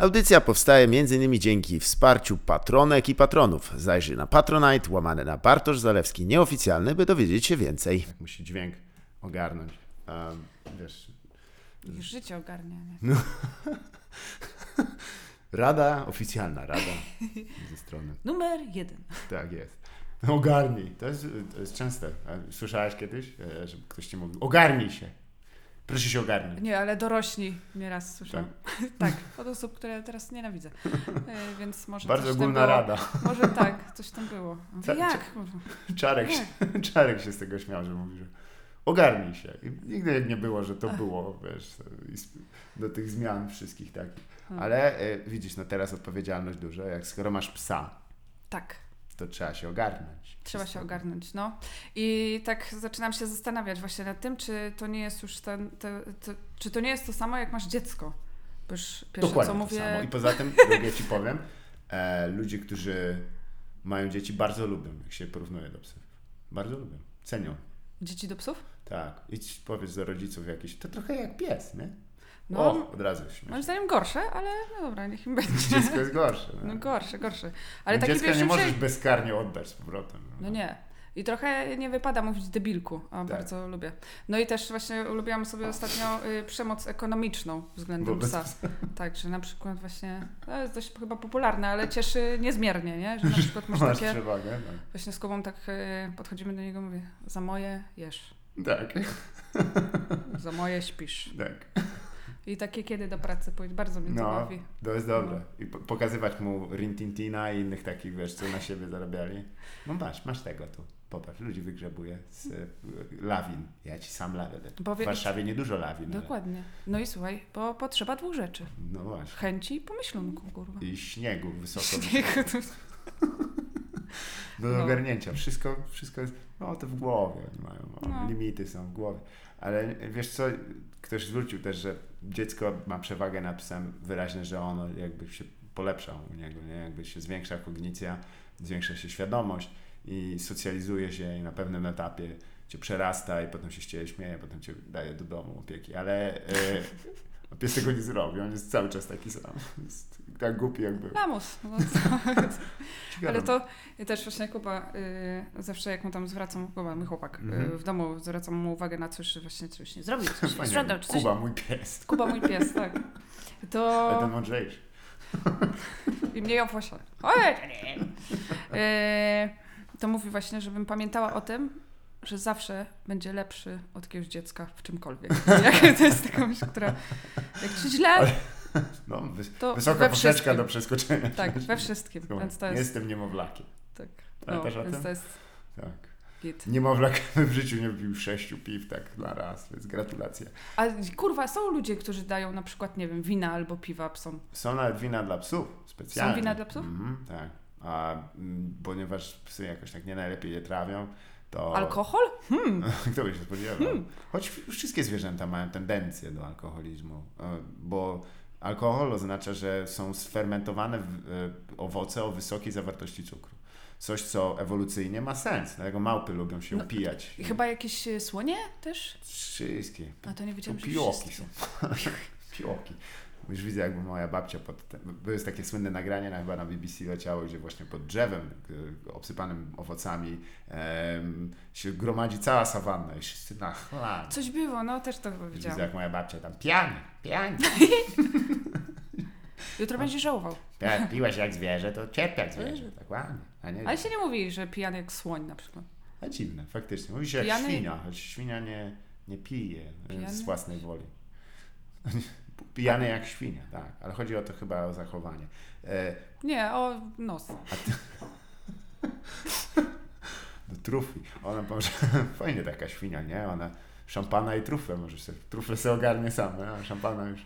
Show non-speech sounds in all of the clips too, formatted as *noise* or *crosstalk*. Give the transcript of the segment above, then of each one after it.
Audycja powstaje m.in. dzięki wsparciu patronek i patronów. Zajrzyj na Patronite, łamane na Bartosz Zalewski nieoficjalny, by dowiedzieć się więcej. Jak musi dźwięk ogarnąć. Um, wiesz, Już życie ogarnia. Nie? *laughs* rada, oficjalna rada ze strony. Numer jeden. Tak jest. Ogarnij. To jest, to jest częste. A Słyszałeś kiedyś, e, że ktoś ci mówił, ogarnij się. Proszę się ogarnij. Nie, ale dorośli nieraz słyszałam. *laughs* Tak, od osób, które teraz nienawidzę. E, Więc może Bardzo ogólna rada. Może tak, coś tam było. Mówię, jak? Czarek, się, *laughs* Czarek się z tego śmiał, że mówi, że ogarnij się. I nigdy nie było, że to było, wiesz, do tych zmian wszystkich takich. Ale e, widzisz, no teraz odpowiedzialność dużo. Jak skoro masz psa, Tak, to trzeba się ogarnąć. trzeba się ogarnąć, no. I tak zaczynam się zastanawiać właśnie nad tym, czy to nie jest już ten, te, te, czy to nie jest to samo, jak masz dziecko. Bo już pierwsze, Dokładnie co to mówię... samo. I poza tym, *laughs* drugie ci powiem, e, ludzie, którzy mają dzieci, bardzo lubią, jak się porównuje do psów. Bardzo lubią. Cenią. Dzieci do psów? Tak. Idź powiedz do rodziców jakiś, to trochę jak pies, nie? No, o, od razu moim śmiesz. zdaniem gorsze, ale no dobra, niech im będzie. Dziecko jest gorsze. No No. gorsze, gorsze. Ale No Dziecka nie możesz bezkarnie oddać z powrotem. No nie. I trochę nie wypada mówić debilku, a Tak. bardzo lubię. No i też właśnie lubiłam sobie ostatnio y, przemoc ekonomiczną względem Wobec psa. Tak, że na przykład właśnie, to jest dość chyba popularne, ale cieszy niezmiernie, nie? Że na przykład *laughs* Masz takie, przewagę. Tak. właśnie z Kubą tak y, podchodzimy do niego, mówię, za moje jesz, Tak, za moje śpisz. tak. I takie kiedy do pracy pójść, bardzo mnie to No, bawi. to jest dobre. I po- pokazywać mu Rintintina i innych takich, wiesz, co na siebie zarabiali. No masz, masz tego tu. Popatrz, ludzi wygrzebuje z y, lawin. Ja ci sam lawę. Powie- W Warszawie niedużo lawin. ale- Dokładnie. No i słuchaj, bo potrzeba dwóch rzeczy. No właśnie. Chęci i pomyślunku, kurwa. I śniegu wysoko. Śniegu to- *laughs* Do No. ogarnięcia. Wszystko, wszystko jest, no to w głowie mają, no, No. limity są w głowie. Ale wiesz co, ktoś zwrócił też, że dziecko ma przewagę nad psem wyraźnie, że ono jakby się polepsza u niego, nie? jakby się zwiększa kognicja, zwiększa się świadomość i socjalizuje się i na pewnym etapie cię przerasta i potem się z ciebie śmieje, potem cię daje do domu opieki, ale e, pies tego nie zrobi, on jest cały czas taki sam. Jest tak głupi jakby. Lamus. No, *laughs* Ciekawe. ale to też właśnie Kuba, y, zawsze jak mu tam zwracam, Kuba, mój chłopak, y, Mhm. w domu zwracam mu uwagę na coś, że właśnie coś nie zrobił, coś nie czy coś... Kuba, mój pies. Kuba, mój pies, tak. Ale To... ten mądrzejszy. *laughs* I mnie ją posiada. Ojej, to nie. Y, to mówi właśnie, żebym pamiętała o tym, że zawsze będzie lepszy od jakiegoś dziecka w czymkolwiek. *laughs* Jak to jest taka myśl, która... Jak ci źle, *laughs* No, wys to wysoka poprzeczka do przeskoczenia. Tak, we *laughs* wszystkim. Więc to jest... Jestem niemowlakiem. Tak. No, Pamiętasz o więc tym? to jest Tak. git. Niemowlak *laughs* w życiu nie pił sześciu piw tak na raz, więc gratulacje. A kurwa, są ludzie, którzy dają na przykład, nie wiem, wina albo piwa psom. Są nawet wina dla psów specjalnie. Są wina dla psów? Mhm, tak. A mm, ponieważ psy jakoś tak nie najlepiej je trawią, to... Alkohol? Hmm. Kto by się spodziewał? Choć wszystkie zwierzęta mają tendencję do alkoholizmu, e, bo alkohol oznacza, że są sfermentowane e, owoce o wysokiej zawartości cukru. Coś, co ewolucyjnie ma sens, dlatego małpy lubią się No, upijać. I chyba jakieś e, słonie też? Wszystkie. A to nie To wiedziałam, że piłoki wszystkie. są. *laughs* piłoki. Już widzę, jakby moja babcia pod... Ten, były jest takie słynne nagranie, na, chyba na BBC leciało, gdzie właśnie pod drzewem obsypanym owocami em, się gromadzi cała sawanna i wszyscy na chlan. Coś było, no też to Widzę, widziałam. jak moja babcia tam pijany, pijany. *laughs* Jutro będziesz żałował. Ja, piłeś jak zwierzę, to cierp jak zwierzę, tak ładnie. A nie, Ale się nie mówi, że pijany jak słoń na przykład. a dziwne, faktycznie. Mówi się jak Pijany? świnia, choć świnia nie, nie pije e, z Pijany? własnej woli. Pijany jak świnia, tak. Ale chodzi o to chyba o zachowanie. E, Nie, o nos. do *laughs* trufli. Ona może, *laughs* fajnie taka świnia, nie? Ona szampana i trufle może sobie, trufle sobie ogarnie same, a szampana już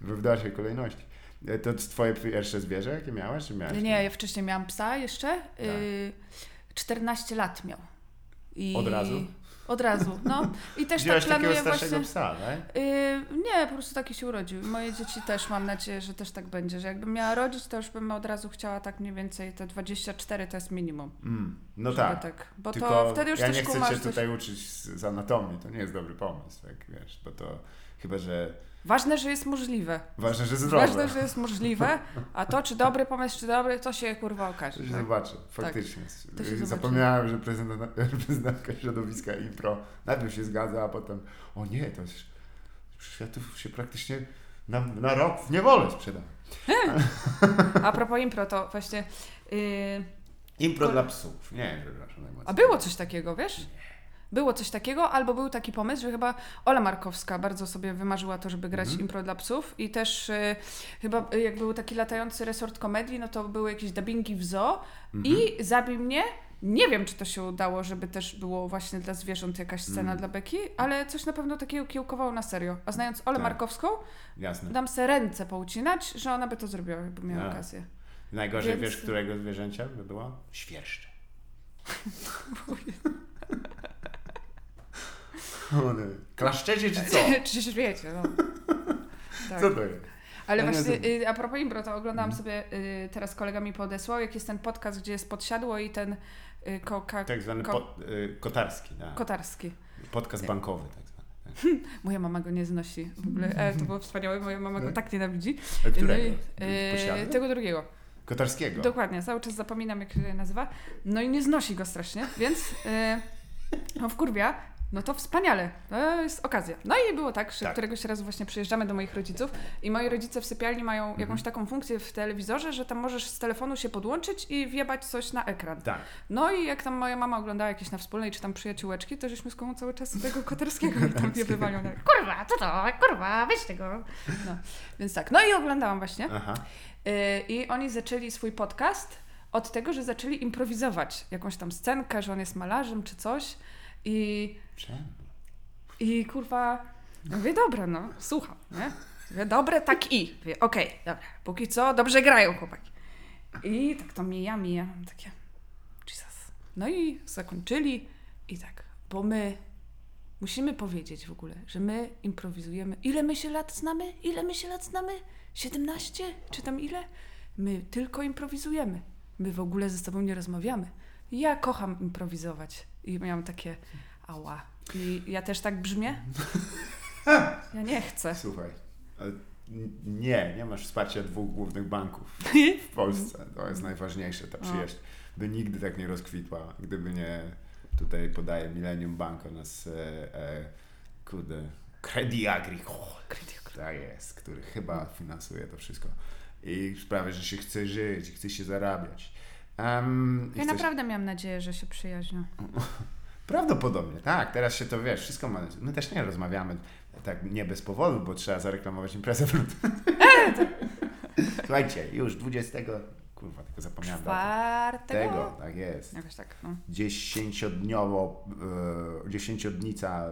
w dalszej kolejności. E, To twoje pierwsze zwierzę, jakie miałeś? Czy miałeś? Nie, ja wcześniej miałam psa jeszcze. Y, 14 lat miał. I... Od razu? Od razu, no. I też Wziąłeś tak planuję właśnie... psa, tak? Y, nie, po prostu taki się urodził. Moje dzieci też mam nadzieję, że też tak będzie, że jakbym miała rodzić, to już bym od razu chciała tak mniej więcej te 24 to jest minimum. Mm, no żeby tak. Bo Tylko to wtedy już ja też nie chcę cię coś... tutaj uczyć z, z anatomii, to nie jest dobry pomysł, tak wiesz, bo to chyba, że Ważne, że jest możliwe. Ważne, że zdrowe. Ważne, że jest możliwe, a to, czy dobry pomysł, czy dobry, to się kurwa okaże. To się tak? zobaczy, faktycznie. To się zobaczy. Zapomniałem, że prezydent, *laughs* prezydentka środowiska impro najpierw się zgadza, a potem o nie, to już światów się praktycznie na, na rok w niewolę sprzeda. *laughs* A propos impro, to właśnie... Yy, Impro Kol- dla psów. Nie, przepraszam najmocniej. a było coś takiego, wiesz? Było coś takiego, albo był taki pomysł, że chyba Ola Markowska bardzo sobie wymarzyła to, żeby grać Mhm. impro dla psów i też y, chyba y, jak był taki latający resort komedii, no to były jakieś dubbingi w zoo Mhm. i Zabij mnie, nie wiem czy to się udało, żeby też było właśnie dla zwierząt jakaś scena Mhm. dla Beki, ale coś na pewno takiego kiełkowało na serio. A znając Olę Tak. Markowską, Jasne. dam se ręce poucinać, że ona by to zrobiła, jakby miała A. okazję. Najgorzej Więc- wiesz, którego zwierzęcia by było? Świerszcze. *laughs* *laughs* Klaszczecie czy co? *laughs* czy śmiejecie, no. *laughs* Tak. Co to jest? Ale Ja nie właśnie y, a propos Imbro, to oglądałam Mhm. sobie y, teraz kolega mi podesłał, jak jest ten podcast, gdzie jest podsiadło i ten y, Tak zwany Ko- pot, y, kotarski, tak. kotarski. Podcast bankowy tak zwany. *laughs* Moja mama go nie znosi w ogóle. E, to było wspaniałe, moja mama go tak nienawidzi. A No którego? i, y, tego drugiego. Kotarskiego. Dokładnie, cały czas zapominam, jak się nazywa. No i nie znosi go strasznie, więc no wkurwia. No to wspaniale, to jest okazja. No i było tak, że Tak. któregoś razu właśnie przyjeżdżamy do moich rodziców i moi rodzice w sypialni mają Mhm. jakąś taką funkcję w telewizorze, że tam możesz z telefonu się podłączyć i wjebać coś na ekran. Tak. No i jak tam moja mama oglądała jakieś na wspólnej czy tam przyjaciółeczki, to żeśmy z komu cały czas tego koterskiego i tam wiebywali. Ona, Kurwa, co to? Kurwa, weź tego. No, więc tak. No i oglądałam właśnie. Aha. Yy, I oni zaczęli swój podcast od tego, że zaczęli improwizować jakąś tam scenkę, że on jest malarzem czy coś. I, Czemu? i kurwa, mówię, dobra, no, słucham, nie? Mówię, dobre, tak i. Mówię, okej, dobra, póki co dobrze grają chłopaki. I tak to mija, mija, mam takie, Jesus. No i zakończyli i tak, bo my musimy powiedzieć w ogóle, że my improwizujemy. Ile my się lat znamy? Ile my się lat znamy? 17? Czy tam ile? My tylko improwizujemy. My w ogóle ze sobą nie rozmawiamy. Ja kocham improwizować. I miałam takie, ała. I ja też tak brzmię? *laughs* Ja nie chcę. Słuchaj. Nie, nie masz wsparcia dwóch głównych banków *laughs* w Polsce. To jest najważniejsze, ta przyjaźń. By nigdy tak nie rozkwitła, gdyby nie tutaj podaje Millennium Bank o nas e, e, kurde, Credit Agricole. Tak jest, który chyba finansuje to wszystko. I sprawia, że się chce żyć, chce się zarabiać. Um, Ja chcesz- naprawdę miałam nadzieję, że się przyjaźnią. *laughs* Prawdopodobnie, tak. Teraz się to wiesz, wszystko ma. My też nie rozmawiamy tak nie bez powodu, bo trzeba zareklamować imprezę w *laughs* lutym. Słuchajcie, już 20. Kurwa, tylko zapomniałem. Czwartego? Tego, tak jest. Jakoś tak, no. Dziesięciodniowo, e, dziesięciodnica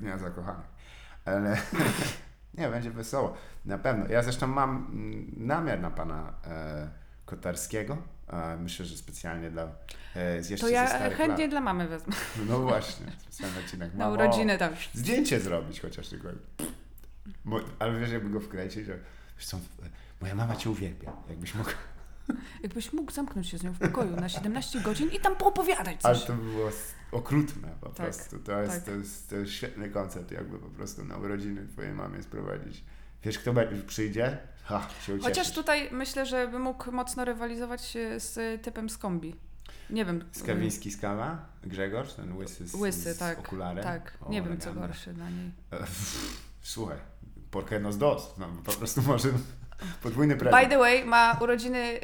Dnia Zakochanych. Ale *laughs* nie, będzie wesoło. Na pewno. Ja zresztą mam mm, namiar na pana e, Kotarskiego. Myślę, że specjalnie dla e, z jeszcze To ja chętnie lat. dla mamy wezmę. No właśnie, specjalny odcinek. Na Mamo, urodziny tam. Zdjęcie zrobić chociaż tylko. Bo, ale wiesz, jakby go wkręcić, że wiesz co, moja mama cię uwielbia. Jakbyś mógł. Jakbyś mógł zamknąć się z nią w pokoju na 17 godzin i tam poopowiadać Ale coś. to by było okrutne po Tak, prostu. To jest, tak. to, jest, to jest świetny koncept, jakby po prostu na urodziny twojej mamie sprowadzić. Wiesz, kto przyjdzie? Ha. Chociaż tutaj myślę, że by mógł mocno rywalizować e, z typem z kombi. Nie wiem. Skawiński z kawa? Grzegorz, ten łysy z, Łysy, z tak. okularem? Tak, O, nie wiem co gorszy na niej. E, Słuchaj, porque nos dos. No, po prostu może podwójny prezent. By the way, ma urodziny y,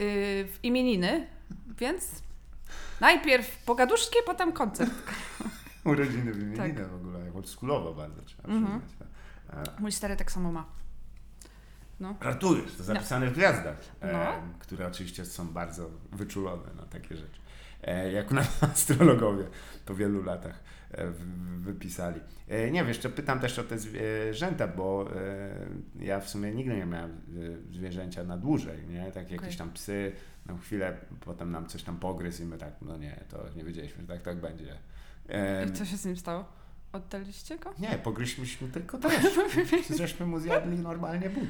w imieniny, więc najpierw pogaduszki, potem koncert. *laughs* Urodziny wymienine Tak. w ogóle, oldschoolowo bardzo trzeba Mhm. przyznać. E, Mój stary tak samo ma. Żartujesz, to zapisane w gwiazdach, e, No. które oczywiście są bardzo wyczulone na takie rzeczy. E, jak na *laughs* astrologowie po wielu latach e, w- wypisali. E, nie wiesz, to pytam też o te zwierzęta, bo e, ja w sumie nigdy nie miałem e, zwierzęcia na dłużej, nie? Tak jakieś tam psy, na chwilę, potem nam coś tam pogryzł i my tak, no nie, to nie wiedzieliśmy, że tak, tak będzie. E, I co się z nim stało? Oddaliście go? nie, pogryźliśmy tylko *laughs* też. Żeśmy mu zjadli normalnie but.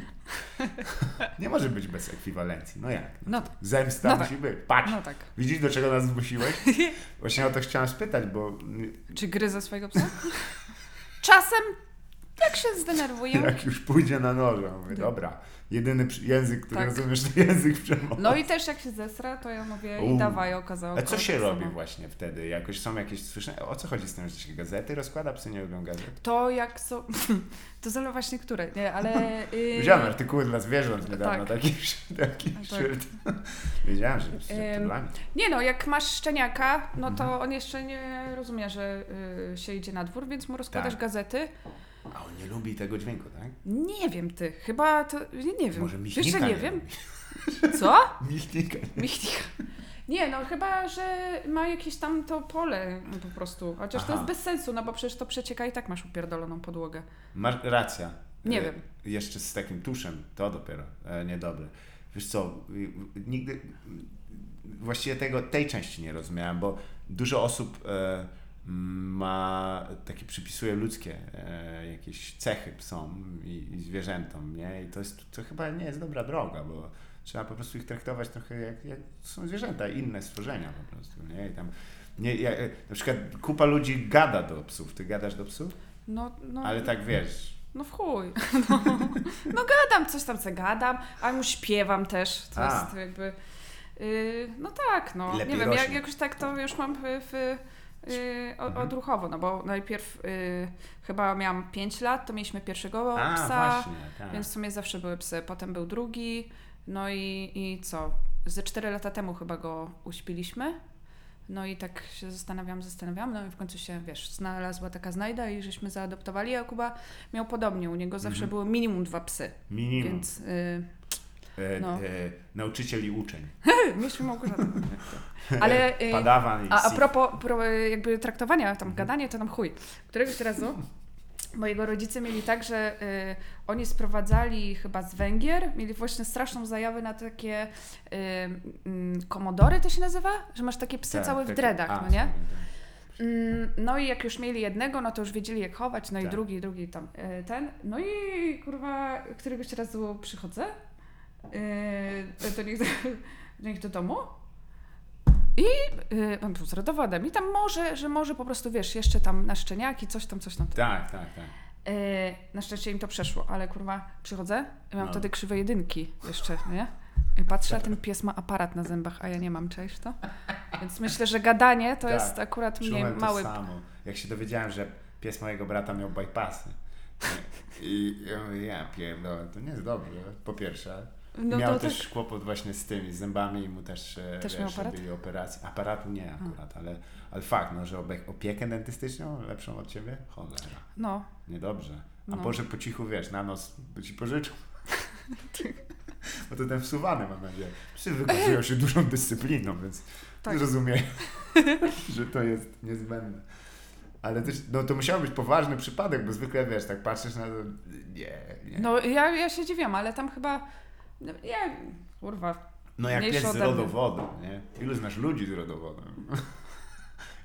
*laughs* Nie może być bez ekwiwalencji. No jak? No, Zemsta No musi być. Patrz, no tak. widzisz do czego nas zmusiłeś? *laughs* Właśnie o to chciałem spytać, bo Czy gryzę swojego psa? Czasem jak się zdenerwuję. Jak już pójdzie na noże, mówię, dobra, jedyny przy- język, który Tak. rozumiesz, to język przemocy. No i też jak się zesra, to ja mówię i U. dawaj okazało. A co się robi właśnie wtedy? Jakoś są jakieś słyszenia? O co chodzi z tym, że się gazety rozkłada? Psy nie lubią gazet. To jak są. *laughs* To zależy właśnie które, nie, ale. Yy, Widziałem artykuły dla zwierząt niedawno, tak. taki, *laughs* taki Tak. szyld. Wiedziałem, że dla mnie. Nie no, jak masz szczeniaka, no to Mhm. on jeszcze nie rozumie, że y, się idzie na dwór, więc mu rozkładasz Tak. gazety. A on nie lubi tego dźwięku, tak? Nie wiem ty, chyba to. Nie, nie wiem. Może Wiesz, miśnika że nie nie wiem. *laughs* Co? Miśnika. Michnika. Nie, no chyba, że ma jakieś tam to pole po prostu. Chociaż to Aha. jest bez sensu, no bo przecież to przecieka i tak masz upierdoloną podłogę. Masz racja. Nie E, wiem. Jeszcze z takim tuszem, to dopiero e, niedobre. Wiesz co, nigdy właściwie tego, tej części nie rozumiałem, bo dużo osób e, ma, takie przypisuje ludzkie e, jakieś cechy psom i, i zwierzętom, nie? I to, jest, to chyba nie jest dobra droga, bo trzeba po prostu ich traktować trochę jak, jak są zwierzęta, inne stworzenia po prostu, nie? I tam, nie, ja, e, na przykład kupa ludzi gada do psów. Ty gadasz do psów? No, no, Ale tak wiesz, no w chuj. *laughs* No, no gadam, coś tam co gadam, a mu śpiewam też, co A. jest jakby... Yy, no tak, no. Lepiej nie wiem, jak, jakoś tak to już mam w, w, yy, Mhm. odruchowo, no bo najpierw yy, chyba miałam 5 lat, to mieliśmy pierwszego A, psa. właśnie, tak. Więc w sumie zawsze były psy. Potem był drugi, no i, i co? Ze 4 lata temu chyba go uśpiliśmy. No i tak się zastanawiam, zastanawiam, no i w końcu się, wiesz, znalazła taka znajda i żeśmy zaadoptowali, a Kuba miał podobnie, u niego zawsze Mhm. było minimum dwa psy, Minimum. więc y, e, no. e, nauczyciel i uczeń. *laughs* mieliśmy Małgorzatę. Ale *laughs* y, Padawan i a, a propos pro, jakby traktowania, tam Mhm. gadanie, to tam chuj. Któregoś razu mojego rodzice mieli tak, że y, oni sprowadzali chyba z Węgier, mieli właśnie straszną zajawę na takie y, mm, komodory to się nazywa? Że masz takie psy Tak, całe w dreadach, a, no nie? tak. Mm, No i jak już mieli jednego, no to już wiedzieli jak chować, no i Tak. drugi, drugi tam ten. No i kurwa, któregoś razu przychodzę y, do, nich, do *laughs* nich do domu i y, on był z rodowodem i tam może, że może po prostu, wiesz, jeszcze tam na szczeniaki, coś tam, coś tam. Tak, tak, tak. Y, na szczęście im to przeszło, ale kurwa, przychodzę i mam No. wtedy krzywe jedynki jeszcze, nie? I patrzę, ten pies ma aparat na zębach, a ja nie mam, cześć to? Więc myślę, że gadanie to Tak. jest akurat mnie Czułem mały... to samo. Jak się dowiedziałem, że pies mojego brata miał bypassy. I ja mówię, ja pierdolę, to nie jest dobrze, po pierwsze. No miał to też tak. kłopot właśnie z tymi zębami i mu też, e, Też wiesz, robili operację. Aparatu nie akurat, ale, ale fakt, no, że opiekę dentystyczną lepszą od ciebie? Cholera, No, niedobrze. A No. może po cichu, wiesz, na nos by ci pożyczą. *laughs* Bo to ten wsuwany mam nadzieję. Wykazują się dużą dyscypliną, więc Tak. rozumiem, *laughs* że to jest niezbędne. Ale też, no to musiał być poważny przypadek, bo zwykle wiesz, tak patrzysz na to, nie, nie. no ja, ja się dziwiam, ale tam chyba, no, nie, kurwa, No jak pies z rodowodem, nie? Ilu znasz ludzi z rodowodem? *laughs*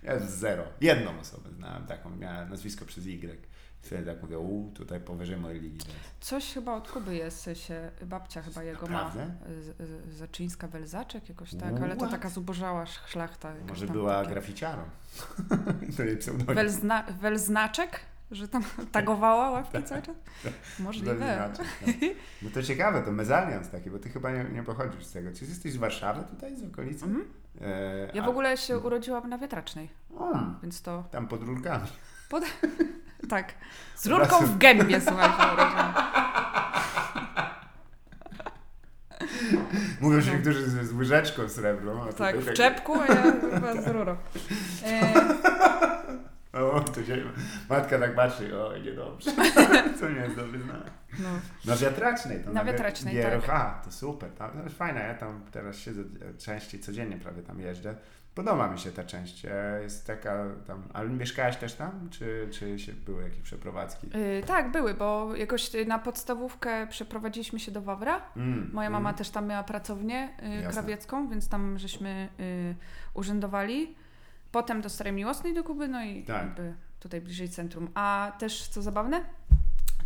Ja zero. Jedną osobę znałem taką, miała nazwisko przez Y. Wtedy tak mówię, u, tutaj powyżej mojej ligi. coś chyba od Kuby jest, sensie babcia chyba jego Naprawdę? ma, Zaczyńska Welzaczek jakoś tak, ale to taka zubożała sz- szlachta. Może była takie- graficiarą. *laughs* to jej pseudonim. Welzna, Welznaczek? Że tam *laughs* tagowała łapki cały czas? *laughs* Możliwe. No. to ciekawe, to mezalians taki, bo ty chyba nie, nie pochodzisz z tego. Czy jesteś z Warszawy tutaj, z okolicy? Mhm. E, Ja w ogóle się urodziłam na Wiatracznej, O, więc to tam pod rurkami. *laughs* tak. Z rurką w gębie, słuchaj, się urodziłam. Mówią, że No. niektórzy z, z łyżeczką srebrną. Tak, w czepku, a ja chyba z rurą. E, O, to się, matka tak patrzy, o, niedobrze. Co *laughs* nie jest dobry znak. no. Na wiatracznej to Na wi- Wiatracznej, GRH, to super. Tam, to jest fajne, ja tam teraz siedzę e, częściej, codziennie prawie tam jeżdżę. Podoba mi się ta część. e, Jest taka tam. Ale mieszkałaś też tam? Czy, czy się, były jakieś przeprowadzki? Y, tak, były, bo jakoś y, na podstawówkę przeprowadziliśmy się do Wawra. Mm, Moja mama mm. też tam miała pracownię y, Jasne. krawiecką, więc tam żeśmy y, urzędowali. Potem do Starej Miłosnej do Kuby, no i Tak. jakby tutaj bliżej centrum. A też co zabawne,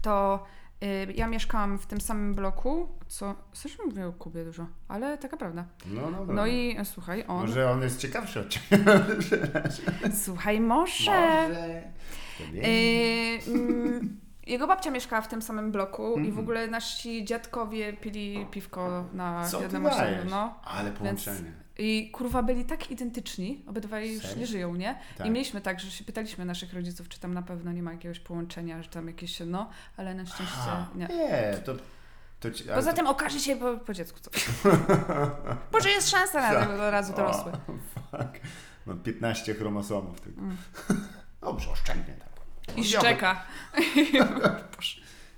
to y, ja mieszkałam w tym samym bloku, co... Zresztą mówię o Kubie dużo, ale taka prawda. No, no, No i e, słuchaj, on... Może on jest ciekawszy od ciebie. Słuchaj, może... Może. To nie. Y, mm, Jego babcia mieszkała w tym samym bloku i w Mhm. ogóle nasi dziadkowie pili piwko na Co jednym? No. Ale połączenie. I kurwa byli tak identyczni, obydwaj już nie żyją, nie? Tak. I mieliśmy tak, że się pytaliśmy naszych rodziców, czy tam na pewno nie ma jakiegoś połączenia, że tam jakieś, no, ale na szczęście Aha, nie. Nie, to... to ci, Poza to- tym okaże się po, po dziecku coś. *laughs* Może jest szansa na *laughs* tego od razu dorosły. O, fuck. Mam 15 chromosomów tylko. Mm. *laughs* Dobrze, oszczędnie tak. I szczeka. *laughs*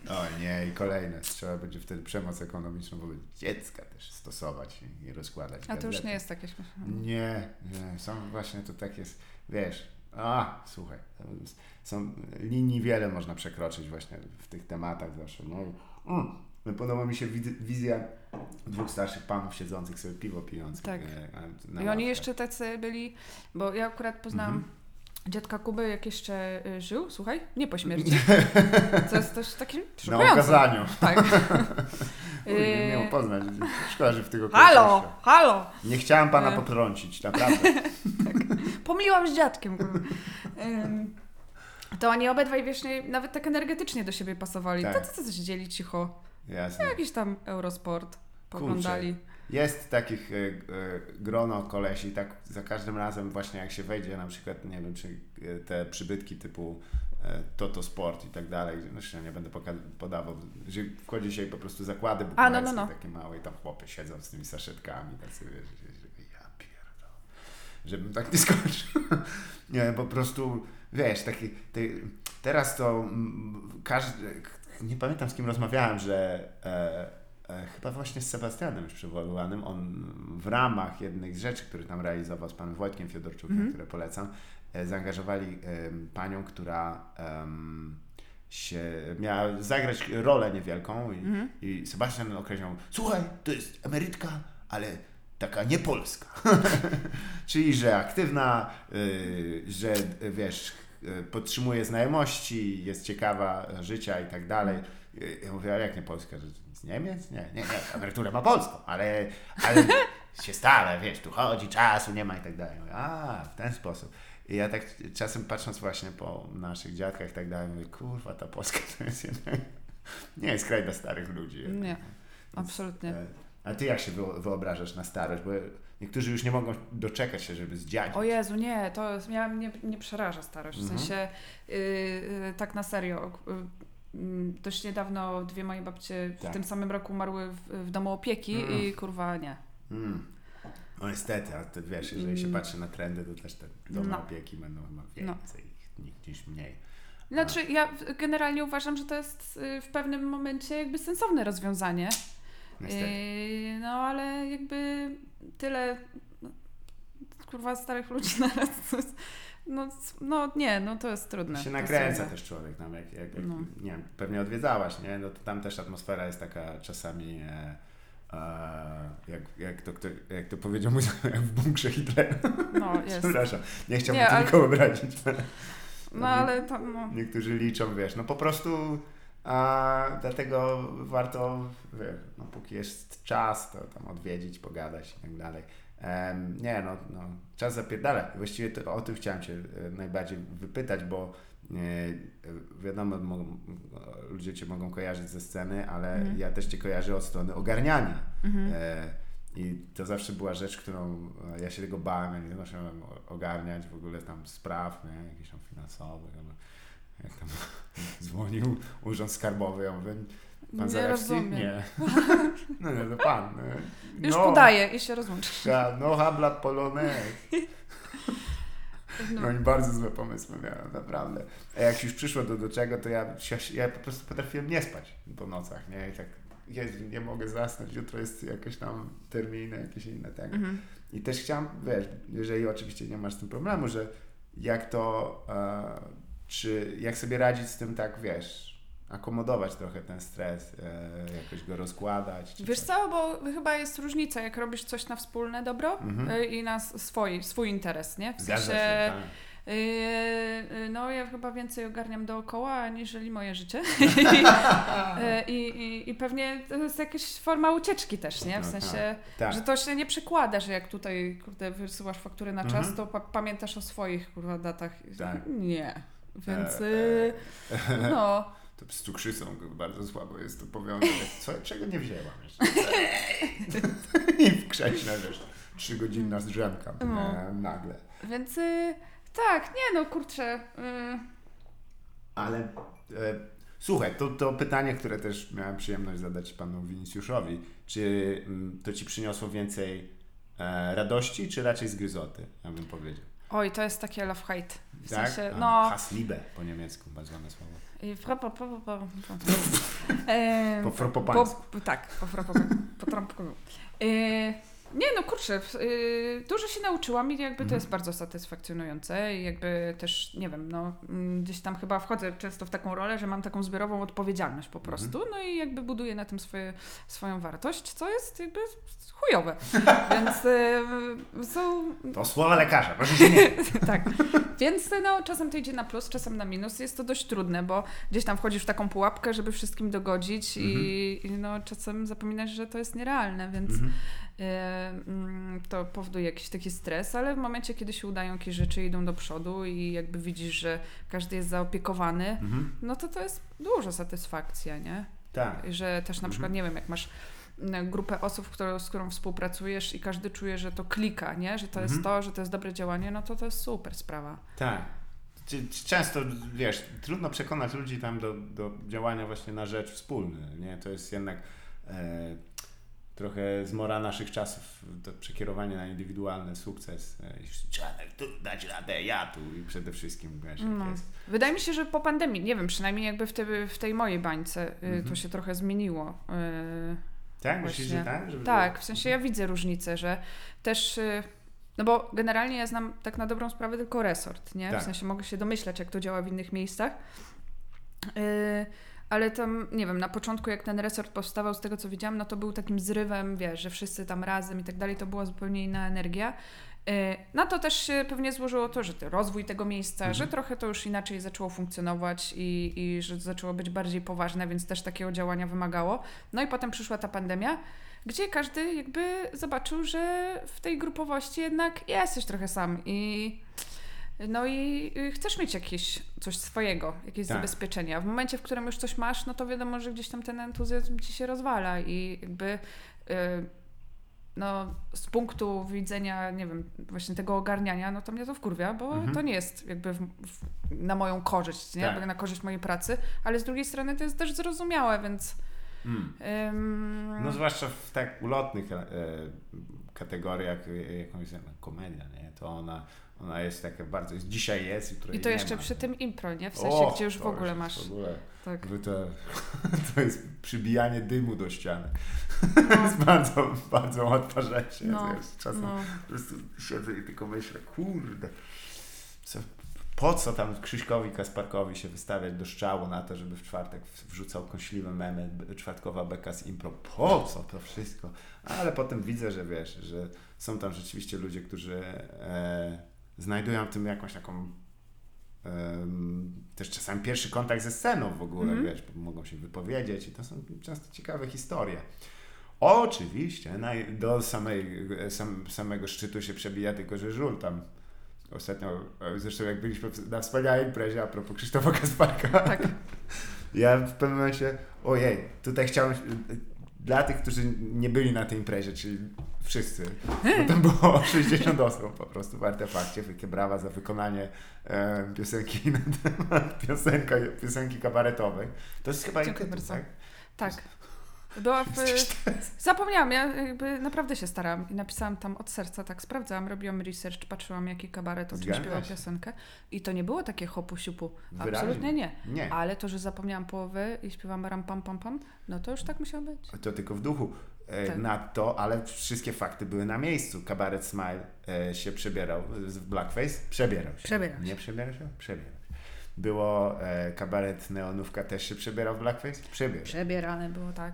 O nie, i kolejne. Trzeba będzie wtedy przemoc ekonomiczną wobec dziecka też stosować i, rozkładać. A to już nie jest takie śmieszne. Nie, nie, są właśnie to tak jest, wiesz, a, słuchaj, są linii wiele można przekroczyć właśnie w tych tematach zawsze, no. Mm, no podoba mi się wizja dwóch starszych panów siedzących sobie piwo pijących. Tak. e, I oni jeszcze tacy byli, bo ja akurat poznałam Mhm. Dziadka Kuby, jak jeszcze y, żył, słuchaj, nie po śmierci. *laughs* Co jest też takie Na okazaniu. Tak. *laughs* *laughs* Kurde, miał Y, poznać. Szkoda, że w tego Halo, halo! Nie chciałem pana E. potrącić, naprawdę. Pomyliłam z dziadkiem. To oni obydwaj, wiesz, nie, nawet tak energetycznie do siebie pasowali. Tak. To co coś dzieli cicho. Jasne. Jakiś tam Eurosport poglądali. Jest takich e, e, grono kolesi, tak za każdym razem właśnie jak się wejdzie na przykład, nie wiem, czy e, te przybytki typu Toto Sport i tak dalej, zresztą nie będę podawał, że wchodzi się po prostu zakłady A, no, no, no. takie małe i tam chłopy siedzą z tymi saszetkami, tak sobie, wiesz, ja pierdolę, żebym tak nie skończył. *laughs* nie, po prostu, wiesz, taki, ty, teraz to każdy, nie pamiętam z kim rozmawiałem, że E, chyba właśnie z Sebastianem już przywoływanym, on w ramach jednych z rzeczy, które tam realizował z panem Wojtkiem Fiodorczukiem, Mhm. które polecam, e, zaangażowali panią, która się miała zagrać rolę niewielką i, Mhm. i Sebastian określał, słuchaj, to jest emerytka, ale taka nie polska. *laughs* Czyli, że aktywna, y, że wiesz, y, podtrzymuje znajomości, jest ciekawa życia i tak dalej. Y, Ja mówię, ale jak nie polska? Z Niemiec? Nie, nie, nie, emeryturę ma polską, ale, ale się stara, wiesz, tu chodzi, czasu nie ma i tak dalej. A, w ten sposób. I ja tak czasem patrząc właśnie po naszych dziadkach i tak dalej, mówię, kurwa, ta Polska to jest jednak, nie jest kraj dla starych ludzi. jednak. Nie, absolutnie. e, A ty jak się wyo- wyobrażasz na starość? Bo niektórzy już nie mogą doczekać się, żeby zdziadzić. O Jezu, nie, to ja, mnie nie przeraża starość. W Mhm. sensie, yy, tak na serio. Yy, dość niedawno dwie moje babcie w Tak. tym samym roku umarły w, w domu opieki Mm. i kurwa nie. Mm. No niestety, a ty wiesz, jeżeli się Mm. patrzy na trendy, to też te domy No. opieki będą chyba No. więcej niż, niż mniej. Znaczy, ja w- generalnie uważam, że to jest y, w pewnym momencie jakby sensowne rozwiązanie. Niestety. Yy, no ale jakby tyle no, kurwa starych ludzi *laughs* naraz. No, no nie, no to jest trudne. się nakręca też człowiek tam, jak, jak, jak No. nie wiem, pewnie odwiedzałaś, nie? No to tam też atmosfera jest taka czasami, e, e, jak, jak, to, kto, jak to powiedział mój jak *laughs* w bunkrze Hitlera. No jest. Przepraszam, nie chciałbym Nie, ale- nikogo obrazić. No *laughs* ale to, no. Niektórzy liczą, wiesz, no po prostu a, dlatego warto, wiesz, no póki jest czas, to tam odwiedzić, pogadać i tak dalej. Nie, no, no, czas zapierdala. Właściwie to, o tym chciałem Cię e, najbardziej wypytać, bo e, e, wiadomo, mo, ludzie Cię mogą kojarzyć ze sceny, ale Mhm. ja też Cię kojarzę od strony ogarniania. Mhm. E, I to zawsze była rzecz, którą e, ja się tego bałem, ja nie zacząłem ogarniać w ogóle tam spraw, nie? jakichś tam finansowych. ale Jak tam *laughs* dzwonił urząd skarbowy, ja mówię, pan Nie rozumiem. Nie. *laughs* No nie, to pan. nie. Już no, podaję i się rozłączę. ja, No habla polonez. No. No oni bardzo złe pomysły miałem, naprawdę. A jak już przyszło do, do czego, to ja, ja, ja po prostu potrafiłem nie spać po nocach, nie? I tak, Jezu, nie mogę zasnąć, jutro jest jakieś tam terminy, jakieś inne tego. Mhm. I też chciałem, wiesz, jeżeli oczywiście nie masz z tym problemu, że jak to, e, czy jak sobie radzić z tym tak, wiesz, akomodować trochę ten stres, e, jakoś go rozkładać. Wiesz coś. co, bo chyba jest różnica, jak robisz coś na wspólne dobro Mhm. y, i na swój, swój interes, nie? W sensie, się, tak. y, no ja chyba więcej ogarniam dookoła, aniżeli moje życie. *laughs* I, i, I pewnie to jest jakaś forma ucieczki też, nie? W No sensie, tak. że to się nie przekłada, że jak tutaj, kurde, wysyłasz faktury na czas, Mhm. to pa- pamiętasz o swoich, kurwa, datach. Tak. Nie. Więc, E, no, To z cukrzycą bardzo słabo jest to powiązane. Co, czego nie wzięłam jeszcze. *laughs* I w krześle, wiesz, trzygodzinna zdrzemka No. e, nagle. Więc y, tak, nie no, kurczę. Y, Ale e, słuchaj, to, to pytanie, które też miałem przyjemność zadać panu Winicjuszowi. Czy mm, to ci przyniosło więcej e, radości, czy raczej zgryzoty, ja bym powiedział. oj, to jest takie love-hate. W tak? sensie, no. Hassliebe po niemiecku, bardzo ładne słowo. I fra- po, po, po, po, Em, Po fropopańsku. po, tak, po frapo, po trampku. E, nie no, kurczę, y, dużo się nauczyłam i jakby to Mhm. jest bardzo satysfakcjonujące i jakby też, nie wiem, no mm, gdzieś tam chyba wchodzę często w taką rolę, że mam taką zbiorową odpowiedzialność po prostu, no i jakby buduję na tym swoje, swoją wartość, co jest jakby chujowe, *laughs* więc y, są To słowa lekarza, proszę się nie. *laughs* tak. Więc no, czasem to idzie na plus, czasem na minus. Jest to dość trudne, bo gdzieś tam wchodzisz w taką pułapkę, żeby wszystkim dogodzić i, i no, czasem zapominasz, że to jest nierealne, więc Mhm. Mm, to powoduje jakiś taki stres, ale w momencie, kiedy się udają jakieś rzeczy, idą do przodu i jakby widzisz, że każdy jest zaopiekowany, Mhm. no to to jest duża satysfakcja, nie? Tak. Że też na przykład, nie wiem, jak masz mm, grupę osób, z którą współpracujesz i każdy czuje, że to klika, nie? Że to jest Mhm. to, że to jest dobre działanie, no to to jest super sprawa. Tak. Często, wiesz, trudno przekonać ludzi tam do, do działania właśnie na rzecz wspólny, nie? To jest jednak e, trochę zmora naszych czasów, to przekierowanie na indywidualny sukces. E, trzeba tu dać radę, ja tu i przede wszystkim, wiesz, No. jest. Wydaje mi się, że po pandemii, nie wiem, przynajmniej jakby w, te, w tej mojej bańce y, Mhm. to się trochę zmieniło. Y, Tak? Myślisz, że tak? Żeby tak, w sensie ja widzę różnicę, że też... Y, no bo generalnie ja znam tak na dobrą sprawę tylko resort, nie? Tak. W sensie mogę się domyślać, jak to działa w innych miejscach. Y, ale tam, nie wiem, na początku jak ten resort powstawał, z tego co widziałam, no to był takim zrywem, wiesz, że wszyscy tam razem i tak dalej, to była zupełnie inna energia. Y, No to też się pewnie złożyło to, że ten rozwój tego miejsca, Mhm. że trochę to już inaczej zaczęło funkcjonować i, i że zaczęło być bardziej poważne, więc też takiego działania wymagało. No i potem przyszła ta pandemia, gdzie każdy jakby zobaczył, że w tej grupowości jednak jesteś trochę sam i no i y, chcesz mieć jakieś coś swojego, jakieś Tak. zabezpieczenia. W momencie, w którym już coś masz, no to wiadomo, że gdzieś tam ten entuzjazm ci się rozwala i jakby y, no z punktu widzenia, nie wiem, właśnie tego ogarniania, no to mnie to wkurwia, bo Mhm. to nie jest jakby w, w, na moją korzyść, nie? Tak. Na korzyść mojej pracy, ale z drugiej strony to jest też zrozumiałe, więc Mm. ym, No zwłaszcza w tak ulotnych e, kategoriach, e, jakąś komedia, nie? To ona, ona jest taka bardzo, jest, dzisiaj jest, jutro i to jeszcze ma. przy tym impro, nie? W sensie, O, gdzie już w ogóle masz. W ogóle, Tak. to, *laughs* to jest przybijanie dymu do ściany. *laughs* No. To jest bardzo, bardzo nie? No, czasem no. po prostu siedzę i tylko myślę, kurde, co, po co tam Krzyśkowi Kasparkowi się wystawiać do szczału na to, żeby w czwartek wrzucał kąśliwe memy, czwartkowa beka z impro. Po co to wszystko? Ale potem widzę, że wiesz, że są tam rzeczywiście ludzie, którzy e, znajdują w tym jakąś taką em, też czasami pierwszy kontakt ze sceną w ogóle, Mhm. wiesz, bo mogą się wypowiedzieć i to są często ciekawe historie. Oczywiście, naj, do samej, sam, samego szczytu się przebija tylko, że żul tam ostatnio, zresztą jak byliśmy na wspaniałej imprezie a propos Krzysztofa Kasparka, Tak. *laughs* ja w pewnym momencie, ojej, tutaj chciałem, dla tych, którzy nie byli na tej imprezie, czyli wszyscy, bo tam było *laughs* 60 osób po prostu w artefakcie, wielkie brawa za wykonanie e, piosenki na temat *laughs* piosenka, piosenki kabaretowej. To jest chyba Dziękuję bardzo. tak? Tak. Była *laughs* w... Zapomniałam, ja jakby naprawdę się starałam i napisałam tam od serca, tak sprawdzałam, robiłam research, patrzyłam jaki kabaret o czym śpiewał piosenkę i to nie było takie hopu siupu, Wyraźnie. absolutnie nie. Nie. Ale to, że zapomniałam połowy i śpiewam ram pam pam pam, no to już tak musiało być. To tylko w duchu. E, Tak. Na to, ale wszystkie fakty były na miejscu. Kabaret Smile e, się przebierał w blackface. Przebierał się. Przebierał się. Nie przebierał się? Przebierał się. Było e, kabaret Neonówka też się przebierał w blackface? Przebierał. Przebierane było tak.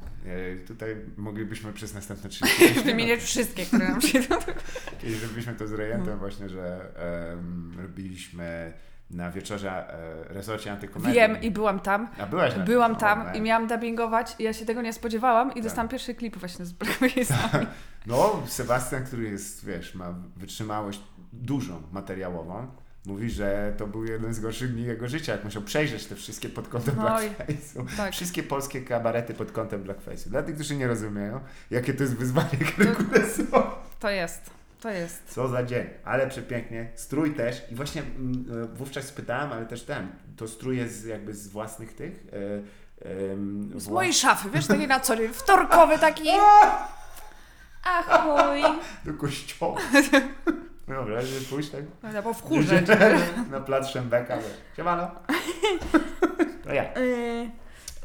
Tutaj moglibyśmy przez następne 30 *laughs* minut Wymieniać wszystkie, które nam się *laughs* Kiedyś zrobiliśmy to z Rejentem Mhm. właśnie, że em, robiliśmy na wieczorze e, resorcie antykomedii. Wiem i byłam tam. A byłaś na Byłam tym? tam O, i miałam dubbingować i ja się tego nie spodziewałam i Tak. dostałam pierwszy klip właśnie z Blackface'ami. *laughs* No, Sebastian, który jest, wiesz, ma wytrzymałość dużą materiałową, mówi, że to był jeden z gorszych dni jego życia, jak musiał przejrzeć te wszystkie pod kątem Oj, blackface'u. Tak. Wszystkie polskie kabarety pod kątem blackface'u. Dla tych, którzy nie rozumieją, jakie to jest wyzwanie *laughs* kręgulesowe. To jest, to jest. Co za dzień, ale przepięknie. Strój też. I właśnie mm, e, wówczas spytałem, ale też ten, to strój jest jakby z własnych tych... E, em, Z wła- mojej szafy, wiesz, taki na co dzień, wtorkowy taki. *laughs* A chuj. *laughs* Do kościoła. Dobra, żeby pójść tak? Prawda, bo w chórze. *laughs* Na plac Szembeka. Siemano. To ja. Yy,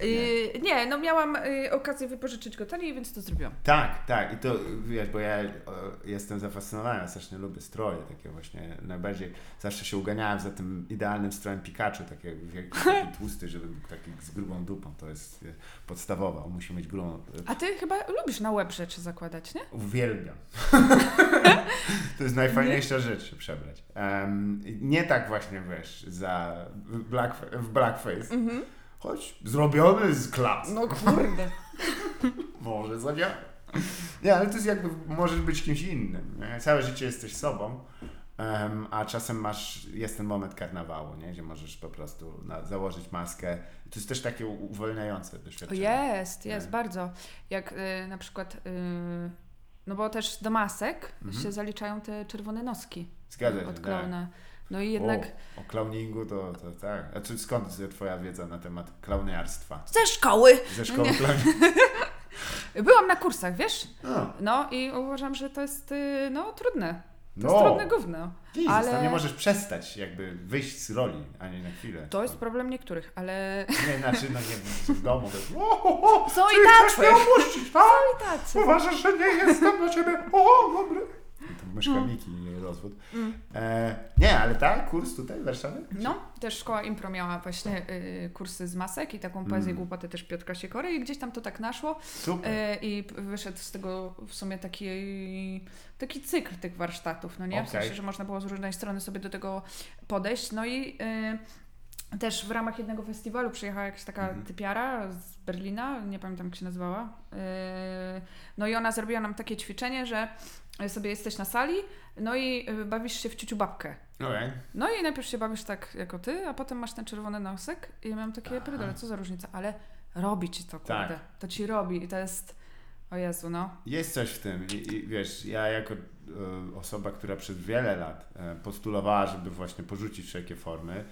yy, nie, no miałam yy, okazję wypożyczyć go taniej, więc to zrobiłam. Tak, tak. I to wiesz, bo ja e, jestem zafascynowany, strasznie lubię stroje takie właśnie. Najbardziej zawsze się uganiałem za tym idealnym strojem Pikachu, taki, wielki, *laughs* taki tłusty, żeby był taki z grubą dupą. To jest e, podstawowa. On musi mieć grubą. e, A ty chyba lubisz na łeb rzeczy zakładać, nie? Uwielbiam. *laughs* to jest najfajniejsza rzecz się przebrać. Em, nie tak właśnie wiesz, za black, w blackface. Mhm. Choć zrobiony z klas. No kurde. *laughs* Może zadziała. Nie, ale to jest jakby, możesz być kimś innym. Nie? Całe życie jesteś sobą, em, a czasem masz, jest ten moment karnawału, nie? gdzie możesz po prostu na, założyć maskę. To jest też takie uwalniające O, doświadczenie. Jest, jest, Nie. bardzo. Jak y, na przykład, y, no bo też do masek Mhm. się zaliczają te czerwone noski Zgadza się, od tak. No i jednak O, o clowningu to, to tak. A czy skąd twoja wiedza na temat klauniarstwa? ze szkoły. Ze szkoły? *laughs* Byłam na kursach, wiesz? No, No i uważam, że to jest y, no trudne. To no. jest trudne gówno. Jezus, ale- nie możesz przestać jakby wyjść z roli, ani na chwilę. To jest problem niektórych, ale Nie, znaczy, no nie w domu. To o, o, o, Są i chcesz tacy. mnie opuścić, tak? i tacy. Uważasz, że nie jestem dla ciebie. O, dobry. To myszka Miki, nie rozwód. Mm. E, nie, ale tak, kurs tutaj w Warszawie? No, też szkoła impro miała właśnie y, kursy z masek i taką poezję Mm. głupoty też Piotrka Siekory i gdzieś tam to tak naszło Super. y, i wyszedł z tego w sumie taki, taki cykl tych warsztatów, no nie? W Okej. sensie, że można było z różnej strony sobie do tego podejść, no i y, też w ramach jednego festiwalu przyjechała jakaś taka Mhm. typiara z Berlina, nie pamiętam jak się nazywała, y, no i ona zrobiła nam takie ćwiczenie, że sobie jesteś na sali, no i y, bawisz się w ciuciu babkę. Okej. No i najpierw się bawisz tak jako ty, a potem masz ten czerwony nosek i ja miałam takie, pierdolę, co za różnica, ale robi ci to, kurde. Tak. To ci robi i to jest, o Jezu, no. Jest coś w tym I, i wiesz, ja jako e, osoba, która przez wiele lat e, postulowała, żeby właśnie porzucić wszelkie formy,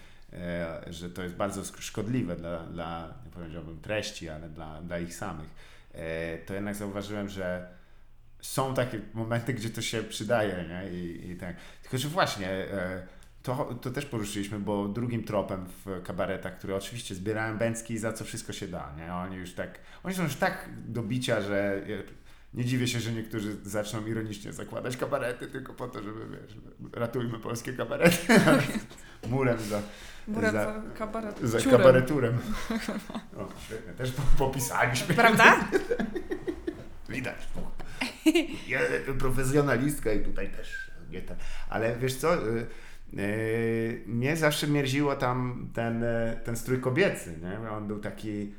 że to jest bardzo szkodliwe dla, dla nie powiedziałbym treści, ale dla, dla ich samych, to jednak zauważyłem, że są takie momenty, gdzie to się przydaje, nie? I, i tak. Tylko, że właśnie e, to, to też poruszyliśmy, bo drugim tropem w kabaretach, które oczywiście zbierają bęcki za co wszystko się da, nie? Oni już tak, oni są już tak do bicia, że nie dziwię się, że niektórzy zaczną ironicznie zakładać kabarety tylko po to, żeby, wiesz, ratujmy polskie kabarety. *laughs* Murem za, Murem za, za kabaret. za kabareturem. *laughs* O, świetnie, też po, popisaliśmy. Prawda? *laughs* Widać. Ja, profesjonalistka i tutaj też nie tak. Ale wiesz co, y, y, mnie zawsze mierziło tam ten, ten strój kobiecy, nie? On był taki,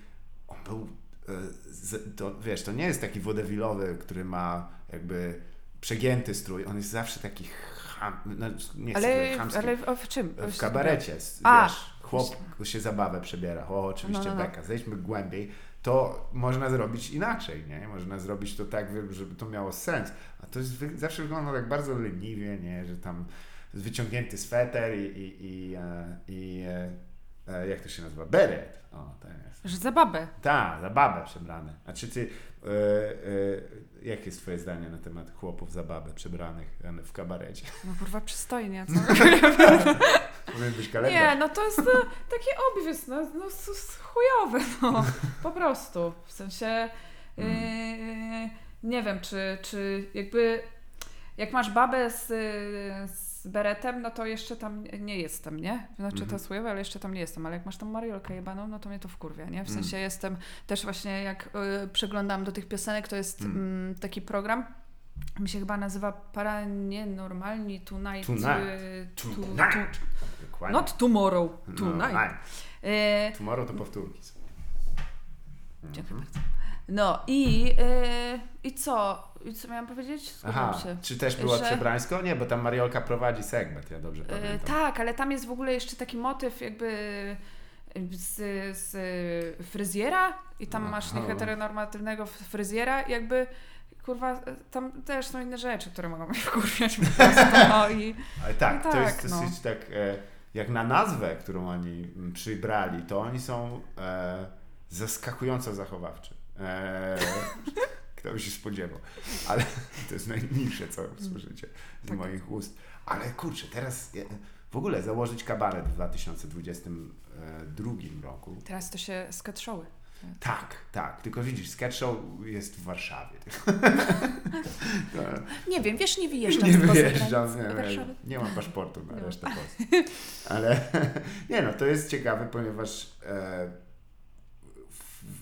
on był, to, wiesz, to nie jest taki wodewilowy, który ma jakby przegięty strój, on jest zawsze taki ham, no, nie Ale, chamski, ale w, w czym? w kabarecie, A. wiesz, chłop się zabawę przebiera, o oczywiście No, no, no. beka, zejdźmy głębiej, to można zrobić inaczej, nie? Można zrobić to tak, żeby to miało sens, a to jest, zawsze wygląda tak bardzo leniwie, nie? Że tam wyciągnięty sweter i, i, i, e, i e, e, jak to się nazywa? Beret. O, to jest. Że za babę. Tak, za babę przebrane. A czy ty, e, jakie jest twoje zdanie na temat chłopów za babę przebranych e, w kabarecie? No kurwa przystojnie, co? *laughs* Powinien być kalendarz. Nie, no to jest no, takie obvious, no, no chujowe, no. Po prostu. W sensie, yy, nie wiem, czy, czy jakby, jak masz babę z, z beretem, no to jeszcze tam nie jestem, nie? Znaczy to Mhm. chujowe, ale jeszcze tam nie jestem, ale jak masz tam Mariolkę jebaną, no to mnie to wkurwia, nie? W Mm. sensie jestem też właśnie, jak y, przeglądam do tych piosenek, to jest Mm. mm, taki program, mi się chyba nazywa Para Nienormalni Tonight. Tonight. y, tu- tu- Tonight. Dokładnie. Not tomorrow, No, tonight. E, Tomorrow to powtórki. są. Dziękuję Mhm. bardzo. No i, yy, i co? I co miałam powiedzieć? Zgubiłam Aha, się. czy też była Że- Przebrańsko? Nie, bo tam Mariolka prowadzi segment, ja dobrze E, pamiętam. tak, ale tam jest w ogóle jeszcze taki motyw jakby z, z fryzjera i tam masz Aha. nieheteronormatywnego fryzjera i jakby kurwa, tam też są inne rzeczy, które mogą mnie wkurwiać po *laughs* prostu. No i Ale tak, No to jest tak, no. dosyć tak, e, jak na nazwę, którą oni przybrali, to oni są e, zaskakująco zachowawczy. E, kto by się spodziewał. Ale to jest najmniejsze, co słyszycie z Tak. moich ust. Ale kurczę, teraz e, w ogóle założyć kabaret w 2022 roku. teraz to się sketch showy. Tak, tak. Tylko widzisz, sketch show jest w Warszawie. *laughs* *laughs* To, Nie wiem, wiesz, nie wyjeżdżam nie wyjeżdżam, nie, nie, Warszawy. nie mam paszportu na ma. resztę Polski. Ale *laughs* nie no, to jest ciekawe, ponieważ e,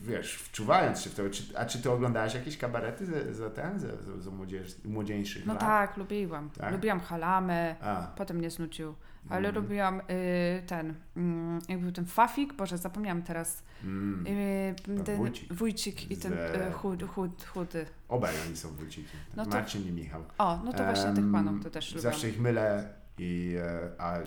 wiesz, wczuwając się w to, czy, a czy ty oglądałaś jakieś kabarety za, za ten, za, za, za młodzież, młodzieńszych No lat? tak, lubiłam. Tak? Lubiłam halamę, A, potem mnie znudził. Ale Mm. lubiłam y, ten, mm, jak był ten Fafik, Boże, zapomniałam teraz. mm, Y, ten Wójcik. Wójcik i ten y, chud, chud, chudy. obaj oni są wójciki. No to- Marcin i Michał. O, no to właśnie tych Em, panów to też lubiłam. Zawsze ich mylę, i, e, a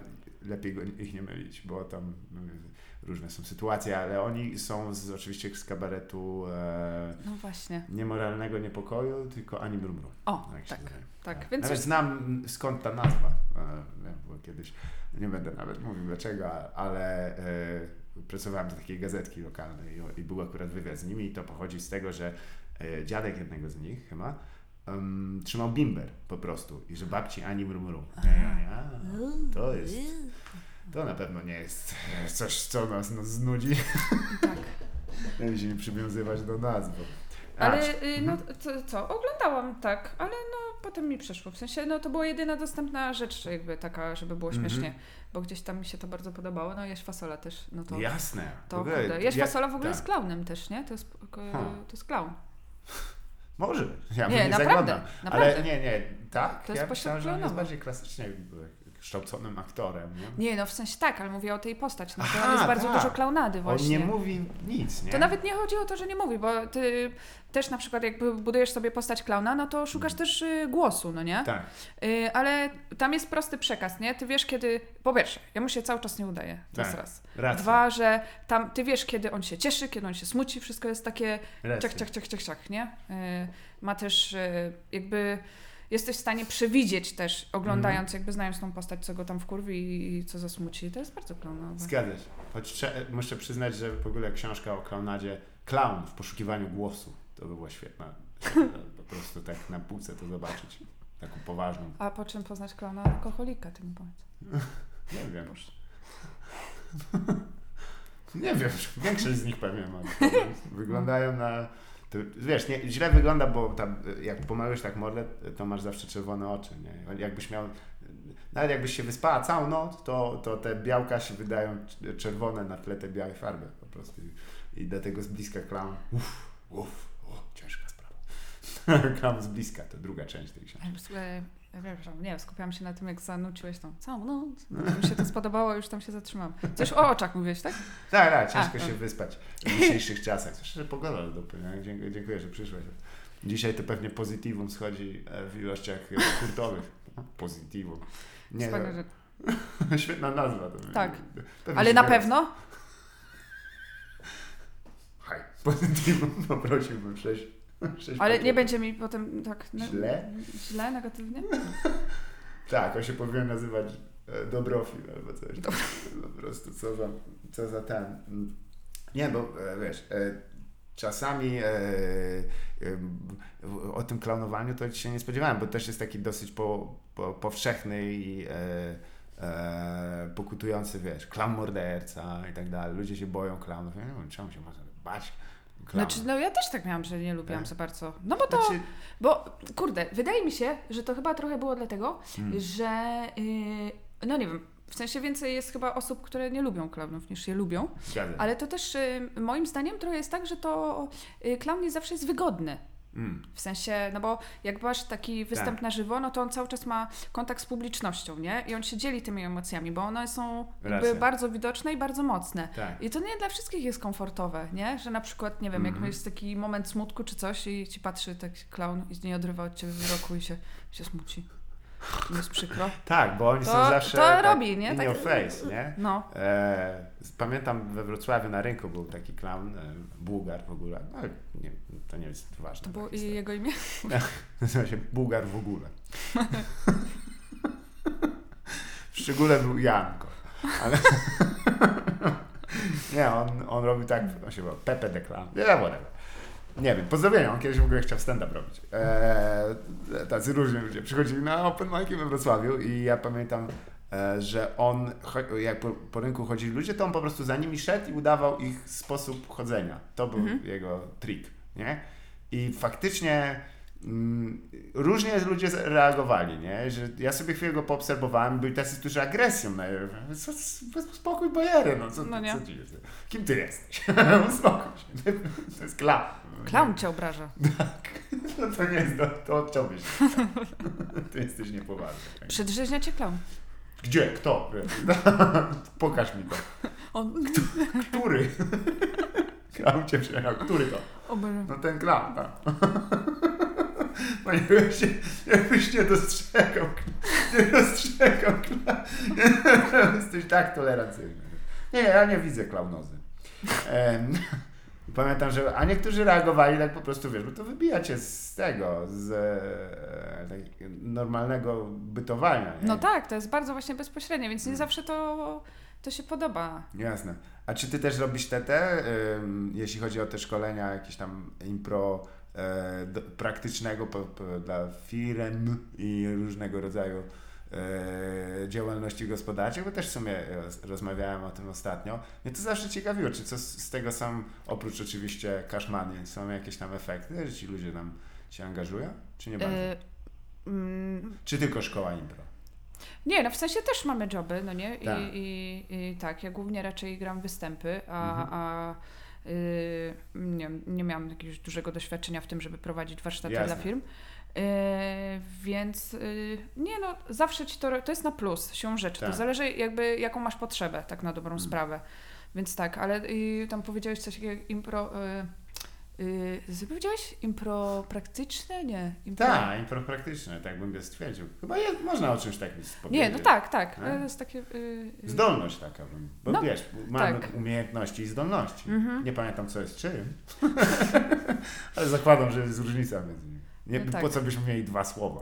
lepiej ich nie mylić, bo tam e, różne są sytuacje, ale oni są z, oczywiście z kabaretu e, No właśnie. niemoralnego niepokoju, tylko ani mrumru. O, się tak, zdaje. tak. Więc Nawet już, znam skąd ta nazwa, e, bo kiedyś, nie będę nawet mówił dlaczego, ale e, pracowałem do takiej gazetki lokalnej i, i był akurat wywiad z nimi i to pochodzi z tego, że e, dziadek jednego z nich chyba em, trzymał bimber po prostu i że babci ani mrumru. Ja, ja, ja, to jest, to na pewno nie jest coś, co nas, nas znudzi. tak. *laughs* Nie przywiązywać do nazwy. A, Ale y, no to, co, oglądałam, tak, ale no potem mi przeszło. W sensie, no to była jedyna dostępna rzecz jakby taka, żeby było Mhm. śmiesznie, bo gdzieś tam mi się to bardzo podobało. No jeść fasola też, no to... Jasne. To W ogóle, kurde. Jeść ja- fasola w ogóle tak. jest klaunem też, nie? To jest, Hmm. to jest klaun. Może. Ja Nie, bym nie naprawdę, naprawdę. Ale nie, nie, tak. To jest ja myślałem, że on jest bardziej klasycznie kształconym aktorem. Nie? Nie, no w sensie tak, ale mówię o tej postaci. No, Aha, jest bardzo tak. dużo klaunady On właśnie. nie mówi nic, nie? To nawet nie chodzi o to, że nie mówi, bo ty też na przykład jak budujesz sobie postać klauna, no to szukasz też y, głosu, no nie? Tak. Y, ale tam jest prosty przekaz, nie? Ty wiesz kiedy, po pierwsze, ja mu się cały czas nie udaje, to jest Tak. raz. Racja. Dwa, że tam ty wiesz kiedy on się cieszy, kiedy on się smuci, wszystko jest takie Racja. ciach, ciach, ciach, ciach, ciach, nie? Y, ma też y, jakby jesteś w stanie przewidzieć też, oglądając, Mhm. jakby znając tą postać, co go tam wkurwi i co zasmuci. To jest bardzo klaunowe. Zgadza się. Choć muszę przyznać, że w ogóle książka o klaunadzie Klaun w poszukiwaniu głosu to by była świetna. *laughs* po prostu tak na półce to zobaczyć. Taką poważną. A po czym poznać klauna alkoholika, ty mi powiedz. *laughs* Nie wiem. *laughs* Nie wiem, większość z nich pewnie ma. Wyglądają na... To, wiesz, nie, źle wygląda, bo tam, jak pomalujesz tak mordę, to masz zawsze czerwone oczy, nie? Jakbyś miał... Nawet jakbyś się wyspała całą noc, to, to te białka się wydają cz- czerwone na tle tej białej farby po prostu. I, dlatego z bliska klaun... Uff, uff, o, ciężka *laughs* klaun z bliska, to druga część tej książki. Że nie, skupiałam się na tym, jak zanuciłeś tą całą noc. No, mi się to spodobało, już tam się zatrzymałam. Coś o oczach mówiłeś, tak? Tak, tak, ciężko A, się no. wyspać w dzisiejszych czasach. Zwłaszcza, że pogoda do dupy. nie? Dziękuję, dziękuję, że przyszłeś. Dzisiaj to pewnie pozytywum schodzi e, w ilościach e, hurtowych. Pozytywum. Nie, Wspaniałe no, rzeczy. *laughs* świetna nazwa. To Tak. Pewnie Ale na pewno? Haj, pozytywum poprosiłbym sześć. Ale nie będzie mi potem tak... ne- Źle? Źle, negatywnie? *laughs* Tak, on się powinien nazywać e, Dobrofil albo coś. Dobra. Po prostu co za, co za ten. Nie, bo e, wiesz, e, czasami e, e, o tym klaunowaniu to się nie spodziewałem, bo też jest taki dosyć po, po, powszechny i e, pokutujący, wiesz, klaun morderca i tak dalej. Ludzie się boją klaunów. Ja nie wiem, czemu się można bać Znaczy, no ja też tak miałam, że nie lubiłam Tak? za bardzo. No bo to... Znaczy, Bo, kurde, wydaje mi się, że to chyba trochę było dlatego, Hmm. że... Yy, no nie wiem, w sensie więcej jest chyba osób, które nie lubią klaunów niż je lubią. zgadzam. Ale to też y, moim zdaniem trochę jest tak, że to y, klaun nie zawsze jest wygodny. Mm. W sensie, no bo jak masz taki występ Tak. na żywo, no to on cały czas ma kontakt z publicznością, nie? I on się dzieli tymi emocjami, bo one są bardzo widoczne i bardzo mocne. Tak. I to nie dla wszystkich jest komfortowe, nie? Że na przykład, nie wiem, jak Mhm. jest taki moment smutku czy coś i ci patrzy taki klaun i nie odrywa od ciebie wzroku i się, się smuci. Jest przykro. Tak, bo oni To- są zawsze to tak robi, nie? in Tak- your face, nie? No. E, pamiętam we Wrocławiu na rynku był taki clown, e, Bułgar w ogóle, no, nie, to nie jest ważne. To było i jego imię? *laughs* Nazywa się Bułgar w ogóle. *laughs* w szczególe był Janko. Ale *laughs* nie, on, on robił tak, on się był Pepe de Clown. Nie, whatever. Nie wiem, pozdrowienia, on kiedyś w ogóle chciał stand-up robić. Eee, tacy różni ludzie przychodzili na open mic'i we Wrocławiu i ja pamiętam, e, że on, jak po, po rynku chodzili ludzie, to on po prostu za nimi szedł i udawał ich sposób chodzenia. To był jego trik, nie? I faktycznie różnie ludzie reagowali, nie? Że ja sobie chwilę go poobserwowałem, byli tacy, którzy agresją na co, spokój bajery, no co, No nie. co ci jest? Kim ty jesteś? *laughs* Uspokój się. To jest klaun. Klaun cię obraża. *laughs* No to nie jest, to, to odciąłbyś się. *laughs* Ty jesteś niepoważny. Przedrzeźnia cię klaun. Gdzie? Kto? Pokaż mi to. On... Który? Klaun cię przyjechał. Który to? Obraża. No ten klaun, tak. Jakbyś, nie- jakbyś nie dostrzegał, nie dostrzegał. *laughs* Jesteś tak tolerancyjny. Nie, ja nie widzę klaunozy. *laughs* Pamiętam, że a niektórzy reagowali tak po prostu, wiesz, bo to wybija cię z tego, z e, tak, normalnego bytowania. Nie? No tak, to jest bardzo właśnie bezpośrednie, więc nie zawsze to, to się podoba. Jasne. A czy ty też robisz te, te ym, jeśli chodzi o te szkolenia, jakieś tam impro praktycznego po, po, dla firm i różnego rodzaju e, działalności gospodarczych, bo też w sumie roz, rozmawiałem o tym ostatnio. Mnie to zawsze ciekawiło, czy co z, tego są, oprócz oczywiście kaszmany, są jakieś tam efekty, że ci ludzie tam się angażują, czy nie bardzo? Y, mm, Czy tylko szkoła impro? Nie, no w sensie też mamy joby, no nie? I, Tak. i, i tak, ja głównie raczej gram występy, a, Mhm. a nie, nie miałam jakiegoś dużego doświadczenia w tym, żeby prowadzić warsztaty Jasne. dla firm. Y, więc y, nie no, zawsze ci to, to jest na plus, siłą rzeczy. Tak. To zależy jakby jaką masz potrzebę, tak na dobrą Mm. sprawę. Więc tak, ale y, tam powiedziałeś coś takiego impro... Y, y, co powiedziałeś? Impro praktyczne? Nie. Impro... Tak, impro praktyczne, tak bym stwierdził. Chyba jest, można o czymś takim powiedzieć. Nie, no tak, tak. Jest takie... Y, y, Zdolność taka, bym- bo No, wiesz, mamy tak. umiejętności i zdolności. Mhm. Nie pamiętam co jest czym, *laughs* ale zakładam, że jest różnica między nimi. Nie, No tak. Po co byśmy mieli dwa słowa?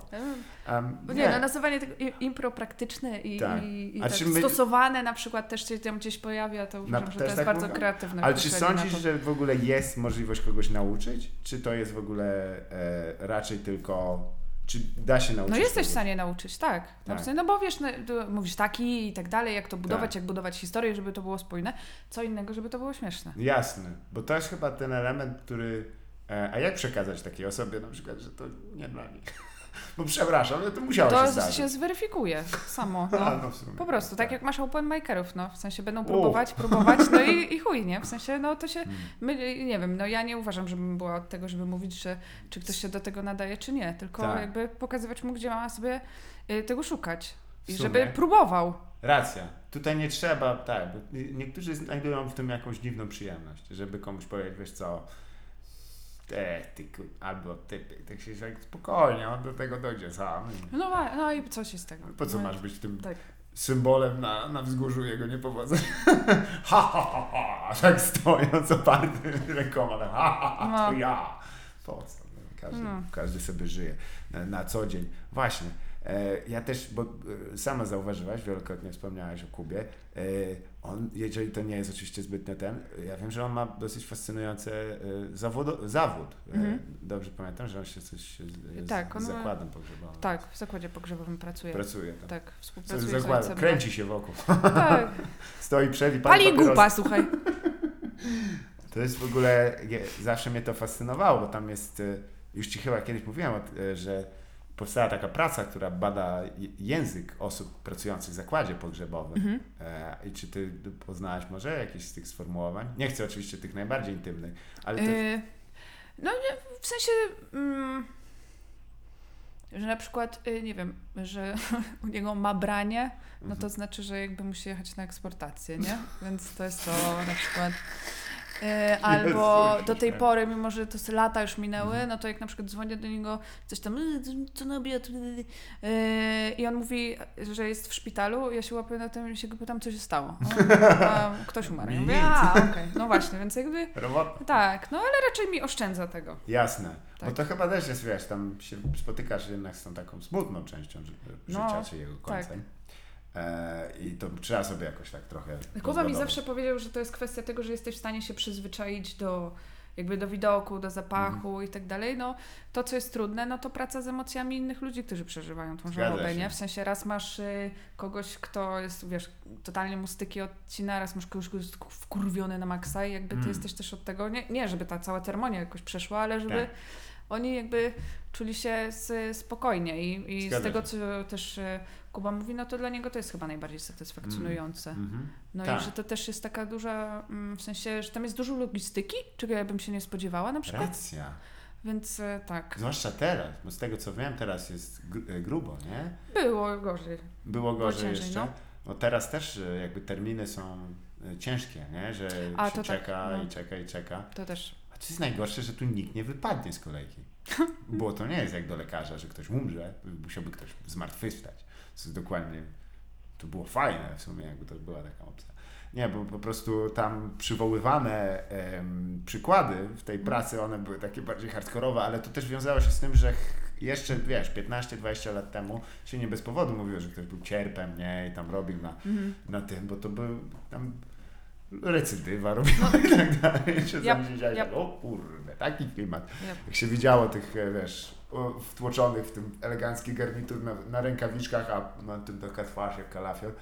Um, No nie, no nazywanie tego impro praktyczne i, Tak. i, i tak my- stosowane na przykład też się tam gdzieś pojawia, to uważam, że to jest tak bardzo mówią? kreatywne. Ale czy na sądzisz, że w ogóle jest możliwość kogoś nauczyć? Czy to jest w ogóle e, raczej tylko... Czy da się nauczyć? No jesteś w stanie nauczyć, tak. No, Tak. no bo wiesz, no, mówisz taki i tak dalej, jak to budować, Tak. jak budować historię, żeby to było spójne. Co innego, żeby to było śmieszne. Jasne, bo to jest chyba ten element, który... E, a jak przekazać takiej osobie na przykład, że to nie dla nich? *laughs* Bo przepraszam, ale to musiało się To się zweryfikuje samo. *laughs* A, No. no w sumie. Po prostu, tak jak masz open makerów, no, w sensie będą O. próbować, próbować, no i, *laughs* i chuj, nie? W sensie, no to się, Mm. my, nie wiem, no ja nie uważam, żebym była od tego, żeby mówić, że czy ktoś się do tego nadaje, czy nie, tylko Tak. jakby pokazywać mu, gdzie ma sobie y, tego szukać i żeby próbował. Racja. Tutaj nie trzeba, tak, bo niektórzy znajdują w tym jakąś dziwną przyjemność, żeby komuś powiedzieć, wiesz co, te, ty, albo ty, tak się tak spokojnie, on do tego dojdzie sam. No, no i coś z tego. Po co no, masz być tym Tak. symbolem na, na wzgórzu jego niepowodzenia? *laughs* ha, ha, ha, ha, tak stojąc oparty *laughs* rękoma, tak, ha, ha, ha, to No. ja. Po co? No, Każdy, No. każdy sobie żyje na, na co dzień. Właśnie. E, ja też, bo e, sama zauważyłaś, wielokrotnie wspomniałaś o Kubie. E, on, jeżeli to nie jest oczywiście zbytnio ten, ja wiem, że on ma dosyć fascynujący e, zawód. Mhm. Dobrze pamiętam, że on się coś z, Tak, z on ma- zakładem pogrzebowym. Tak, w zakładzie pogrzebowym pracuje. Pracuje tam. Tak, współpracuje z zakłada? ojcem. Kręci się wokół. Tak, *laughs* Stoi przed i pali pali gupa, słuchaj. *laughs* To jest w ogóle, zawsze mnie to fascynowało, bo tam jest, już Ci chyba kiedyś mówiłem, że powstała taka praca, która bada język osób pracujących w zakładzie pogrzebowym. Mhm. E, I czy Ty poznałaś może jakieś z tych sformułowań? Nie chcę oczywiście tych najbardziej intymnych, ale to, Y, No w sensie, mm, że na przykład, y, nie wiem, że *laughs* u niego ma branie, no Mhm. to znaczy, że jakby musi jechać na eksportację, nie? Więc to jest to na przykład. Y, Albo do tej tak. pory, mimo że to lata już minęły, no to jak na przykład dzwonię do niego, coś tam, "Y, co na obiad, y, y", i on mówi, że jest w szpitalu, ja się łapię na tym i się go pytam, co się stało. A, ktoś umarł. Ja mówię, a, okej, no właśnie, więc jakby, Robot? tak, no ale raczej mi oszczędza tego. Jasne. Tak. Bo to chyba też jest, wiesz, tam się spotykasz jednak z tą taką smutną częścią No, życia czy jego końcem. E, I to trzeba sobie jakoś tak trochę. Kuba mi zawsze powiedział, że to jest kwestia tego, że jesteś w stanie się przyzwyczaić do jakby do widoku, do zapachu Mhm. i tak dalej. No to, co jest trudne, no to praca z emocjami innych ludzi, którzy przeżywają tą żałobę, nie? W sensie raz masz y, kogoś, kto jest, wiesz, totalnie mu styki odcina, raz masz kogoś, kto jest wkurwiony na maksa i jakby ty Mm. jesteś też od tego, nie, nie żeby ta cała ceremonia jakoś przeszła, ale żeby Tak. oni jakby czuli się s- spokojnie i, i z tego, się. co też y, Kuba mówi, no to dla niego to jest chyba najbardziej satysfakcjonujące. Mhm. No Tak. i że to też jest taka duża, mm, w sensie, że tam jest dużo logistyki, czego ja bym się nie spodziewała na przykład. Racja. Więc e, tak, Zwłaszcza teraz, bo z tego co wiem, teraz jest e, grubo, nie? było gorzej. Było gorzej ciężej, jeszcze. no. No. teraz też e, jakby terminy są ciężkie, nie? Że A, się tak, czeka no. i czeka i czeka. To też. A co jest najgorsze, że tu nikt nie wypadnie z kolejki. *laughs* Bo to nie jest jak do lekarza, że ktoś umrze, musiałby ktoś zmartwychwstać. To jest dokładnie, to było fajne w sumie, jakby to była taka opcja. Nie, bo po prostu tam przywoływane em, przykłady w tej pracy, one były takie bardziej hardkorowe, ale to też wiązało się z tym, że jeszcze, wiesz, 15-20 lat temu się nie bez powodu mówiło, że ktoś był cierpem, nie, i tam robił na, Mhm. na tym, bo to był tam recydywa robiła i tak dalej. Się Ja- ja- tak, o kurde, taki klimat. Ja, Jak się widziało tych, e, wiesz, wtłoczonych w tym elegancki garnitur na, na rękawiczkach, a na tym taka twarz jak kalafior,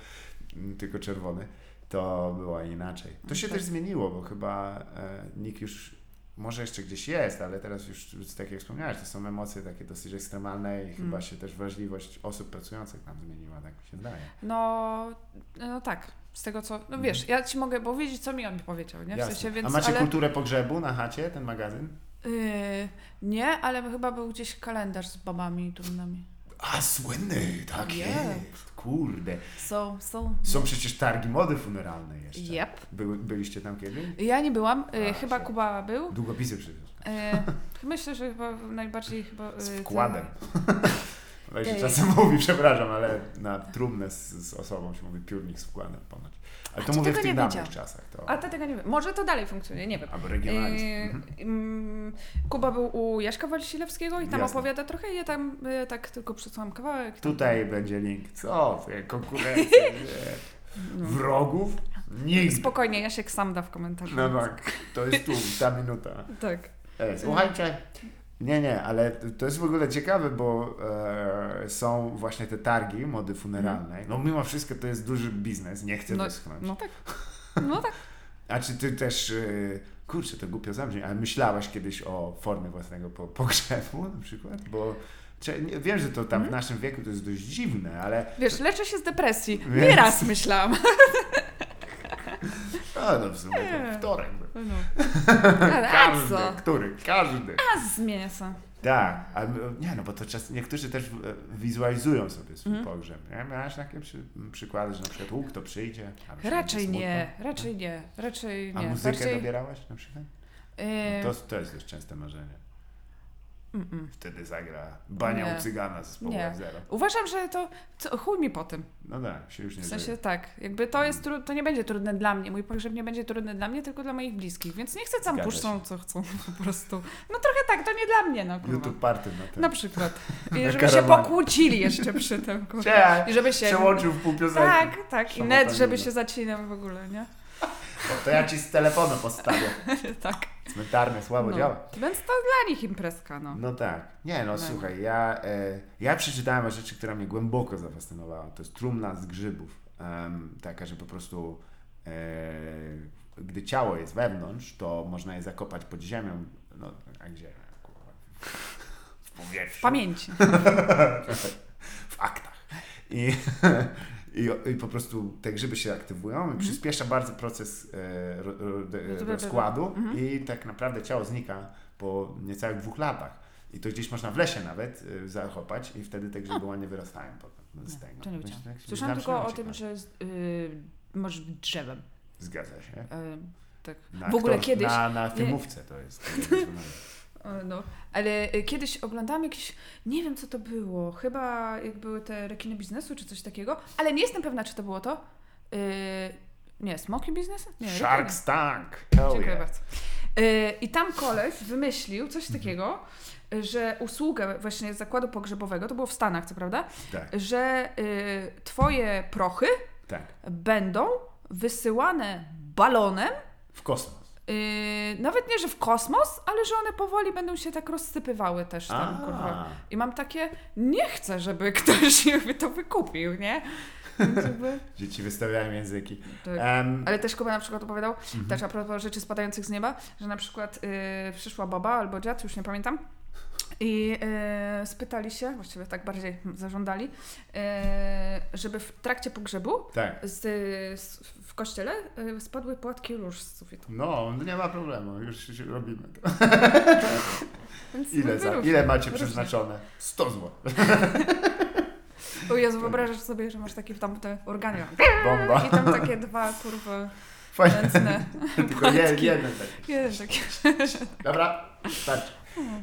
m, tylko czerwony, to było inaczej. To się Tak. też zmieniło, bo chyba e, nikt już, może jeszcze gdzieś jest, ale teraz już, tak jak wspomniałeś, to są emocje takie dosyć ekstremalne i chyba Mm. się też wrażliwość osób pracujących tam zmieniła, tak mi się zdaje. no, no tak, z tego co, no wiesz, ja ci mogę powiedzieć, co mi on powiedział, nie? W. Jasne. sensie, więc, a macie ale, kulturę pogrzebu na chacie, ten magazyn? Y, nie, ale chyba był gdzieś kalendarz z babami i trumnami. A, słynny, tak Jest. jest. Kurde. Są, są. Są przecież targi mody funeralnej jeszcze. Yep. Były, byliście tam kiedyś? Ja nie byłam, y, A, chyba się- Kuba był. Długopisy przecież. Y, myślę, że chyba najbardziej chyba... y, Z wkładem. *laughs* Tak się czasem *laughs* mówi, przepraszam, ale na trumnę z, z osobą się mówi piórnik z wkładem ponoć. Ale A to mówię w tych dawnych czasach. To, A to tego nie wiem. Może to dalej funkcjonuje, nie wiem. albo regionalizm. Yy, Mhm. mm, Kuba był u Jaśka Walisilewskiego i tam Jasne. opowiada trochę i ja tam y, tak tylko przesłałam kawałek. tam- Tutaj będzie link. Co? Konkurencja. *laughs* No. Wrogów? Nigdy. Spokojnie, Jasiek sam da w komentarzu. No tak, to jest tu, ta minuta. Tak. E, Słuchajcie, nie, nie, ale to jest w ogóle ciekawe, bo e, są właśnie te targi mody funeralnej. No mimo wszystko to jest duży biznes, nie chcę No, wyschnąć. no tak. *laughs* No tak. A czy ty też, e, kurczę, to głupio zabrzmi, ale myślałeś kiedyś o formie własnego po, pogrzebu na przykład? Bo wiem, że to tam w naszym wieku to jest dość dziwne, ale Wiesz, leczę się z depresji. Więc- Nieraz myślałam. *laughs* no, no w sumie to wtorek. był. No. *laughs* A, a Każdy, co? który? Każdy. A z mięsa. Tak, ale nie no, bo to czas, niektórzy też e, wizualizują sobie swój Mhm. pogrzeb. Nie? Miałaś takie przy, przykłady, że na przykład łuk to przyjdzie? a Raczej nie, raczej nie, raczej A nie. muzykę Bardziej, dobierałaś na przykład? No to, to jest dość częste marzenie. Mm, mm. Wtedy zagra Bania Nie. u Cygana z zespołu Nie. F0. Uważam, że to co, chuj mi po tym. No tak, się już nie W sensie żyje. tak, jakby to jest tru- to nie będzie trudne dla mnie. Mój pogrzeb nie będzie trudny dla mnie, tylko dla moich bliskich. Więc nie chcę tam Zgadza puszczą co chcą *laughs* po prostu. No trochę tak, to nie dla mnie, no kurwa. YouTube party na tym. Na przykład. *laughs* I żeby się karawanie. pokłócili jeszcze przy tym. kurwa. Cześć! I żeby się. Przełączył w pół piosenki. Tak, tak. I net, żeby się zacinał w ogóle, nie? O, to ja ci z telefonu postawię. *laughs* tak. Cmentarne słabo No. działa. Więc to dla nich imprezka, no. No tak. Nie no, No. słuchaj, ja, e, ja przeczytałem o rzeczy, która mnie głęboko zafascynowała. To jest trumna z grzybów. Em, taka, że po prostu e, gdy ciało jest wewnątrz, to można je zakopać pod ziemią. No, a gdzie? Kurwa. W powietrzu. Pamięci. *laughs* w aktach. I, i, I po prostu te grzyby się aktywują i przyspiesza bardzo proces e, ro, ro, Mhm. No rozkładu Mhm. i tak naprawdę ciało znika po niecałych dwóch latach. I to gdzieś można w lesie nawet y, zakopać i wtedy te grzyby ładnie wyrastają potem z tego. to nie Myślę, że Słyszałam tylko o tym, że y, możesz być drzewem. Zgadza się. Y, tak. Na W ogóle aktor- kiedyś- Na, na filmówce to jest. To jest E, No, ale y, kiedyś oglądałam jakiś, nie wiem co to było, chyba jak były te rekiny biznesu czy coś takiego, ale nie jestem pewna, czy to było to. Y, nie, smoki biznesu? Nie, Shark's Tank. Dziękuję yeah. bardzo. Y, I tam koleś wymyślił coś Mhm. takiego, y, że usługę właśnie zakładu pogrzebowego, to było w Stanach, co prawda, Tak, że y, twoje prochy tak. będą wysyłane balonem W kosmos. Yy, nawet nie, że w kosmos, ale że one powoli będą się tak rozsypywały też tam, A. kurwa. I mam takie, nie chcę, żeby *laughs* ktoś jakby to wykupił, nie? Jakby, *laughs* Dzieci wystawiają języki. tak. Em, Ale też Kuba na przykład opowiadał, mhm. też a propos rzeczy spadających z nieba, że na przykład yy, przyszła baba albo dziad, już nie pamiętam, i yy, spytali się, właściwie tak bardziej zażądali, yy, żeby w trakcie pogrzebu tak. z, z, w kościele yy, spadły płatki róż z sufitu. No, no nie ma problemu, już, robimy to. *laughs* Ile, za, ile macie przeznaczone? 100 zł. *laughs* O Jezu, wyobrażasz sobie, że masz takie tam te organy. Bomba. I tam takie dwa kurwa *laughs* Fajne. Tylko płatki. jeden taki. Jeden taki. Dobra, starczy.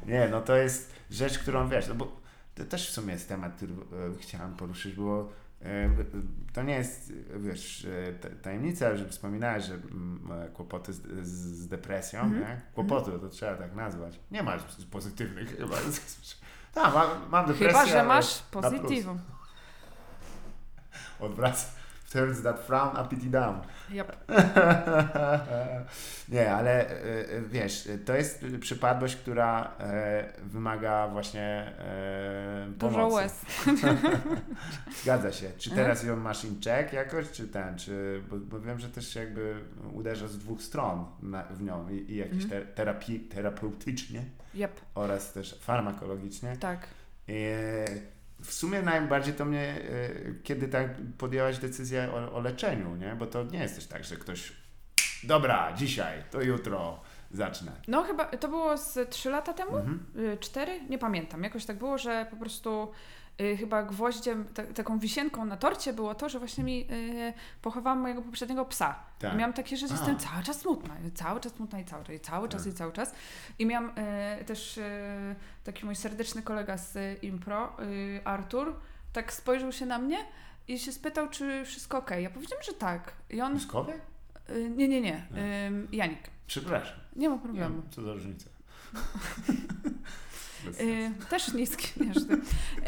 Nie, no to jest rzecz, którą wiesz, no bo to też w sumie jest temat, który e, chciałam poruszyć, bo to nie jest, e, wiesz, e, ta- tajemnica, że wspominałeś, że mm, e, kłopoty z, z, depresją, Mhm. nie? Kłopoty, to trzeba tak nazwać. Nie ma z- pozytywnych chyba. *laughs* Tak, mam, mam depresję, Chyba, że masz pozytywum. Odwraca. Turns that frown it down. Yep. *laughs* Nie, ale e, e, wiesz, to jest przypadłość, która e, wymaga właśnie e, Dużo pomocy. łez. *laughs* Zgadza się. Czy Mhm. teraz ją masz in check jakoś, czy ten, czy, bo, bo wiem, że też jakby uderza z dwóch stron na, w nią i, i jakieś Mhm. te, terapii, terapeutycznie Yep, oraz też farmakologicznie. tak. E, w sumie najbardziej to mnie, e, kiedy tak podjęłaś decyzję o, o leczeniu, nie? Bo to nie jest też tak, że ktoś dobra, dzisiaj, to jutro zacznę. No chyba to było z 3 lata temu? Mhm. Y, Cztery? Nie pamiętam. Jakoś tak było, że po prostu y, chyba gwoździem, ta, taką wisienką na torcie było to, że właśnie mi y, pochowałam mojego poprzedniego psa. Tak. I miałam takie, że A. jestem cały czas smutna, cały czas smutna i cały czas, i cały czas, Tak. i cały czas. I miałam y, też y, taki mój serdeczny kolega z y, Impro, y, Artur, tak spojrzał się na mnie i się spytał, czy wszystko ok. Ja powiedziałam, że tak. I on, y, nie, nie, nie, No. y, Janik, Przepraszam. nie ma Nie problemu. wiem, co za różnica. *laughs* Y, sensu. też niski, wiesz. ty.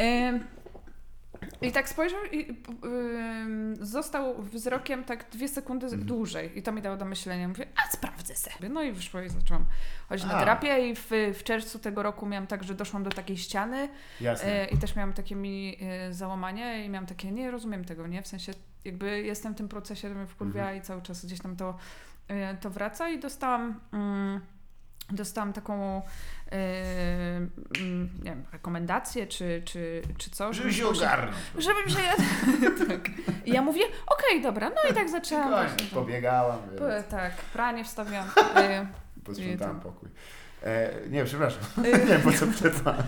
Y, I tak spojrzał i y, został wzrokiem tak dwie sekundy Mhm. dłużej. I to mi dało do myślenia. Mówię, a sprawdzę sobie. No i wyszło i zaczęłam chodzić na A. terapię i w, w czerwcu tego roku miałam tak, że doszłam do takiej ściany Jasne. y, i też miałam takie mini y, załamanie i miałam takie, nie rozumiem tego, nie? W sensie jakby jestem w tym procesie, to mnie wkurwia Mhm. i cały czas gdzieś tam to, y, to wraca i dostałam... Mm, dostałam taką yy, mm, nie wiem, rekomendację czy, czy, czy co. Żebym się- ogarnąć. Żebym się... *laughs* tak. I ja mówię, okej, dobra, no i tak zaczęłam. Właśnie Pobiegałam, Po- tak, pranie wstawiłam. Yy, *laughs* posprzątałam to. pokój. E, nie, przepraszam. *laughs* nie wiem, po co przerwałem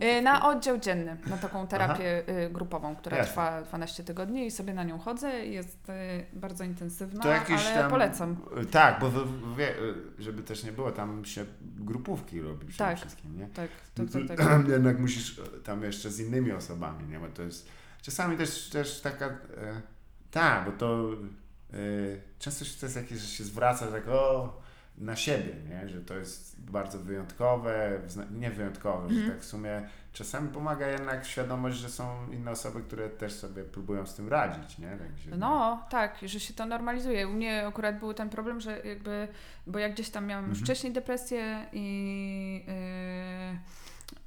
yy, na oddział dzienny, na taką terapię yy, grupową, która Jasne. trwa 12 tygodni i sobie na nią chodzę. Jest yy, bardzo intensywna, To jakieś ale tam- polecam. Tak, bo wie, żeby też nie było, tam się grupówki robi przede Tak. wszystkim, nie? Tak, to, to to, tak. *clears throat* Jednak musisz e, tam jeszcze z innymi osobami, nie? Bo to jest czasami też, też taka, e, tak, bo to e, często się to jest jakieś, że się zwraca tak o, na siebie, nie? Że to jest bardzo wyjątkowe, nie wyjątkowe, że Mhm. tak w sumie czasami pomaga jednak świadomość, że są inne osoby, które też sobie próbują z tym radzić, nie? Tak No, tak, że się to normalizuje. U mnie akurat był ten problem, że jakby, bo ja gdzieś tam miałam już Mhm. wcześniej depresję i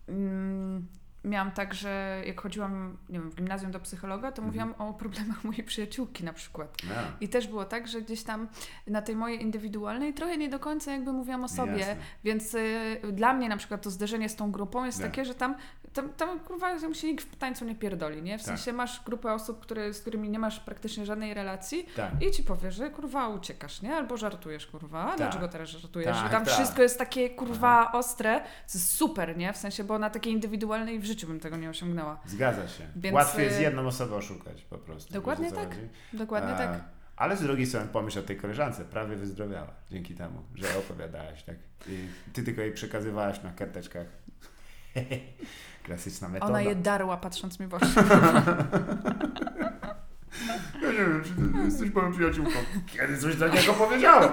yy, mm, miałam tak, że jak chodziłam, nie wiem, w gimnazjum do psychologa, to Mhm. mówiłam o problemach mojej przyjaciółki na przykład. I też było tak, że gdzieś tam na tej mojej indywidualnej trochę nie do końca jakby mówiłam o sobie, jasne. więc y, dla mnie na przykład to zderzenie z tą grupą jest Tak. takie, że tam tam, tam kurwa tam się nikt w tańcu nie pierdoli, nie? W Tak. sensie masz grupę osób, które, z którymi nie masz praktycznie żadnej relacji Tak. i ci powie, że kurwa uciekasz, nie? Albo żartujesz, kurwa. A dlaczego teraz żartujesz? Tak, I tam tak. wszystko jest takie kurwa ostre, co jest super, nie? W sensie, bo na takiej indywidualnej w życiu bym tego nie osiągnęła. Zgadza się. Więc, Łatwiej jest y, jedną osobę oszukać po prostu. Dokładnie tak. chodzi? Dokładnie E, tak. Ale z drugiej strony pomyśl o tej koleżance, prawie wyzdrowiała dzięki temu, że opowiadałaś, tak? I ty tylko jej przekazywałaś na karteczkach. *laughs* Klasyczna metoda. Ona je darła patrząc mi w oczy. *laughs* Ja nie wiem, czy ty jesteś moją przyjaciółką. Kiedy coś takiego powiedziałem?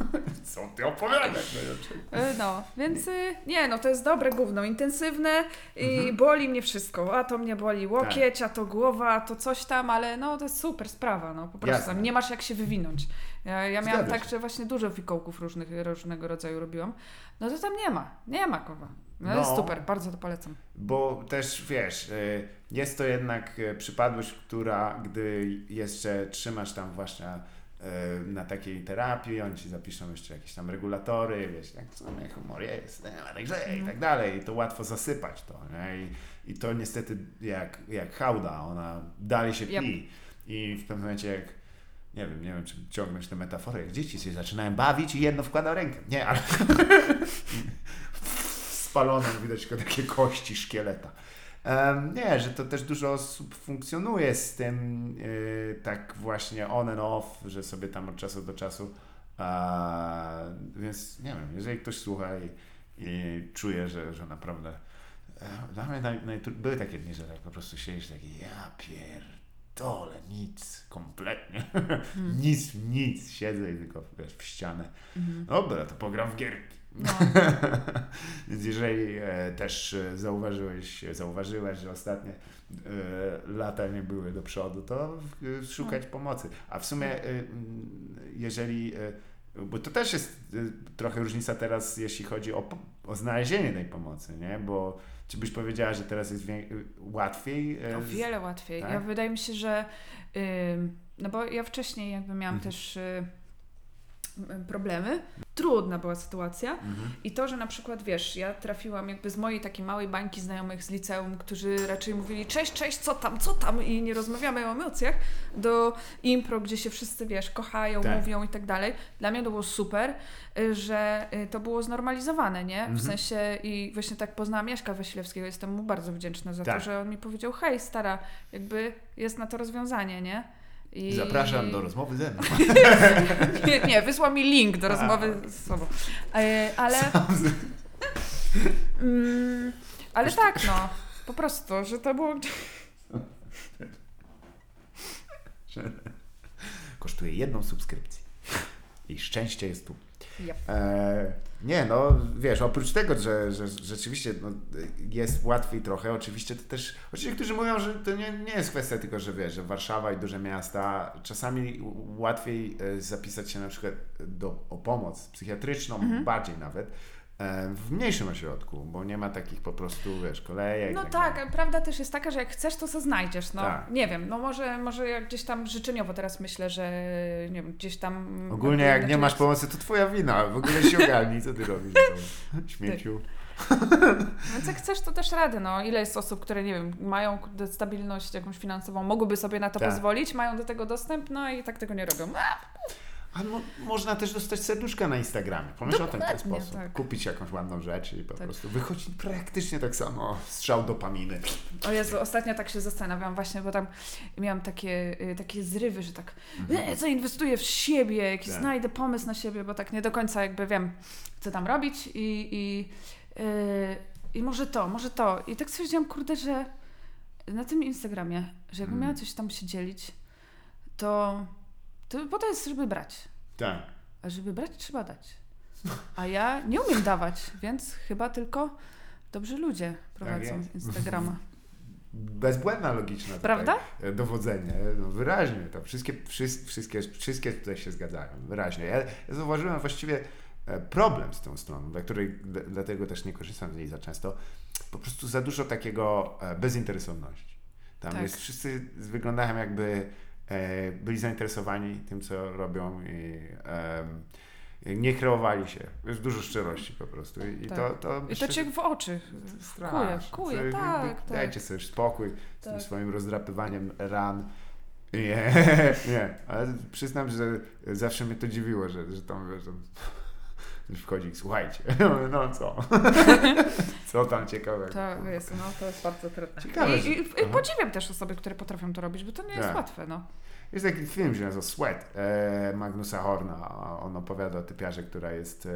*laughs* Co ty opowiadasz? Y, No, więc y, nie, no to jest dobre gówno, intensywne i Mhm. boli mnie wszystko. A to mnie boli łokieć, Tak. a to głowa, a to coś tam, ale no to jest super sprawa, no po prostu tam nie masz jak się wywinąć. Ja, ja miałam Zgadza tak, się. że właśnie dużo fikołków różnych, różnego rodzaju robiłam. No to tam nie ma, nie ma kowa. No, No. jest super, bardzo to polecam. Bo też wiesz, y, jest to jednak y, przypadłość, która gdy jeszcze trzymasz tam właśnie y, na takiej terapii, oni ci zapiszą jeszcze jakieś tam regulatory, wiesz, jak w sumie humor jest, tak źle i Mhm. tak dalej. I to łatwo zasypać to. Nie? I, I to niestety jak, jak hałda, ona dalej się Yep. pli. I w pewnym momencie jak nie wiem, nie wiem, czy ciągnąć tę metaforę, jak dzieci się zaczynają bawić i jedno wkłada rękę. Nie, ale *laughs* spaloną widać tylko takie kości szkieleta. Nie, że to też dużo osób funkcjonuje z tym y, tak właśnie on and off, że sobie tam od czasu do czasu a, więc nie wiem, jeżeli ktoś słucha i, i czuje, że, że naprawdę e, dla mnie naj, naj, były takie dni, że tak po prostu siedzisz taki ja pierdolę, nic, kompletnie, *laughs* nic, nic, siedzę i tylko wiesz, w ścianę. Mhm. Dobra, to pogram w gierki. No. *laughs* Więc jeżeli e, też e, zauważyłeś, zauważyłeś, że ostatnie e, lata nie były do przodu, to e, szukać pomocy. A w sumie, e, mm, jeżeli, e, bo to też jest e, trochę różnica teraz, jeśli chodzi o, o znalezienie tej pomocy, nie? Bo czy byś powiedziała, że teraz jest łatwiej? e, O wiele łatwiej. tak? Ja wydaje mi się, że no bo ja wcześniej jakby miałam Mhm. też y, problemy. Trudna była sytuacja. Mhm. I to, że na przykład, wiesz, ja trafiłam jakby z mojej takiej małej bańki znajomych z liceum, którzy raczej mówili cześć, cześć, co tam, co tam i nie rozmawiamy o emocjach, do impro, gdzie się wszyscy, wiesz, kochają, Tak. mówią i tak dalej. Dla mnie to było super, y, że y, to było znormalizowane, nie? W Mhm. sensie i właśnie tak poznałam Jaśka Wasilewskiego, jestem mu bardzo wdzięczna za Tak. to, że on mi powiedział, hej stara, jakby jest na to rozwiązanie, nie? I... Zapraszam do rozmowy ze mną. *laughs* Nie, nie, wysłał mi link do A. rozmowy z sobą. E, ale. *laughs* Mm, ale tak, no. Po prostu, że to było. Kosztuje jedną subskrypcję. I szczęście jest tu. Yep. E, nie, no wiesz, oprócz tego, że, że rzeczywiście no, jest łatwiej trochę, oczywiście to też, oczywiście niektórzy mówią, że to nie, nie jest kwestia tylko, że wiesz, że Warszawa i duże miasta, czasami łatwiej e, zapisać się na przykład do, o pomoc psychiatryczną, Mhm. bardziej nawet, w mniejszym ośrodku, bo nie ma takich po prostu, wiesz, kolejek. No tak, dalej. prawda też jest taka, że jak chcesz, to se znajdziesz. No, Tak. nie wiem, no może, może jak gdzieś tam życzeniowo teraz myślę, że nie wiem, gdzieś tam. Ogólnie jak nie masz pomocy, to twoja wina, w ogóle się ogarnij, co ty robisz, no, *laughs* śmieciu. Więc jak chcesz, to też rady. No. Ile jest osób, które, nie wiem, mają stabilność jakąś finansową, mogłyby sobie na to Tak. pozwolić, mają do tego dostęp, no i tak tego nie robią. A, A mo- można też dostać serduszka na Instagramie. Pomyśl o tym w ten Dokładnie, sposób. tak. Kupić jakąś ładną rzecz i po Tak. prostu wychodzi praktycznie tak samo. Strzał dopaminy. O Jezu, ostatnio tak się zastanawiam właśnie, bo tam miałam takie, y, takie zrywy, że tak e, zainwestuję w siebie, jakiś Tak. znajdę pomysł na siebie, bo tak nie do końca jakby wiem, co tam robić i, i, y, i może to, może to. I tak stwierdziłam, kurde, że na tym Instagramie, że jakbym Mm. miała coś tam się dzielić, to, to bo to jest, żeby brać. Tak. A żeby brać, trzeba dać. A ja nie umiem dawać, więc chyba tylko dobrzy ludzie prowadzą jest. Instagrama. *laughs* Bezbłędna logiczna Prawda? dowodzenie. No, wyraźnie. To wszystkie, wszys- wszystkie, wszystkie tutaj się zgadzają. Wyraźnie. Ja, ja zauważyłem właściwie e, problem z tą stroną, dla której dla- dlatego też nie korzystam z niej za często. Po prostu za dużo takiego e, bezinteresowności. Tam Tak. jest, wszyscy wyglądają jakby byli zainteresowani tym, co robią i nie kreowali się. Jest dużo szczerości po prostu. I, Tak. to, to, I to cię w oczy kuje, straszne. kuje, Co- tak, tak. Dajcie sobie spokój z tym Tak. swoim rozdrapywaniem ran. Nie, *laughs* nie, ale przyznam, że zawsze mnie to dziwiło, że, że tam wiesz, już wchodzi, słuchajcie, *laughs* no co? *laughs* co tam ciekawego? To jest, no, to jest bardzo trudne. Ciekawe, I, że- i, podziwiam też osoby, które potrafią to robić, bo to nie jest Tak. łatwe, no. Jest taki film, się nazywa Sweat e, Magnusa Horna. On opowiada o typiarze, która jest,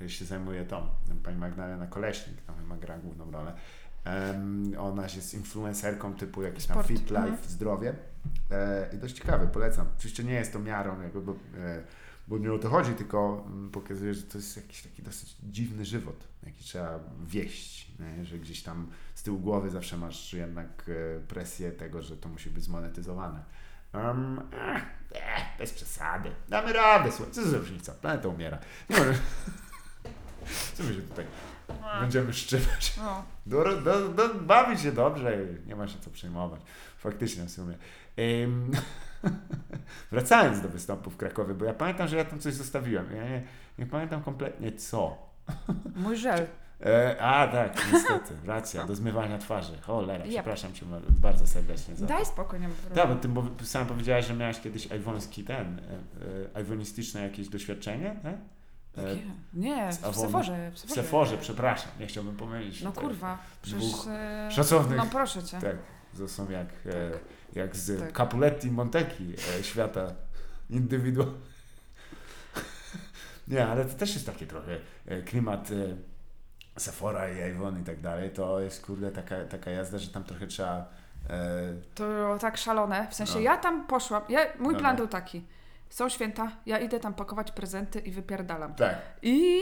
e, się zajmuje tą, pani Magdalena Koleśnik, tam chyba gra główną rolę. Em, ona jest influencerką typu jakiś tam fit life, zdrowie. E, I dość ciekawe, polecam. Oczywiście nie jest to miarą, jakby, bo, e, bo nie o to chodzi, tylko mm, pokazuje, że to jest jakiś taki dosyć dziwny żywot, jaki trzeba wieść, nie? że gdzieś tam z tyłu głowy zawsze masz jednak e, presję tego, że to musi być zmonetyzowane. Um, eh, bez przesady. Damy radę, słuchaj, co za różnica? Planeta umiera. Nie może... *laughs* Co my się tutaj będziemy szczypać? no. Do, do, do, bawić się dobrze, nie ma się co przejmować. Faktycznie w sumie. Ym, *laughs* *laughs* wracając do występu w Krakowie, bo ja pamiętam, że ja tam coś zostawiłem. Ja nie, nie pamiętam kompletnie co. Mój żel. E, a tak, niestety, racja, do zmywania twarzy. Cholera, Yep. przepraszam cię bardzo serdecznie za. Daj spokój, nie Tak, bo ty bo sam powiedziałaś, że miałaś kiedyś iwoński ten, e, e, iwonistyczne jakieś doświadczenie, nie? E? Nie, w Seforze. W w Seforze, przepraszam, nie chciałbym pomylić. No kurwa, przecież... e, szacownych- No proszę cię. Tak, to są jak, e, jak z Tak. Capuletti Montecchi e, świata indywidu. *laughs* Nie, ale to też jest takie trochę e, klimat e, Sephora i Avon i tak dalej. To jest kurde taka, taka jazda, że tam trochę trzeba. E, To było tak szalone. W sensie No. ja tam poszłam. Ja, mój No, plan no. był taki. Są święta, ja idę tam pakować prezenty i wypierdalam. tak, I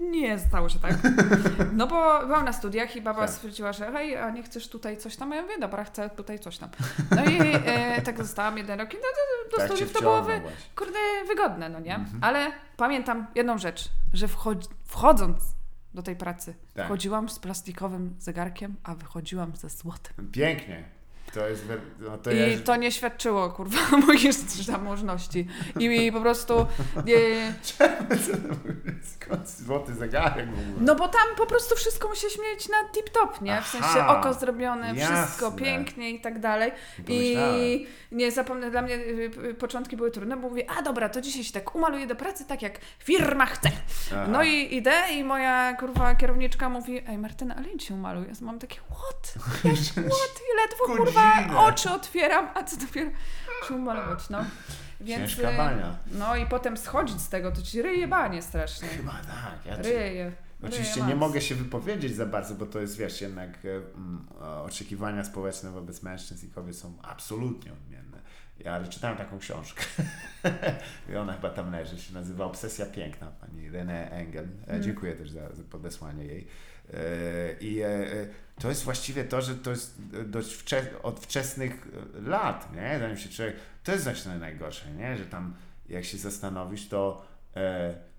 nie stało się tak. *laughs* No bo byłam na studiach i baba Tak. stwierdziła, że hej, a nie chcesz tutaj coś tam? A ja mówię, dobra, chcę tutaj coś tam. No i e, tak zostałam jeden rok i do, do, do tak studiów to było wy, kurde wygodne, no nie? Mhm. Ale pamiętam jedną rzecz, że wchodzi, wchodząc do tej pracy, Tak. wchodziłam z plastikowym zegarkiem, a wychodziłam ze złotym. Pięknie. To jest. No to I ja, to nie świadczyło, kurwa, *laughs* mojej zamożności. I mi po prostu... *laughs* Nie, Skąd złoty zegarek w ogóle? no bo tam po prostu wszystko musisz mieć na tip-top, nie? W sensie oko zrobione, wszystko jasne. pięknie i tak dalej. Nie pomyślałem. I nie zapomnę, dla mnie y, y, początki były trudne, bo mówię, a dobra, to dzisiaj się tak umaluję do pracy, tak jak firma chce. Aha. No i idę i moja kurwa kierowniczka mówi, ej Martyna, ale idź się umaluj. Ja mam takie, what? *laughs* Jak, what? I ledwo kurwa Godzinę. oczy otwieram, a co dopiero się umalować, no. Więc, Ciężka y, bania. no i potem schodzić z tego, to ci ryje banie strasznie. Chyba tak. Ja Ryje. Oczywiście nie mogę się wypowiedzieć za bardzo, bo to jest, wiesz, jednak e, mm, oczekiwania społeczne wobec mężczyzn i kobiet są absolutnie odmienne. Ja czytałem taką książkę *laughs* i ona chyba tam leży, się nazywa Obsesja Piękna, pani René Engel. E, Mm. Dziękuję też za, za podesłanie jej. E, I e, e, to jest właściwie to, że to jest dość od wczesnych lat, nie? Zanim się człowiek, to jest właśnie najgorsze, nie? Że tam jak się zastanowisz, to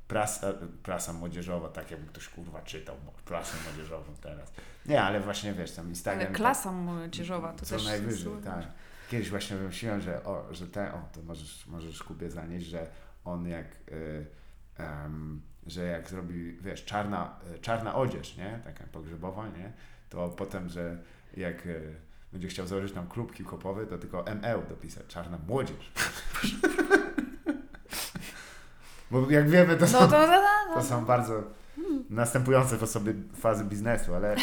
prasa, prasa młodzieżowa, tak jakby ktoś kurwa czytał prasę młodzieżową teraz. Nie, ale właśnie wiesz, tam Instagram. Ale klasa młodzieżowa to co też najwyżej, jest- tak. Kiedyś właśnie wymyśliłem, że o, że te, o, to możesz, możesz Kubie zanieść, że on jak, y, że jak zrobi, wiesz, czarna, y, czarna odzież, nie, taka pogrzebowa, nie, to potem, że jak y, będzie chciał założyć tam klub hip-hopowy, to tylko ML dopisać, czarna młodzież. *laughs* Bo jak wiemy, to No są, to, to, to, to. są bardzo następujące w osobie fazy biznesu, ale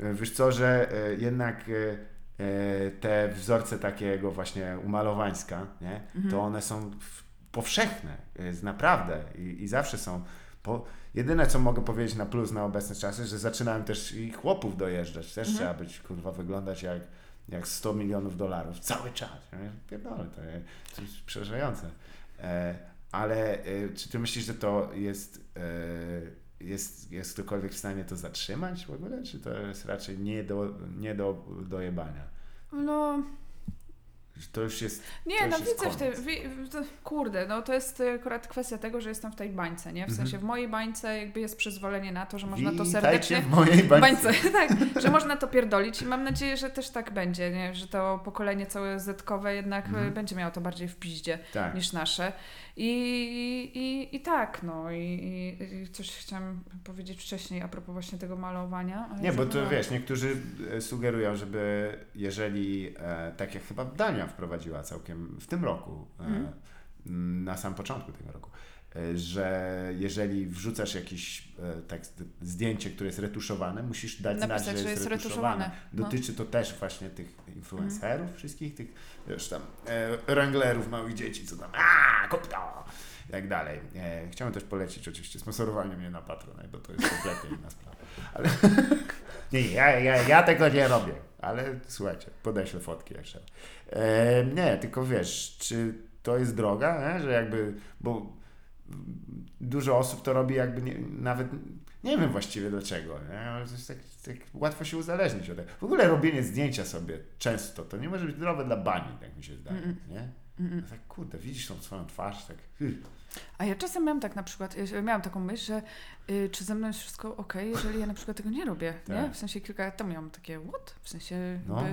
e, *laughs* wiesz co, że e, jednak e, e, te wzorce takiego właśnie umalowańska, nie, Mhm. to one są w- powszechne, jest naprawdę i, i zawsze są. Po, jedyne co mogę powiedzieć na plus na obecne czasy, że zaczynałem też i chłopów dojeżdżać, też Mhm. trzeba być kurwa wyglądać jak, jak 100 milionów dolarów cały czas. Pierdolę, to jest, to jest przerażające. E, ale e, czy ty myślisz, że to jest, e, jest, jest ktokolwiek w stanie to zatrzymać w ogóle, czy to jest raczej nie do, nie do dojebania? no, To już jest. Nie, to no widzę w tym, to- kurde, no to jest akurat kwestia tego, że jestem w tej bańce, nie? W Mhm. sensie w mojej bańce jakby jest przyzwolenie na to, że można to Witajcie serdecznie... w mojej bańce. bańce, *laughs* tak, że można to pierdolić i mam nadzieję, że też tak będzie, nie? Że to pokolenie całe zetkowe jednak y, Mhm. będzie miało to bardziej w piździe Tak. niż nasze. I, i, i tak, no i, i, coś chciałam powiedzieć wcześniej a propos właśnie tego malowania. Nie, bo to zapomniałam. wiesz, niektórzy e, sugerują, żeby jeżeli, e, tak jak chyba Dania wprowadziła całkiem w tym roku, e, Mhm. m, na sam początku tego roku, e, że jeżeli wrzucasz jakieś e, tak, zdjęcie, które jest retuszowane, musisz dać znać, Napisać, że że jest, jest retuszowane. retuszowane. No. Dotyczy to też właśnie tych influencerów wszystkich, tych wiesz tam e, wranglerów małych dzieci, co tam a kup to! i tak dalej. E, chciałem też polecić oczywiście sponsorowanie mnie na Patronite, bo to jest kompletnie inna sprawa. Ale *laughs* nie, ja, ja, ja tego nie robię, ale słuchajcie, podeślę fotki jeszcze. E, nie, tylko wiesz, czy to jest droga, nie? że jakby, bo dużo osób to robi jakby nie, nawet nie wiem właściwie dlaczego, nie? ale to jest tak, tak łatwo się uzależnić od tego. W ogóle robienie zdjęcia sobie często to nie może być zdrowe dla bani, tak mi się zdaje, Mm-mm. nie? Mm-mm. Tak kurde, widzisz tą swoją twarz, tak hmm. A ja czasem miałam tak na przykład, y, miałam taką myśl, że y, czy ze mną jest wszystko ok, jeżeli ja na przykład tego nie robię, nie? Tak. W sensie kilka lat temu miałam takie, what? W sensie, No.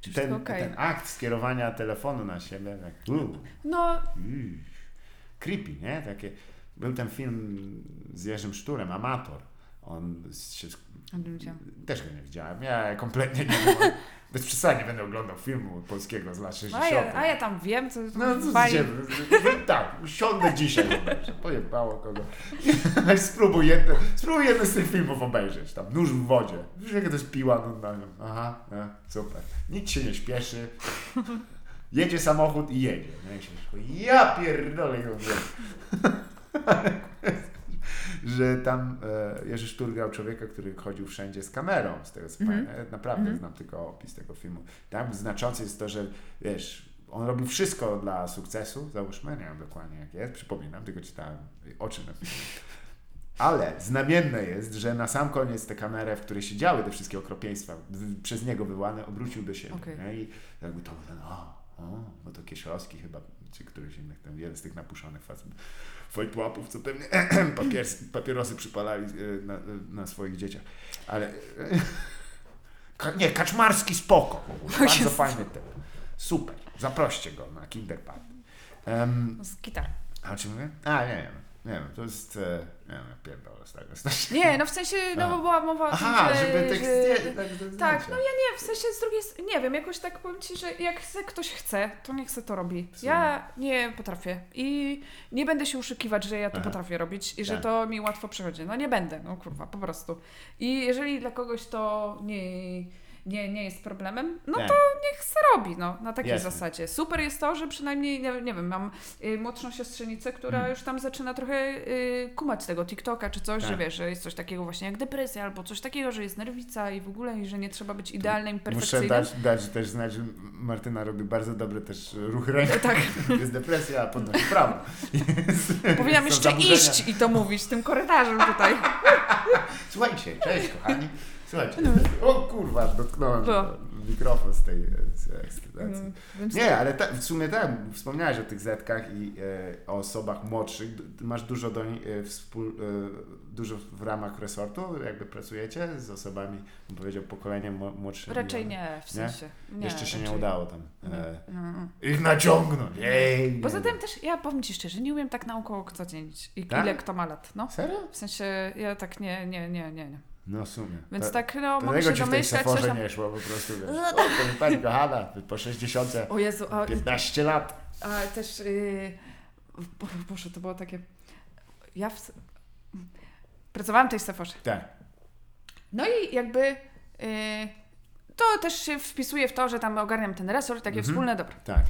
czy ten, wszystko ok? ten akt skierowania telefonu na siebie, tak uh, No. Creepy, nie? Takie, był ten film z Jerzym Szturem, Amator. On się, nie. Też go nie widziałem. Ja kompletnie nie wiem. *laughs* Bez przesady będę oglądał filmu polskiego z lat 60. a, ja, a ja tam wiem, co No, co fajnie. się, tak, usiądę dzisiaj. Pojebało kogo. *laughs* Spróbuj jedno, spróbuj jedno z tych filmów obejrzeć. Tam nóż w wodzie. Wiesz, jaka to jest piła normalna. Aha, no, super. Nic się nie śpieszy. Jedzie samochód i jedzie. No i się ja pierdolę *laughs* że tam e, Jerzy Sztur grał człowieka, który chodził wszędzie z kamerą, z tego co Mhm. pamiętam. Naprawdę Mhm. znam tylko opis tego filmu. Tam znaczące jest to, że wiesz, on robił wszystko dla sukcesu, załóżmy, nie wiem dokładnie jak jest, przypominam, tylko czytałem oczy na filmie. Ale znamienne jest, że na sam koniec tę kamerę, w której się działy te wszystkie okropieństwa, przez niego wyłane, obrócił do siebie. Okej. Nie? I jakby to ten, o, o, bo to Kieszowski chyba, czy któryś innych, tam jeden z tych napuszonych facetów, fojtłapów, co pewnie *clears throat* papiers, papierosy przypalali e, na, na swoich dzieciach. Ale e, Ka- nie, Kaczmarski spoko. Bardzo Jezu. fajny typ. Super. Zaproście go na Kinderparty. Um, Z gitar. a o czym mówię? A, nie wiem. Nie wiem, to jest... E, nie wiem, pierdolę z tego. Nie, no w sensie, no bo była mowa o tym, Aha, że, żeby tekst... że, tak, Tak, zdjęcie. no ja nie, w sensie z drugiej strony, nie wiem, jakoś tak powiem Ci, że jak chce, ktoś chce, to niech se to robi. Ja nie potrafię i nie będę się uszykiwać, że ja to Aha. potrafię robić i że Tak. to mi łatwo przychodzi. No nie będę, no kurwa, po prostu. I jeżeli dla kogoś to nie, nie, nie jest problemem, no Tak. to niech se robi, no, na takiej Jasne. zasadzie. Super jest to, że przynajmniej, nie, nie wiem, mam y, młodszą siostrzenicę, która Mhm. już tam zaczyna trochę y, kumać tego TikToka czy coś, Tak. że wiesz, że jest coś takiego właśnie jak depresja albo coś takiego, że jest nerwica i w ogóle i że nie trzeba być idealnym, Muszę perfekcyjnym. dać, dać też znać, że Martyna robi bardzo dobre też ruchy ręki. *laughs* Tak, *laughs* Jest depresja, a podnosi prawo. *laughs* Powinnam jeszcze zaburzenia. iść i to mówić tym korytarzem tutaj. Słuchajcie, cześć kochani. Słuchajcie, No. o kurwa, dotknąłem No. mikrofon z tej. Mm, Więc Nie, ale ta, w sumie tak, wspomniałeś o tych zetkach i e, o osobach młodszych. Masz dużo do ni- e, wspól, e, dużo w ramach resortu, jakby pracujecie z osobami, bym powiedział, pokoleniem mło- młodszym. Raczej nie, w Nie? sensie. Nie, Jeszcze się nie raczej. udało tam Nie. Mm. ich naciągnąć. Jej, Poza nie. tym też, ja powiem Ci szczerze, nie umiem tak naokoło kto dzielić. I Tak? ile kto ma lat, no. Serio? W sensie, ja tak nie, nie, nie, nie. nie. No w sumie. Więc tak, no, mogę tego się ci w tej domyślać, coś Sephorze tam... nie szło po prostu. Wiesz. O, pani, kochana, po 60, O Jezu, a, 15 lat. a też, yy, Bo- Boże, to było takie... Ja w... pracowałam w tej Sephorze. Tak. No i jakby yy, to też się wpisuje w to, że tam ogarniam ten resort, takie Mhm. wspólne dobro. Tak,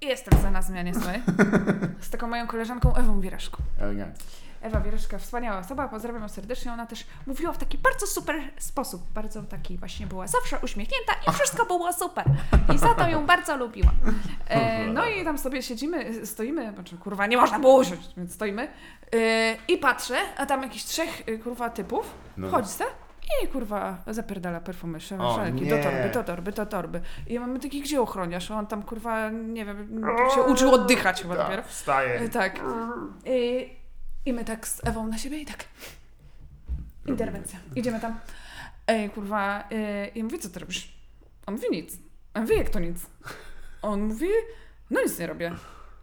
I jestem za na zmianie swojej. *laughs* Z taką moją koleżanką Ewą Wieraszką. elegancko. Ewa Wieraszka, wspaniała osoba, pozdrawiam ją serdecznie. Ona też mówiła w taki bardzo super sposób. Bardzo taki właśnie była zawsze uśmiechnięta i wszystko było super. I za to ją bardzo lubiłam. E, no i tam sobie siedzimy, stoimy, znaczy kurwa nie można było usiąść, więc stoimy. E, I patrzę, a tam jakiś trzech e, kurwa typów No. wchodzi se I kurwa zapierdala perfumy, szalki, do torby, do torby, do torby. I mamy taki, gdzie ochroniarz? On tam kurwa, nie wiem, się uczył oddychać chyba dopiero. Tak, wstaje. E, Tak. I, I my tak z Ewą na siebie i tak. Interwencja. Idziemy tam. Ej, kurwa. E, I mówię, co ty robisz? On mówi nic. A ja mówię, jak to nic? On mówi, no nic nie robię.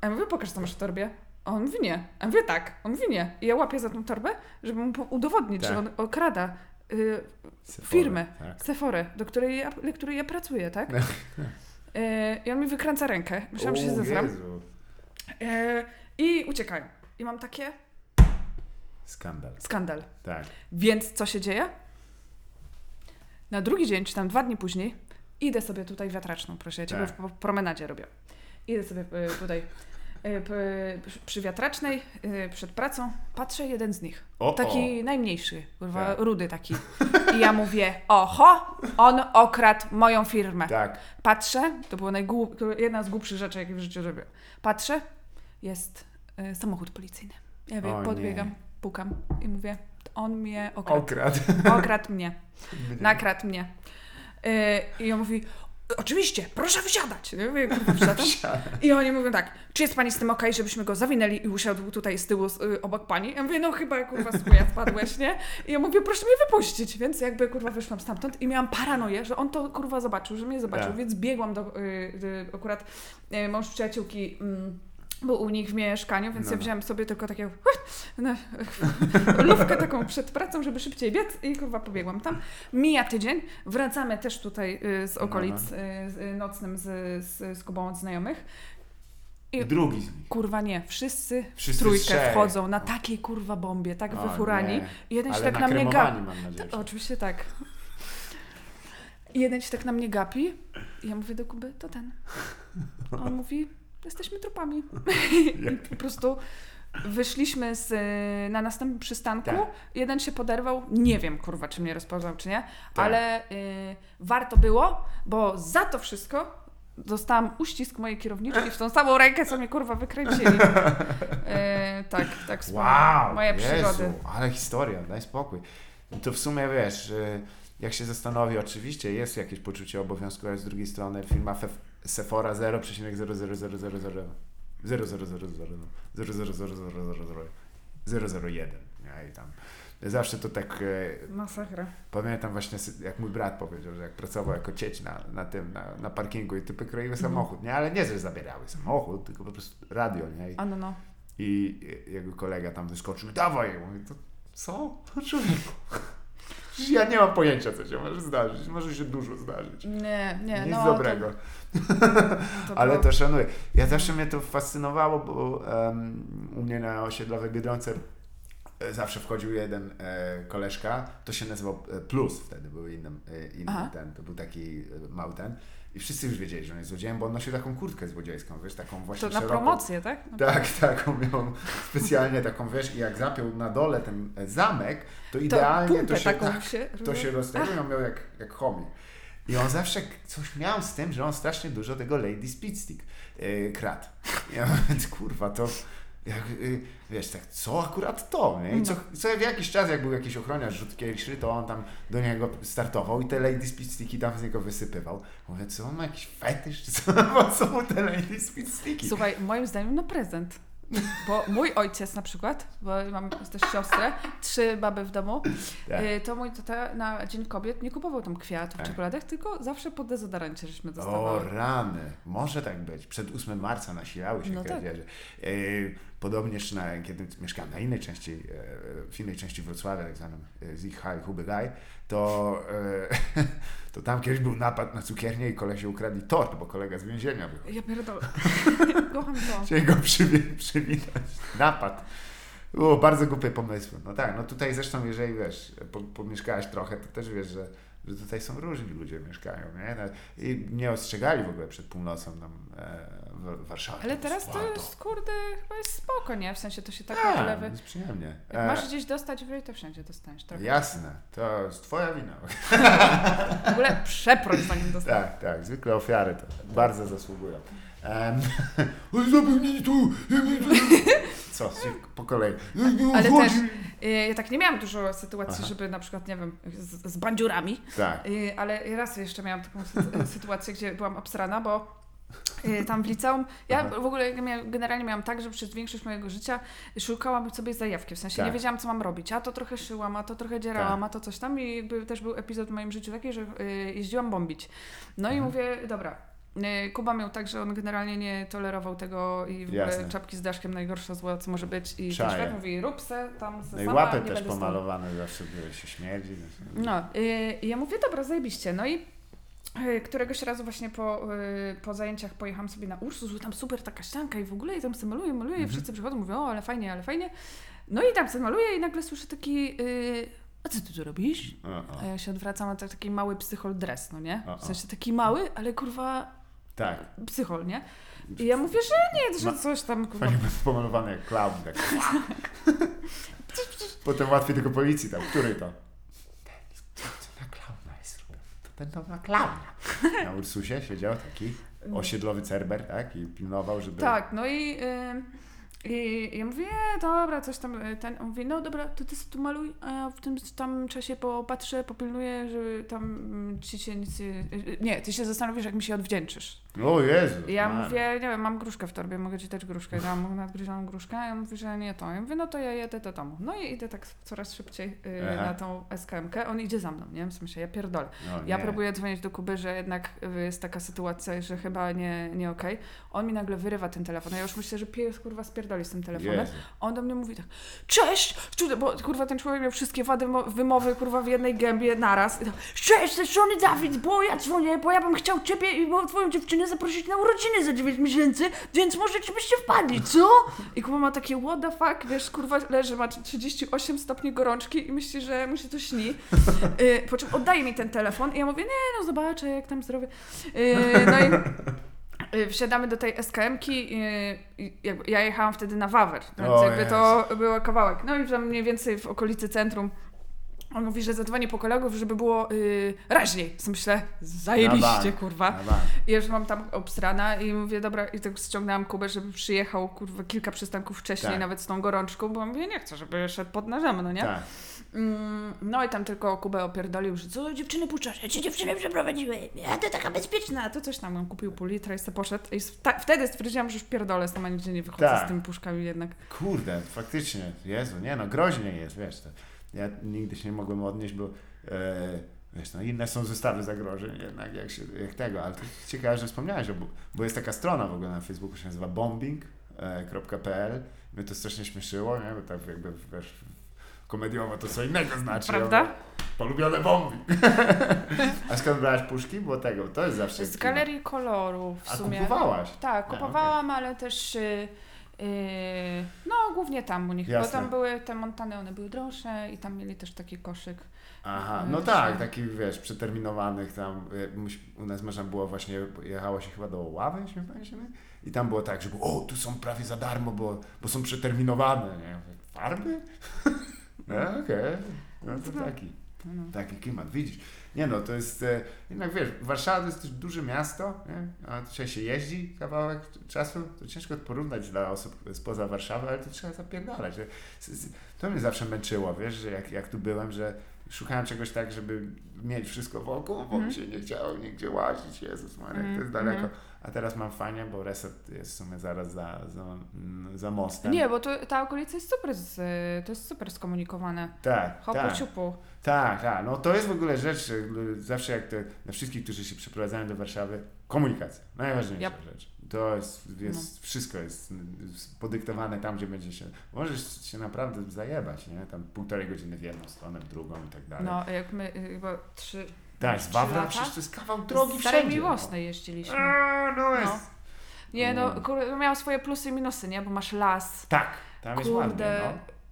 A ja mówię, pokaż co masz w torbie. A on mówi nie. A ja mówię tak. On mówi nie. I ja łapię za tą torbę, żeby mu udowodnić, Tak. że on okrada y, Sephora, firmę. Tak. Do której ja, do której ja pracuję, tak? E, I on mi wykręca rękę. Myślałam, że się zezram. E, I uciekają. I mam takie Skandal. skandal. Tak. Więc co się dzieje? Na drugi dzień, czy tam dwa dni później, idę sobie tutaj wiatraczną, proszę, ja ciebie Tak. w po- promenadzie robię. Idę sobie e, tutaj e, przy wiatracznej, e, przed pracą, patrzę, jeden z nich. O, Taki najmniejszy, kurwa, Tak. rudy taki. I ja mówię, oho, on okradł moją firmę. Tak. Patrzę, to była jedna z głupszych rzeczy, jakie w życiu robię. Patrzę, jest samochód policyjny. Ja wie, O nie. Pukam i mówię, on mnie okradł. Okradł. *laughs* Okradł mnie. Nakradł mnie. Yy, I on mówi, oczywiście, proszę wysiadać. Ja mówię. I oni mówią tak, czy jest pani z tym okej, żebyśmy go zawinęli i usiadł tutaj z tyłu y, obok pani? Ja mówię, no chyba kurwa z chuja wpadłeś, nie? I ja mówię, proszę mnie wypuścić. Więc jakby kurwa wyszłam stamtąd i miałam paranoję, że on to kurwa zobaczył, że mnie zobaczył, Tak. więc biegłam do, y, y, akurat y, mąż przyjaciółki mm, był u nich w mieszkaniu, więc No, ja no. wziąłem sobie tylko taką no, *laughs* lufkę taką przed pracą, żeby szybciej biec i kurwa pobiegłam tam. Mija tydzień, wracamy też tutaj y, z okolic No, y, z, y, nocnym z, z, z Kubą od znajomych. I- Drugi z nich. Kurwa nie, wszyscy w Wszyscy trójkę trzej. wchodzą na takiej kurwa bombie, tak O wyfurani. nie. Jeden się Ale tak na mnie gapi. że- Oczywiście tak. Jeden się tak na mnie gapi. I ja mówię do Kuby, to ten. On *laughs* mówi, jesteśmy trupami. *laughs* I po prostu wyszliśmy z, y, na następnym przystanku. Tak. Jeden się poderwał. Nie wiem, kurwa, czy mnie rozpoznał, czy nie. Tak. Ale y, warto było, bo za to wszystko dostałam uścisk mojej kierowniczki w tą samą rękę, co mnie kurwa wykręcili. *laughs* Y, tak, tak. Wow, Moje Jezu, przygody. ale historia, daj spokój. To w sumie wiesz, y, jak się zastanowi, oczywiście jest jakieś poczucie obowiązku, ale z drugiej strony firma Sephora 0,0000000 001. Nie? I tam zawsze to tak e, Masakra. Pamiętam właśnie, jak mój brat powiedział, że jak pracował jako cieć na, na tym, na, na parkingu i typy kroiły Mhm. samochód, nie? Ale nie, że zabierały samochód, tylko po prostu radio, nie? I, A no, no. i jego kolega tam wyskoczył, dawaj! Ja Mówię, to co? Człowieku. Ja nie mam pojęcia, co się może zdarzyć. Może się dużo zdarzyć. Nie, nie, Nic no. dobrego. To *laughs* Ale to szanuję. Ja zawsze mnie to fascynowało, bo em, u mnie na osiedlowej Biedronce e, zawsze wchodził jeden e, koleżka, to się nazywał e, Plus, wtedy był inny, e, inny Aha. ten, to był taki mały ten. I wszyscy już wiedzieli, że on jest złodziejem, bo on nosił taką kurtkę złodziejską, wiesz, taką właśnie To na szeroką. promocję, tak? Na Tak, *laughs* taką miał specjalnie taką, wiesz, i jak zapiął na dole ten zamek, to To idealnie to się, taką tak, się... to się on miał jak, jak chomik. I on zawsze coś miał z tym, że on strasznie dużo tego Lady Speed Stick yy, kradł. Ja mówię, *laughs* kurwa, to jak, yy, wiesz, tak, co akurat to, nie? I co, co w jakiś czas, jak był jakiś ochroniarz rzut kieliszczy, to on tam do niego startował i te Lady Speed Sticki tam z niego wysypywał. Mówię, co on ma jakiś fetysz, czy *laughs* co? Po co mu te Lady Speed Sticki? Słuchaj, moim zdaniem na prezent. Bo mój ojciec na przykład, bo mam też siostrę, trzy baby w domu, Tak. y, to mój tata na Dzień Kobiet nie kupował tam kwiatów, Tak. czekoladek, tylko zawsze po dezodorancie żeśmy O dostawały. rany, może tak być. Przed 8 marca nasilały się No tak. kradzieże. Yy, podobnież na, kiedy mieszkałem na innej części, e, w innej części Wrocławia, tak zwanym e, Zichaj Hubegaj, to, e, *laughs* to tam kiedyś był napad na cukiernię i kolesie ukradli tort, bo kolega z więzienia był. Ja pierdolę. *laughs* Kocham to. Chcieli go przywi- przywitać. Napad. Było bardzo głupie pomysły. No tak, no tutaj zresztą, jeżeli wiesz, po, pomieszkałeś trochę, to też wiesz, że, że tutaj są różni ludzie mieszkają, nie? No, I nie ostrzegali w ogóle przed północą tam e, w Warszawie. Ale teraz to jest, kurde, chyba jest spoko, nie? W sensie to się tak Tak, lewy. jest przyjemnie. Jak E, masz gdzieś dostać wyj, to wszędzie dostaniesz trochę. Jasne, to jest twoja wina. *laughs* W ogóle przeproś zanim *laughs* dostaniesz. tak, tak, zwykle ofiary to bardzo zasługują. Um, *laughs* tu! *laughs* Co, po kolei. Ale też y, ja tak nie miałam dużo sytuacji, Aha. żeby na przykład, nie wiem, z, z bandziurami, Tak. y, ale raz jeszcze miałam taką sy- *laughs* sytuację, gdzie byłam obsrana, bo y, tam w liceum, ja Aha. w ogóle generalnie miałam tak, że przez większość mojego życia szukałam sobie zajawki, w sensie Tak. nie wiedziałam, co mam robić, a to trochę szyłam, a to trochę dzierałam, Tak. a to coś tam i jakby też był epizod w moim życiu taki, że jeździłam bombić. No i Mhm. mówię, dobra, Kuba miał tak, że on generalnie nie tolerował tego i w ogóle Jasne. czapki z daszkiem najgorsza zło, co może być i ten Czaję. mówi, rób se tam se No i sama, łapy nie też pomalowane zawsze były, się śmierdzi. No, y, i ja mówię, dobra, zajebiście. No i y, któregoś razu właśnie po, y, po zajęciach pojechałam sobie na Ursus, tam super taka ścianka i w ogóle i tam sobie maluję, maluję Mhm. wszyscy przychodzą, mówią, o, ale fajnie, ale fajnie. No i tam sobie maluję i nagle słyszę taki, y, a co ty tu robisz? A ja się odwracam, a to taki mały psychol dress, no nie? W sensie taki mały, ale kurwa Tak. psychol, nie? I ja mówię, że nie, że Ma- coś tam, kurwa, Fajnie pomalowany jak clown. Tak. *laughs* Potem łatwiej tylko policji tam. Który to? Ten, co na klauna jest? To ten to na klauna. Na Ursusie siedział taki osiedlowy cerber, tak? I pilnował, żeby... Tak, no i, y, i ja mówię, nie, dobra, coś tam, y, ten, on mówi, no dobra, to ty tu maluj, a ja w tym tam czasie popatrzę, popilnuję, żeby tam mm, ci się nic, nie- y, y, nie, ty się zastanowisz, jak mi się odwdzięczysz. O Jezu. I ja Maria. mówię, nie wiem, mam gruszkę w torbie, mogę ci dać gruszkę, ja mam nadgryzioną gruszkę, a ja mówię, że nie to. Ja mówię, no to ja jedę do domu. No i idę tak coraz szybciej na tą SKM-kę, on idzie za mną, nie, w sensie, ja pierdolę. No, Ja próbuję dzwonić do Kuby, że jednak jest taka sytuacja, że chyba nie, nie okej. On mi nagle wyrywa ten telefon. Ja już myślę, że pies kurwa spierdoli z tym telefonem. Jezu. On do mnie mówi tak, cześć! Czudę, bo kurwa ten człowiek miał wszystkie wady mo- wymowy kurwa w jednej gębie naraz. I tak, cześć, to jest Johnny Dawid, bo ja dzwonię, bo ja bym chciał ciebie i twoją dziewczynę zaprosić na urodziny za 9 miesięcy, więc może ci byście wpadli, co? I Kuba ma takie what the fuck, wiesz, kurwa leży, ma 38 stopni gorączki i myśli, że mu się to śni. Y, po czym oddaje mi ten telefon i ja mówię, nie no zobaczę jak tam zdrowie. Y, no i wsiadamy do tej SKM-ki y, ja jechałam wtedy na Wawer, więc O jakby to był kawałek. No i tam mniej więcej w okolicy centrum on mówi, że zadzwoni po kolegów, żeby było y, raźniej. Co myślę, zajebiście, kurwa. I już mam tam obstrana i mówię, dobra, i tak ściągnęłam Kubę, żeby przyjechał, kurwa, kilka przystanków wcześniej, Tak. nawet z tą gorączką, bo mówię, nie chcę, żeby szedł pod narzem, no nie? Tak. Mm, no i tam tylko Kubę opierdolił, że co dziewczyny puszczasz, ja ci dziewczyny przeprowadziły, a to taka bezpieczna, a to coś tam, on kupił pół litra i sobie poszedł. I wtedy stwierdziłam, że już pierdolę, sama nigdzie nie wychodzę Tak. z tymi puszkami jednak. Kurde, faktycznie, Jezu, nie no, groźnie jest, wiesz, to, ja nigdy się nie mogłem odnieść, bo e, wiesz, no inne są zestawy zagrożeń jednak, jak, się, jak tego, ale to ciekawe, że wspomniałeś, bo, bo jest taka strona w ogóle na Facebooku, się nazywa bombing.pl, mnie to strasznie śmieszyło, nie, bo tak jakby, wiesz, komediowo to co innego znaczy. Prawda? Ja Polubione bombing. *laughs* A skąd brałaś puszki? Bo tego, to jest zawsze... Z galerii kolorów w A sumie. kupowałaś? Tak, A, kupowałam, ale też. y, y, no, głównie tam u nich, bo Jasne. tam były te montany, one były droższe i tam mieli też taki koszyk. Aha, E, no tak, takich wiesz, przeterminowanych tam, muś- u nas można było właśnie, jechało się chyba do Ławy, się pamiętamy, i tam było tak, że było, o, tu są prawie za darmo, bo, bo są przeterminowane, nie? Farby? *laughs* No okej, no to taki, No. taki klimat, widzisz. Nie no, to jest, e, jednak wiesz, Warszawa to jest też duże miasto, nie? a dzisiaj się jeździ kawałek czasu, to ciężko porównać dla osób spoza Warszawy, ale to trzeba zapierdalać. że- To mnie zawsze męczyło, wiesz, że jak, jak tu byłem, że szukałem czegoś tak, żeby mieć wszystko wokół, bo mi Mhm. się nie chciało nigdzie łazić, Jezus Marek, to Mhm, jest daleko. mhm. A teraz mam fajnie, bo reset jest w sumie zaraz za, za, za mostem. Nie, bo to, ta okolica jest super, z, to jest super skomunikowane. Tak, Hopu tak. ciupu. Tak, tak. No to jest w ogóle rzecz, że zawsze jak te, dla wszystkich, którzy się przeprowadzają do Warszawy, komunikacja. Najważniejsza Yep. rzecz. To jest, jest wszystko jest podyktowane tam, gdzie będzie się, możesz się naprawdę zajebać, nie? Tam półtorej godziny w jedną stronę, w drugą i tak dalej. No, jak my y, chyba trzy. Tak, z Wawrem lata? przecież to jest kawał drogi z wszędzie. Miłosnej jeździliśmy. A, no jest. No. Nie, no, Mm. kurde, miał swoje plusy i minusy, nie? Bo masz las. Tak, tam jest ładnie, Kurde.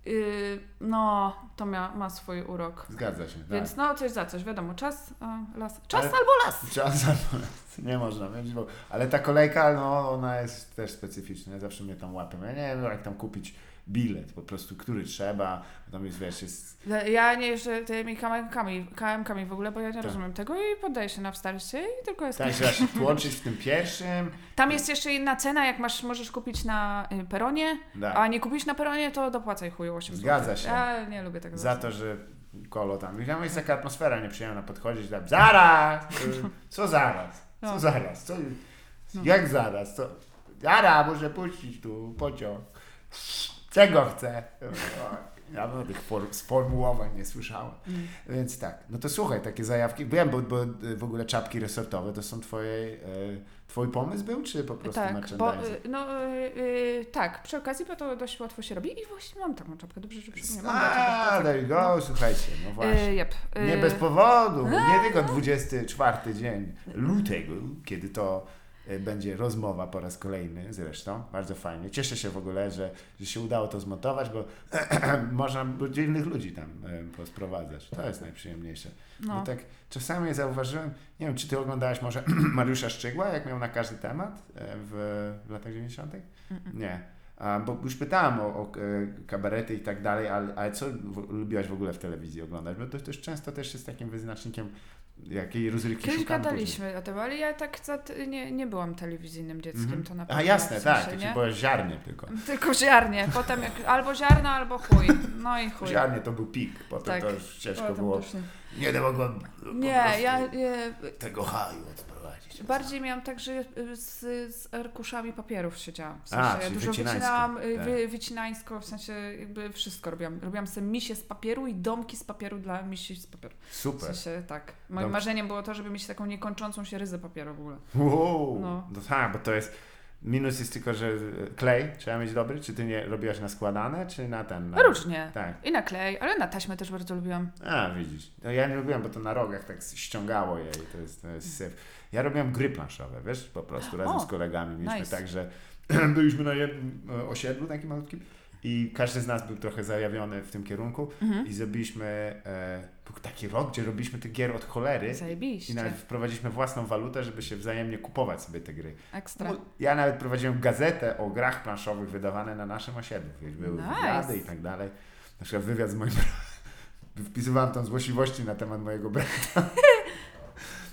no. y, no, to mia, ma swój urok. Zgadza się, tak. Więc no, coś za coś, wiadomo, czas, las. Czas Ale- albo las! Czas albo nie można mieć, bo, ale ta kolejka, no ona jest też specyficzna, ja zawsze mnie tam łapią. Ja nie wiem, jak tam kupić bilet, po prostu, który trzeba. Tam jest, wiesz, jest... Ja nie jeżdżę tymi KM-kami, KM-kami w ogóle, bo ja nie Tak. rozumiem tego i poddaję się na wstarcie i tylko jest... Tak, trzeba się włączyć w tym pierwszym. Tam jest jeszcze inna cena, jak masz, możesz kupić na y, peronie, Tak. a nie kupisz na peronie, to dopłacaj chuju 8 zł. Zgadza się. Ja nie lubię tego. Za to, że kolo tam. I tam jest taka atmosfera nieprzyjemna podchodzić tam. Zaraz! *laughs* Y, Co zaraz? Co No. zaraz? Co, Jak zaraz? Co? Zaraz, muszę puścić tu pociąg. Czego chcę? *laughs* Ja bym tych for, sformułowań nie słyszałem. Mm. Więc tak, no to słuchaj, takie zajawki. Wiem, bo, bo w ogóle czapki resortowe to są twoje, e, twój pomysł był, czy po prostu Tak, bo, merchandising? y, no, y, y, tak, przy okazji, bo to dość łatwo się robi i właśnie mam taką czapkę, dobrze, że przypomniałam. Mam A, there you go, słuchajcie, no właśnie. Y, yep. Nie bez powodu, nie tylko *laughs* 24 dzień lutego, kiedy to e, będzie rozmowa po raz kolejny zresztą, bardzo fajnie. Cieszę się w ogóle, że, że się udało to zmontować, bo *clears throat* można innych ludzi tam e, posprowadzać. To jest najprzyjemniejsze. No. Tak czasami zauważyłem, nie wiem, czy ty oglądałaś może *clears throat* Mariusza Szczygła, jak miał na każdy temat e, w latach 90.? Nie. A, bo już pytałam o, o kabarety i tak dalej, ale, ale co w, lubiłaś w ogóle w telewizji oglądać? Bo to też często też jest takim wyznacznikiem, jakiej rozrywki Kiedyś szukam później. gadaliśmy o tym, ale ja tak za, nie, nie byłam telewizyjnym dzieckiem, Mhm. to na A pewno. jasne, w tak, to ci nie? ziarnie tylko. *laughs* Tylko ziarnie, potem jak, albo ziarno, albo chuj. No i chuj. Ziarnie to był pik, potem Tak. to już ciężko było. też nie. Po Nie, ja nie, tego haju odprowadzić. Bardziej miałam tak, że y, z, z arkuszami papierów siedziałam. W A, sensie czyli dużo wycinańsko, wycinałam, y, tak. wy, wycinańsko, w sensie jakby wszystko robiłam. Robiłam sobie misie z papieru i domki z papieru dla misi z papieru. W Super. sensie tak. Moim Dobrze. marzeniem było to, żeby mieć taką niekończącą się ryzę papieru w ogóle. Wow. No. No. tak, bo to jest. Minus jest tylko, że klej trzeba mieć dobry. Czy ty nie robiłaś na składane, czy na ten? Na... Różnie. Tak. I na klej, ale na taśmę też bardzo lubiłam. A, widzisz. No ja nie lubiłem, bo to na rogach tak ściągało je i to jest, to jest syf. Ja robiłem gry planszowe, wiesz, po prostu razem O, z kolegami. Mieliśmy nice. tak, że *clears throat* byliśmy na jednym e, osiedlu takim malutkim i każdy z nas był trochę zajawiony w tym kierunku Mhm. i zrobiliśmy e, taki rok, gdzie robiliśmy te gier od cholery i Zajebiście. nawet wprowadziliśmy własną walutę, żeby się wzajemnie kupować sobie te gry. Ekstra. No, Ja nawet prowadziłem gazetę o grach planszowych wydawane na naszym osiedlu. Wiesz, były Nice. wywiady i tak dalej. Na przykład wywiad z moim. *laughs* Wpisywałem tam złośliwości na temat mojego brata. *laughs*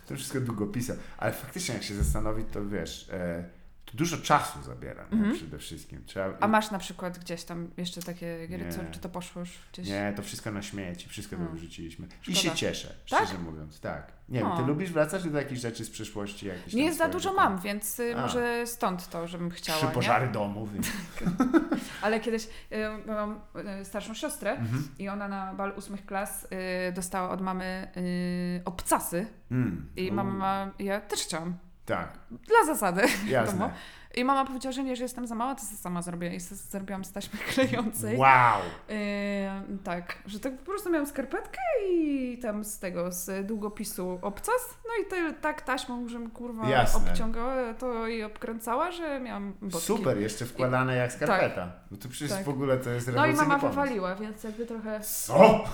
to wszystko długo pisał. Ale faktycznie jak się zastanowić, to wiesz, e, to dużo czasu zabiera nie? Mhm. przede wszystkim. Trzeba, A masz na przykład gdzieś tam jeszcze takie gry, Nie. co, czy to poszło już gdzieś? Nie, to wszystko na śmieci, wszystko Hmm. to wyrzuciliśmy. I Szkoda. się cieszę, Tak? szczerze mówiąc, tak. Nie wiem, O. ty lubisz wracać do takich rzeczy z przyszłości? Jakieś Nie jest za dużo mam, więc y, A. może stąd to, żebym chciała. Trzy nie? pożary domów. więc- *laughs* Ale kiedyś y, mam y, starszą siostrę Mhm. i ona na bal ósmych klas y, dostała od mamy y, obcasy Mm. i mama, ja też chciałam, Tak, dla zasady. *laughs* jasne. I mama powiedziała, że nie, że jestem za mała, to sama zrobię. I zrobiłam z taśmy *laughs* klejącej. Wow! Yy, tak, że tak po prostu miałam skarpetkę i tam z tego, z długopisu obcas, no i te, tak taśmą, żebym kurwa Jasne. obciągała to i obkręcała, że miałam botki. Super, jeszcze wkładane jak skarpeta. No to przecież Tak. w ogóle to jest No i mama pomysł. wywaliła, więc jakby trochę, Co?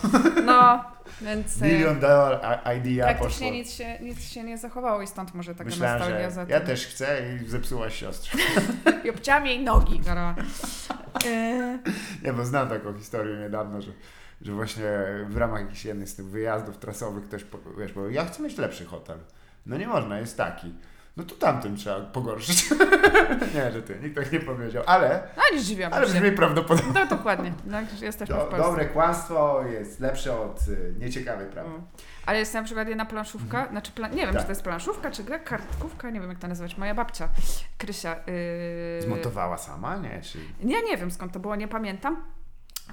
no, *laughs* więc e, Milion dolar idea poszło. praktycznie nic się, nic się nie zachowało i stąd może taka Myślałem, nostalgia za ja tym. też chcę i zepsułaś siostrze. *laughs* I obcięłam jej nogi, gara. Yy, Nie, bo znam taką historię niedawno, że, że właśnie w ramach jakichś jednych z tych wyjazdów trasowych ktoś, wiesz, bo ja chcę mieć lepszy hotel. No nie można, jest taki. No to tamtym trzeba pogorszyć. *laughs* nie, że ty, nikt tak nie powiedział, ale, no nie zdziwiłam ale się. brzmi prawdopodobnie. No dokładnie, no, jesteśmy w Do, Polsce. dobre kłamstwo jest lepsze od y, nieciekawej prawdy. Mm. Ale jest na przykład jedna planszówka, znaczy plan, nie wiem, Tak. czy to jest planszówka, czy gra, kartkówka, nie wiem jak to nazwać. Moja babcia, Krysia. Yy... Zmontowała sama, nie? Czy... Nie, nie wiem skąd to było, nie pamiętam.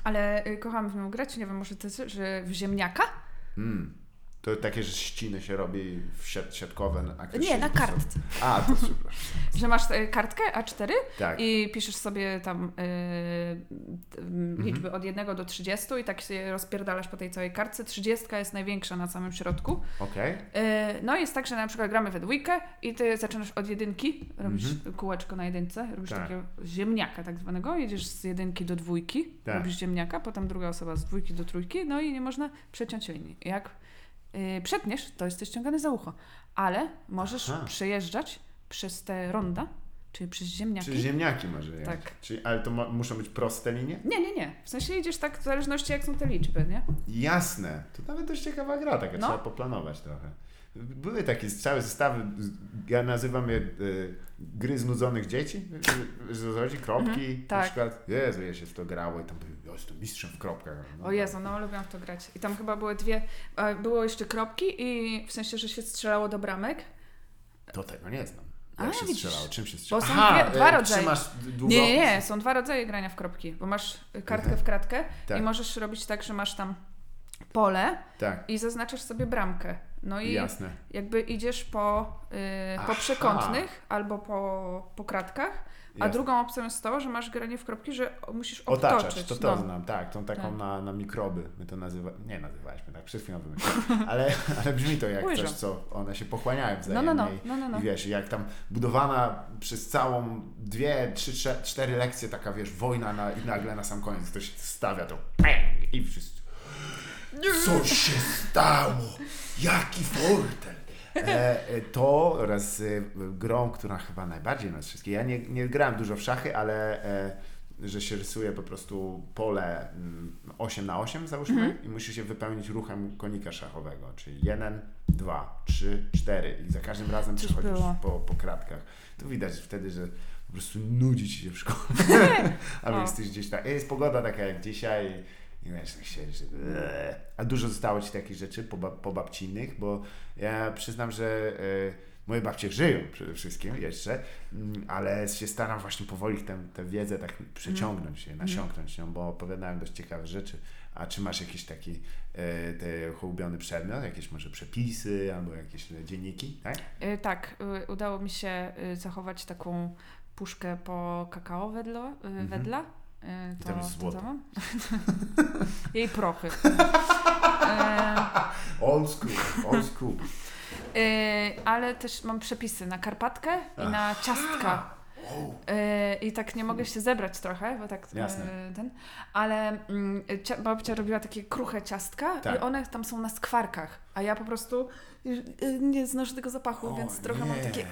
Ale y, kocham w nią grać, nie wiem, może to jest, że w ziemniaka? Mm. To takie, że ściny się robi w siat, siatkowe. Nie, na kartce. A, to super. *laughs* Że masz y, kartkę A4 Tak. i piszesz sobie tam y, y, Mhm. liczby od 1 do 30 i tak się rozpierdalasz po tej całej kartce. 30 jest największa na samym środku. Okej. Yy, No jest tak, że na przykład gramy we dwójkę i ty zaczynasz od jedynki, robisz Mhm. kółeczko na jedynce, robisz Tak. takiego ziemniaka tak zwanego, jedziesz z jedynki do dwójki, Tak. robisz ziemniaka, potem druga osoba z dwójki do trójki, no i nie można przeciąć linii. Jak yy, przetniesz, to jesteś ściągany za ucho, ale możesz Aha. przejeżdżać przez te ronda Czyli przez ziemniaki? Czy ziemniaki może jechać. Tak. Czyli, ale to muszą być proste linie? Nie, nie, nie. W sensie idziesz tak w zależności jak są te liczby, nie? Jasne. To nawet dość ciekawa gra, taka No. trzeba poplanować trochę. Były takie całe zestawy, ja nazywam je y, gry znudzonych dzieci, że- że chodzi, kropki, na tak. przykład, Jezu, ja się w to grało i tam, ja jestem mistrzem w kropkach. No, O Jezu, no lubiłam w to grać. I tam chyba były dwie, e, było jeszcze kropki i w sensie, że się strzelało do bramek. To tego nie znam. A, Jak się widzisz. strzelało? Czym się Bo strzelało? są Aha, dwie- dwa e, rodzaje. Długo... Nie, nie, nie, są dwa rodzaje grania w kropki, bo masz kartkę w kratkę Tak. i możesz robić tak, że masz tam pole Tak, i zaznaczasz sobie bramkę. No i jasne. jakby idziesz po, yy, po przekątnych albo po, po kratkach, a Jasne. drugą opcją jest to, że masz granie w kropki, że musisz obtoczyć. Otaczać, to to no. znam, tak, tą taką Tak. na, na mikroby, my to nazywa, nie nazywaliśmy tak, chwilą wymyśliłem, *laughs* ale, ale brzmi to jak coś, co one się pochłaniają No, wzajemnie no, no, no, no, no. i wiesz, jak tam budowana przez całą dwie, trzy, cztery lekcje taka, wiesz, wojna na, i nagle na sam koniec ktoś stawia to i wszyscy co się stało? Jaki fortel? E, e, to oraz e, grą, która chyba najbardziej nas wszystkich. Ja nie, nie grałem dużo w szachy, ale e, że się rysuje po prostu pole mm, 8 na 8 załóżmy Mhm. i musi się wypełnić ruchem konika szachowego, czyli 1, 2, 3, 4 i za każdym razem Coś przechodzisz było. po, po kratkach. To widać wtedy, że po prostu nudzi ci się w szkole. *laughs* *laughs* Albo O. jesteś gdzieś tam, jest pogoda taka jak dzisiaj i wiesz, tak się, że eee. A dużo zostało ci takich rzeczy po, po babcinnych, bo ja przyznam, że e, moje babcie żyją przede wszystkim jeszcze, mm, ale się staram właśnie powoli tę, tę wiedzę tak przeciągnąć się, nasiąknąć nią, bo opowiadałem dość ciekawe rzeczy. A czy masz jakiś taki e, te ulubiony przedmiot, jakieś może przepisy albo jakieś e, dzienniki, tak? Y, tak, y, udało mi się y, zachować taką puszkę po kakao wedlo, y, wedla. Y, I to, tam jest to złoto. *laughs* Jej prochy. E, Old school, old school. y, ale też mam przepisy na karpatkę i na ciastka. Y, I tak nie mogę się zebrać trochę, bo tak y, Jasne. ten. Ale mm, cia, babcia robiła takie kruche ciastka Tak. i one tam są na skwarkach, a ja po prostu y, nie znoszę tego zapachu, O, więc trochę mam nie. takie.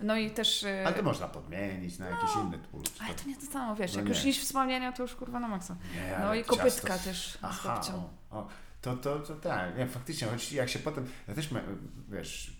No i też. Ale to można podmienić na jakiś inny tłuszcz. Ale to nie to samo, wiesz, No jak nie. już iść wspomnienia, to już kurwa na maksa. Nie, No i kopytka ciasto- też z Aha, babcią. o, o, to, to, to tak, nie, faktycznie, choć jak się potem, ja też, wiesz,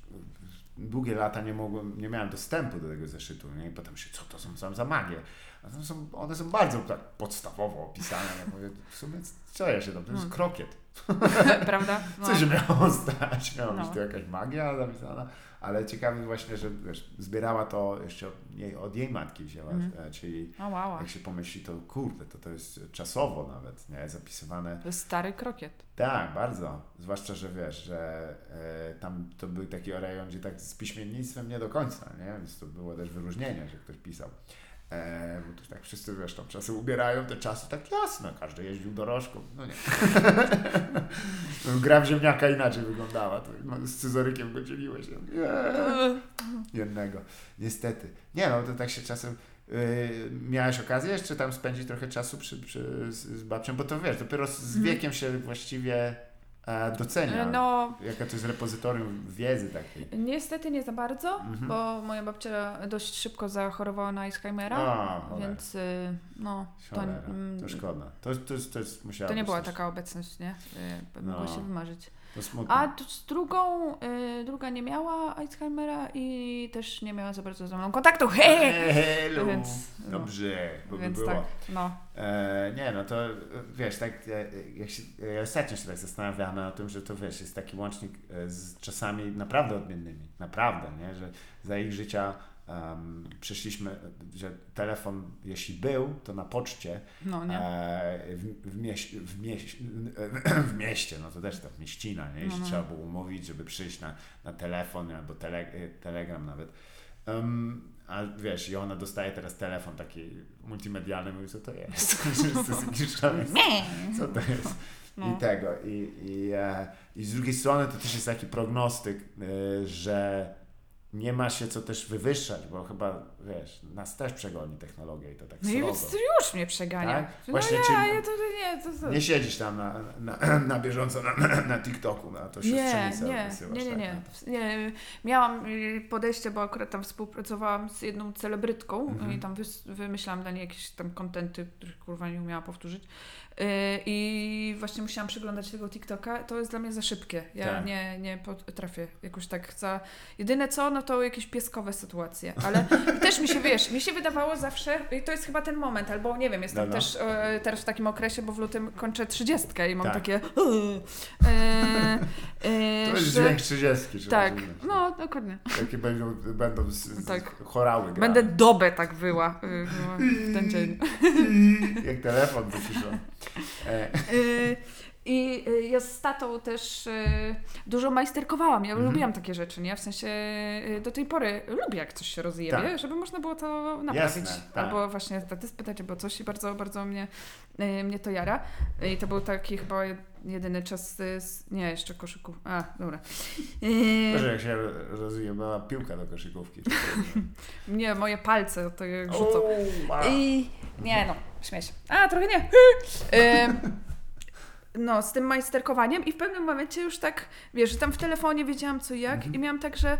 długie lata nie mogłem, nie miałem dostępu do tego zeszytu, nie? i potem się, co to są sam za magie? A są, one są bardzo tak podstawowo opisane, ja mówię, w sumie, co ja się tam, to jest Hmm. krokiet. *laughs* Prawda? No. Co się miało *laughs* stać? Miała być No. to jakaś magia zapisana, ale ciekawe właśnie, że wiesz, zbierała to jeszcze od jej, od jej matki wzięła, Mhm. e, czyli O, wow. jak się pomyśli, to kurde, to to jest czasowo nawet, nie, zapisywane. To jest stary krokiet. Tak, bardzo. Zwłaszcza, że wiesz, że e, tam to był taki rejon, gdzie tak z piśmiennictwem nie do końca, nie? Więc to było też wyróżnienie, że ktoś pisał. E, bo to tak wszyscy, wiesz, tam czasy ubierają te czasy, tak jasne, każdy jeździł dorożką. No nie. no, *laughs* gra w ziemniaka inaczej wyglądała. To, no, z scyzorykiem go dzieliłeś. Nie. Jednego. Niestety. Nie no, to tak się czasem... Yy, miałeś okazję jeszcze tam spędzić trochę czasu przy, przy, z, z babcią, bo to wiesz, dopiero z Mhm. wiekiem się właściwie docenia, No, jaka to jest repozytorium wiedzy takiej. niestety nie za bardzo, Mhm. bo moja babcia dość szybko zachorowała na Alzheimera, więc y, no, to, Cholera, to szkoda. To, to, jest- to jest, musiała to nie być była taka obecność, nie? Y, Mogło No. się wymarzyć. A z drugą, y, druga nie miała Alzheimera i też nie miała za bardzo ze mną kontaktu. *laughs* Hej! *laughs* Hello. Więc, no. Dobrze, bo by Więc było. tak, no. E, nie, no to wiesz, tak e, jak się, ja ostatnio się tak zastanawiałem na tym, że to wiesz, jest taki łącznik e, z czasami naprawdę odmiennymi, naprawdę, nie, że za ich życia em, przyszliśmy, że telefon jeśli był, to na poczcie No, nie? e, w, w, mieś, w, mieś, w mieście, no to też ta mieścina, nie, jeśli No, no. trzeba było umówić, żeby przyjść na, na telefon albo tele, telegram nawet. Um, a wiesz, i ona dostaje teraz telefon taki multimedialny, mówi, co to jest? *laughs* *laughs* Co to jest? No. I tego. I, i, e, I z drugiej strony to też jest taki prognostyk, e, że nie ma się co też wywyższać, bo chyba, wiesz, nas też przegoni technologia i to tak No i srogo. już, już mnie przegania. Tak? No Właśnie ja, cię- ja to nie, to, to. Nie siedzisz tam na, na, *clears throat* na bieżąco na, na, TikToku, na to Nie, siostrzenicę nie, wysyłasz, nie, nie, tak? nie. No nie. Miałam y, podejście, bo akurat tam współpracowałam z jedną celebrytką Mhm. i tam wymyślałam dla niej jakieś tam kontenty, których kurwa nie umiała powtórzyć. Y, I właśnie musiałam przeglądać tego TikToka. To jest dla mnie za szybkie. Ja Tak. nie, nie potrafię jakoś tak za... Jedyne co, no to jakieś pieskowe sytuacje. Ale *laughs* też mi się, wiesz, mi się wydawało zawsze, i to jest chyba ten moment, albo nie wiem, jestem No, no. też e, teraz w takim okresie, bo w lutym kończę trzydziestkę i mam Tak. takie... E, e, To jest że- dźwięk 30, żeby tak, rozumieć. no dokładnie. Jakie będą, będą z, z Tak. chorały grane. Będę dobę tak wyła y, w ten dzień. *laughs* Jak telefon wyciszony. E, Y, I y, ja z tatą też y, dużo majsterkowałam. Ja Mhm. lubiłam takie rzeczy, nie? W sensie y, do tej pory lubię, jak coś się rozjebie, Tak. żeby można było to naprawić. Jasne, tak. Albo właśnie taty spytać, albo coś i bardzo, bardzo mnie, mnie to jara. I to był taki chyba jedyny czas, z, nie, jeszcze koszyku. A, dobra. Może jak się rozjebała piłka do koszykówki. *laughs* nie, moje palce to jak rzucą. I nie no, śmiej się. A, trochę nie. *laughs* No, z tym majsterkowaniem i w pewnym momencie już tak, wiesz, że tam w telefonie wiedziałam co i jak Mhm. i miałam tak, że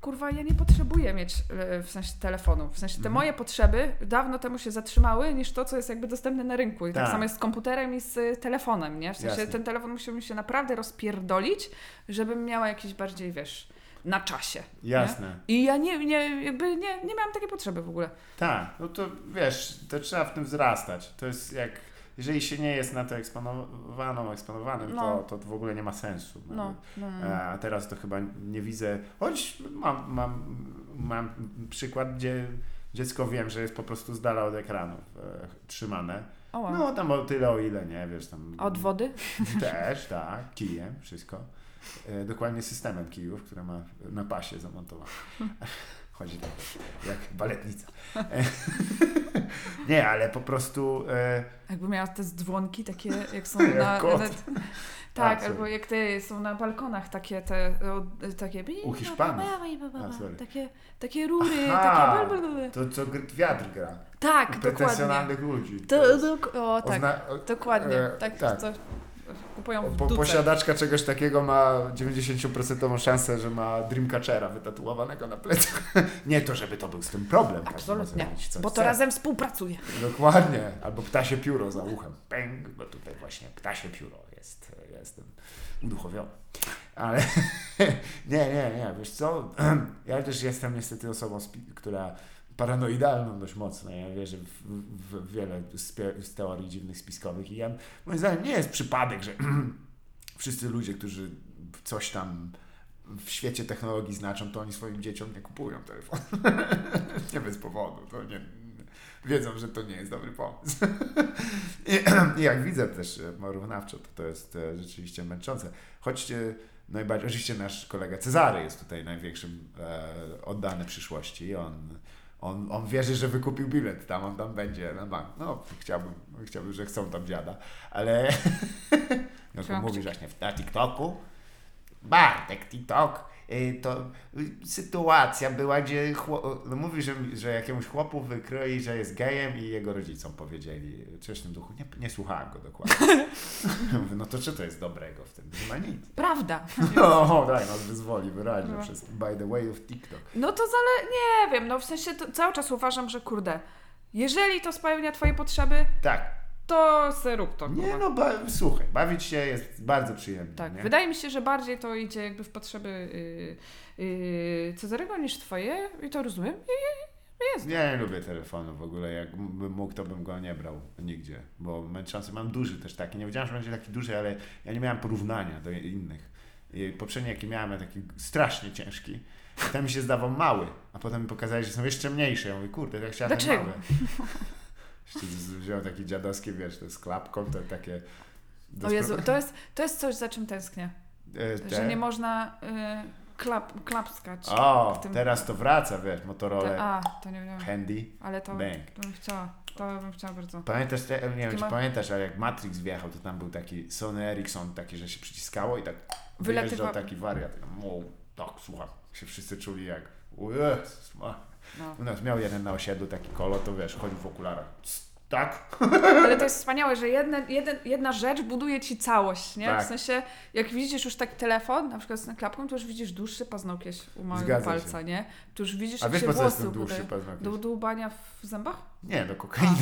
kurwa, ja nie potrzebuję mieć e, w sensie telefonu. W sensie te Mhm. moje potrzeby dawno temu się zatrzymały niż to, co jest jakby dostępne na rynku. I tak, Tak. samo jest z komputerem i z y, telefonem, nie? W sensie Jasne. ten telefon musiał mi się naprawdę rozpierdolić, żebym miała jakiś bardziej, wiesz, na czasie. nie? Jasne. I ja nie, nie, jakby nie, nie miałam takiej potrzeby w ogóle. Tak, no to wiesz, to trzeba w tym wzrastać. To jest jak, jeżeli się nie jest na to eksponowaną, eksponowanym, No. to, to w ogóle nie ma sensu. No, no, no. E, A teraz to chyba nie widzę, choć mam, mam, mam przykład, gdzie dziecko wiem, że jest po prostu z dala od ekranów e, trzymane. O, wow. No tam o tyle, o ile, nie, wiesz, tam... Od wody? *laughs* Też, tak, kijem, wszystko. E, dokładnie systemem kijów, które ma na pasie zamontowane. *laughs* Chodzi tak jak baletnica. *laughs* Nie, ale po prostu... E, Jakby miała te dzwonki takie, jak są *laughs* Jak na... kot. na A, tak, sorry. albo jak te są na balkonach takie te, o, takie... U Hiszpanów. A. Takie, takie rury, Aha, takie... blablabla. to co wiatr gra. Tak, dokładnie. Pretensjonalnych ludzi. To, to, o, tak, ozna- dokładnie. e, tak, tak. Kupują w Po, posiadaczka czegoś takiego ma 90% szansę, że ma Dreamcatchera wytatuowanego na plecach. *laughs* Nie to, żeby to był z tym problem. Absolutnie, co bo to chce. razem współpracuje. Dokładnie. Albo ptasie pióro za uchem. Pęk, bo tutaj właśnie ptasie pióro jest. Jestem uduchowiony. Ale *laughs* nie, nie, nie. Wiesz co? *clears throat* Ja też jestem niestety osobą, która paranoidalną dość mocno. Ja wierzę w, w, w wiele z, z teorii dziwnych spiskowych i ja, moim zdaniem nie jest przypadek, że *clears throat* wszyscy ludzie, którzy coś tam w świecie technologii znaczą, to oni swoim dzieciom nie kupują telefonu. *laughs* nie bez powodu. To nie, wiedzą, że to nie jest dobry pomysł. *laughs* *clears throat* I, jak widzę też e, porównawczo, to to jest e, rzeczywiście męczące. Choć e, najbardziej, oczywiście nasz kolega Cezary jest tutaj największym e, oddany przyszłości. On, on, on wierzy, że wykupił bilet tam, on tam będzie na bank. No, chciałbym, chciałbym że chcą tam dziada, ale on Trzymam mówi właśnie na TikToku, Bartek, TikTok, to y, sytuacja była, gdzie no mówi, że, że jakiemuś chłopu wykroi, że jest gejem i jego rodzicom powiedzieli coś w tym duchu. Nie, nie słuchałem go dokładnie. *laughs* No to czy to jest dobrego w tym? Ma nic. Prawda. *laughs* O, daj, nas wyzwoli wyraźnie No. przez by the way of TikTok. No to zale... Nie wiem, no w sensie to cały czas uważam, że kurde, jeżeli to spełnia twoje potrzeby, Tak. To se rób to. Nie no, ba- słuchaj, bawić się jest bardzo przyjemnie. Tak, nie? wydaje mi się, że bardziej to idzie jakby w potrzeby yy, yy, Cezarego niż twoje i to rozumiem. I jest. Ja nie lubię telefonu w ogóle. Jakbym mógł, to bym go nie brał nigdzie, bo męczący. Mam duży też taki. Nie wiedziałem, że będzie taki duży, ale ja nie miałem porównania do innych. I poprzedni, jaki miałem, miał taki strasznie ciężki. Ten mi się zdawał mały, a potem mi pokazali, że są jeszcze mniejsze. Ja mówię, kurde, tak chciałem ten Dlaczego? mały. *laughs* Jeszcze wziąłem takie dziadowskie, wiesz, to z klapką, to takie... O Jezu, to jest, to jest coś, za czym tęsknię. e, Że nie można yy, klap, klapskać. O, tym- teraz to wraca, wiesz, Te, Motorola a, to nie wiem. Handy. Ale to, Bang. to bym chciała. To bym chciała bardzo. Pamiętasz, te, nie wiem, Taki czy ma- pamiętasz, ale jak Matrix wjechał, to tam był taki Sony Ericsson, taki, że się przyciskało i tak Wylatywa- wyjeżdżał taki wariat. O, tak, słucham. Się wszyscy czuli jak O Jezus, ma. No. U nas miał jeden na osiedlu taki kolo, to wiesz, chodził w okularach. Tak? Ale to jest wspaniałe, że jedna, jeden, jedna rzecz buduje ci całość, nie? Tak. W sensie, jak widzisz już tak telefon, na przykład z naklapką, to już widzisz dłuższy paznokieć u małego palca, się. nie? To już widzisz, A jak wiesz się po co jest ten dłuższy paznokieć? Do dłubania w zębach? Nie, do kokainy.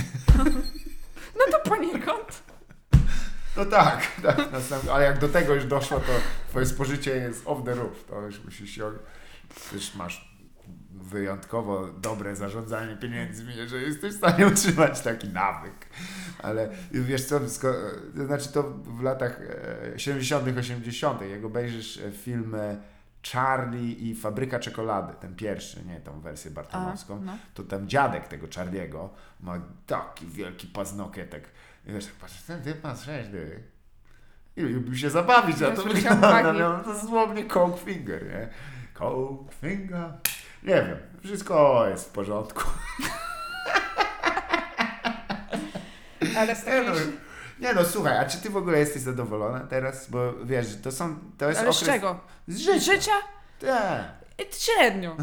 *laughs* No to poniekąd. No tak, *laughs* tak. Ale jak do tego już doszło, to twoje spożycie jest off the roof. To już musisz się... Już masz wyjątkowo dobre zarządzanie pieniędzmi, że jesteś w stanie utrzymać taki nawyk. Ale wiesz co, to znaczy to w latach e, 70., 80., jak obejrzysz e, film e, Charlie i Fabryka Czekolady, ten pierwszy, nie tą wersję A, bartonowską, no. to tam dziadek tego Charliego ma taki wielki paznokietek. I wiesz, tak patrz, ten typ ma dych. I lubił się zabawić, a to wygląda uwagi. no, to dosłownie coke finger, nie? Coke finger. Nie wiem, wszystko jest w porządku. *laughs* Ale z Nie no, takiej... nie no, słuchaj, a czy ty w ogóle jesteś zadowolona teraz? Bo wiesz, to są, to jest Ale z okres... czego? Z Z życia. życia? Tak. I Średnio. *laughs*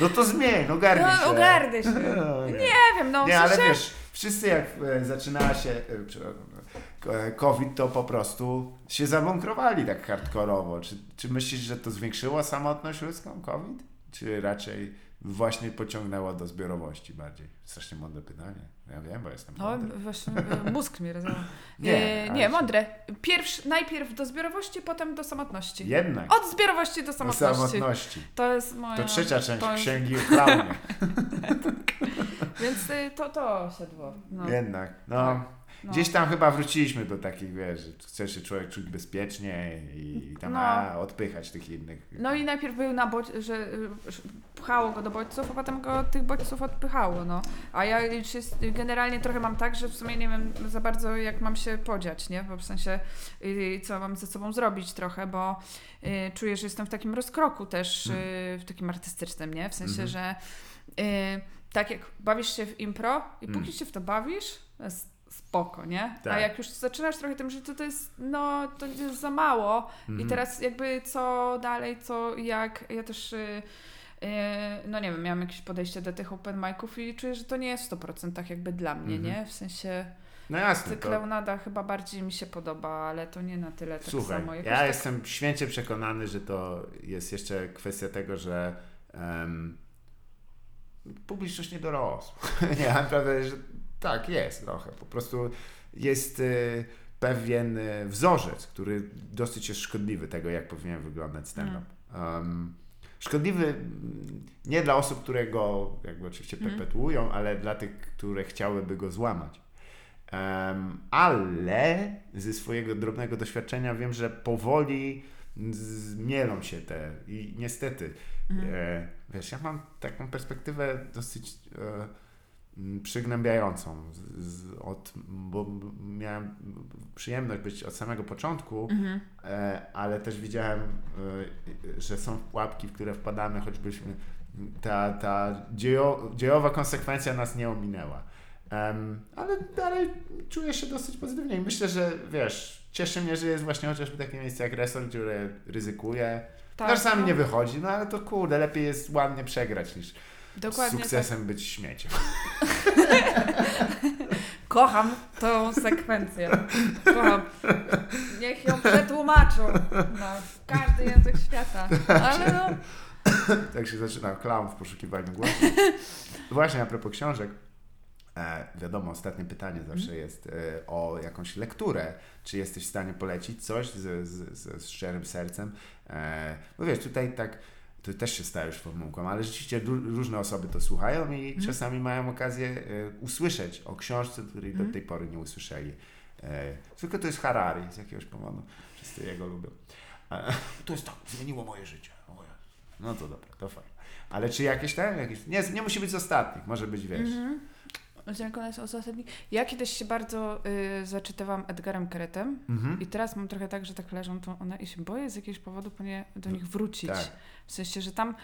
No to zmień, ogarnij się. No, ogarnę się. *laughs* No, Nie wiem, no Nie, w ale wiesz, wszyscy jak e, zaczynała się e, COVID, to po prostu się zabunkrowali tak hardkorowo. Czy, czy myślisz, że to zwiększyło samotność ludzką COVID? Czy raczej właśnie pociągnęło do zbiorowości bardziej? Strasznie mądre pytanie. Ja wiem, bo jestem No mądry. właśnie, e, mózg mi rozwala. *laughs* Nie, Nie, mądre. Pierwsz, najpierw do zbiorowości, potem do samotności. Jednak. Od zbiorowości do do samotności. samotności. To jest moja... To trzecia część to księgi o klaunie. *laughs* Więc y, to, to siadło. No. Jednak. No. Tak. No. Gdzieś tam chyba wróciliśmy do takich, wiesz, że chce się człowiek czuć bezpiecznie i tam No. a, odpychać tych innych. No i najpierw był na bodź, że pchało go do bodźców, a potem go tych bodźców odpychało, no. A ja generalnie trochę mam tak, że w sumie nie wiem za bardzo jak mam się podziać, nie? Bo w sensie y, co mam ze sobą zrobić trochę, bo y, czuję, że jestem w takim rozkroku też, y, w takim artystycznym, nie? W sensie, Mhm. że y, tak jak bawisz się w impro i Mm. póki się w to bawisz, to jest spoko, nie? A Tak. jak już zaczynasz trochę tym żyć, to to jest, no, to jest za mało, Mhm. i teraz jakby co dalej, co jak, ja też y, y, no nie wiem, miałam jakieś podejście do tych open miców i czuję, że to nie jest w 100% jakby dla mnie, Mhm. nie? W sensie No jasne. ta To, chyba bardziej mi się podoba, ale to nie na tyle tak Słuchaj, samo. Jakoś ja tak, jestem święcie przekonany, że to jest jeszcze kwestia tego, że em, publiczność nie dorosła. *laughs* nie, naprawdę, że tak jest trochę. Po prostu jest y, pewien y, wzorzec, który dosyć jest szkodliwy tego, jak powinien wyglądać stand-up. Em, szkodliwy mm, nie dla osób, które go jakby oczywiście Mhm. perpetuują, ale dla tych, które chciałyby go złamać. Em, ale ze swojego drobnego doświadczenia wiem, że powoli zmielą się te i niestety Mhm. e, wiesz, ja mam taką perspektywę dosyć e, przygnębiającą z, z, od, bo miałem przyjemność być od samego początku, Mhm. e, ale też widziałem, e, że są pułapki, w które wpadamy, choćbyśmy ta, ta dziejo, dziejowa konsekwencja nas nie ominęła. Em, ale dalej czuję się dosyć pozytywnie i myślę, że wiesz, cieszy mnie, że jest właśnie chociażby takie miejsce jak Resort, które ryzykuje. Tak, Czasami no. nie wychodzi, no ale to kurde, lepiej jest ładnie przegrać niż Dokładnie tak. sukcesem być śmieciem. *laughs* Kocham tą sekwencję. Kocham. Niech ją przetłumaczą na każdy język świata. *laughs* Ale no, tak się zaczyna clown w poszukiwaniu głosu. *laughs* Właśnie a propos książek, e, wiadomo, ostatnie pytanie zawsze Mhm. jest e, o jakąś lekturę. Czy jesteś w stanie polecić coś z, z, z, z szczerym sercem? E, bo wiesz, tutaj tak, to też się staje już formułką, ale rzeczywiście ró- różne osoby to słuchają i Mhm. czasami mają okazję e, usłyszeć o książce, której do Mhm. tej pory nie usłyszeli. E, zwykle to jest Harari z jakiegoś powodu. Wszyscy jego lubią. *laughs* To jest tak, zmieniło moje życie. No to dobra, to fajnie. Ale czy jakieś tam, jakieś, nie, nie musi być z ostatnich, może być, wiesz, Mhm. Zielona jest ostatni. Ja kiedyś się bardzo y, zaczytywałam Edgarem Keretem mhm. i teraz mam trochę tak, że tak leżą to one i się boję z jakiegoś powodu po nie, do nich wrócić. tak. W sensie, że tam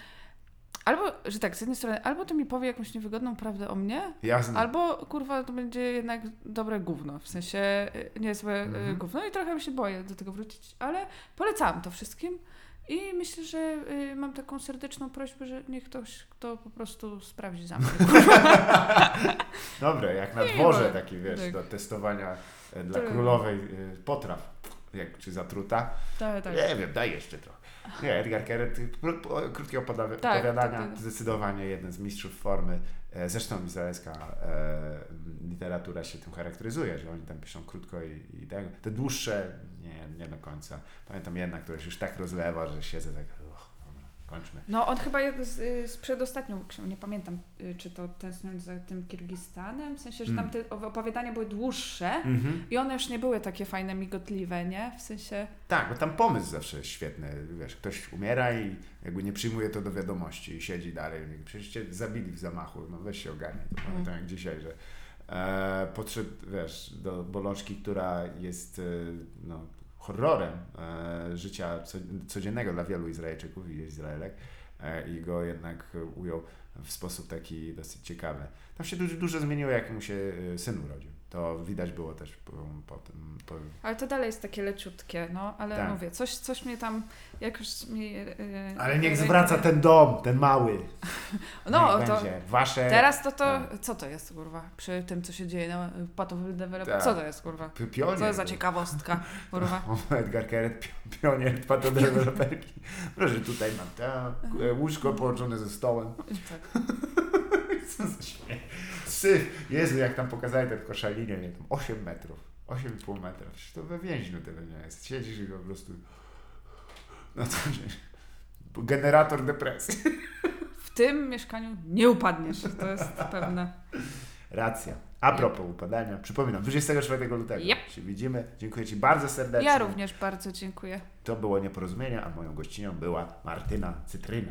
albo, że tak, z jednej strony, albo to mi powie jakąś niewygodną prawdę o mnie, jasne. albo kurwa to będzie jednak dobre gówno, w sensie y, niezłe y, Mhm. gówno i trochę się boję do tego wrócić, ale polecałam to wszystkim I myślę, że y, mam taką serdeczną prośbę, że niech ktoś, kto po prostu sprawdzi za mnie. *laughs* Dobre, jak na dworze taki, wiesz, tak. do testowania e, dla Tak. królowej e, potraw. Jak, czy zatruta? tak, tak. Nie wiem, daj jeszcze trochę. Nie, Edgar Keret, y, krótkie opoda- Tak, opowiadania, tak, tak. zdecydowanie jeden z mistrzów formy. E, Zresztą izraelska e, literatura się tym charakteryzuje, że oni tam piszą krótko i, i tak. Te dłuższe nie, nie do końca. Pamiętam jedna, która się już tak rozlewa, że siedzę tak, kończmy. No on chyba z, y, z przedostatnią książką, nie pamiętam, y, czy to tęskniąc za tym Kirgistanem, w sensie, że tam Mm. te opowiadania były dłuższe Mhm. i one już nie były takie fajne, migotliwe, nie? W sensie, Tak, bo tam pomysł zawsze jest świetny. Wiesz, ktoś umiera i jakby nie przyjmuje to do wiadomości i siedzi dalej. Przecież cię zabili w zamachu, no weź się ogarnij. To pamiętam jak dzisiaj, że e, podszedł, wiesz, do bolączki, która jest e, no, horrorem e, życia co, codziennego dla wielu Izraelczyków i Izraelek e, i go jednak ujął w sposób taki dosyć ciekawy. Tam się dużo, dużo zmieniło, jak mu się e, syn urodził. To widać było też po, po tym. Po, ale to dalej jest takie leciutkie, no, ale Tak. mówię, coś, coś mnie tam jakoś mi... y, Ale niech y, zwraca ten dom, ten mały. *laughs* No, niech to będzie. Wasze teraz to to, Tak. co to jest, kurwa, przy tym, co się dzieje na Patowy Develop, Tak. co to jest, kurwa? Pionier. Co jest za ciekawostka, kurwa? *laughs* Edgar Keret, pi- pionier patodeweloperki. Proszę, tutaj mam to, e, łóżko połączone ze stołem. Tak. *laughs* Co za śmiech. Syf. Jezu, jak tam pokazali tę koszalinie, nie, tam 8 metrów. 8,5 metra. Przecież to we więźniu tyle nie jest. Siedzisz i po prostu... No to Generator depresji. W tym mieszkaniu nie upadniesz, to jest pewne. Racja. A propos upadania, przypominam, 24 lutego Yep. się widzimy. Dziękuję Ci bardzo serdecznie. Ja również bardzo dziękuję. To było nieporozumienie, a moją gościnią była Martyna Cytryna.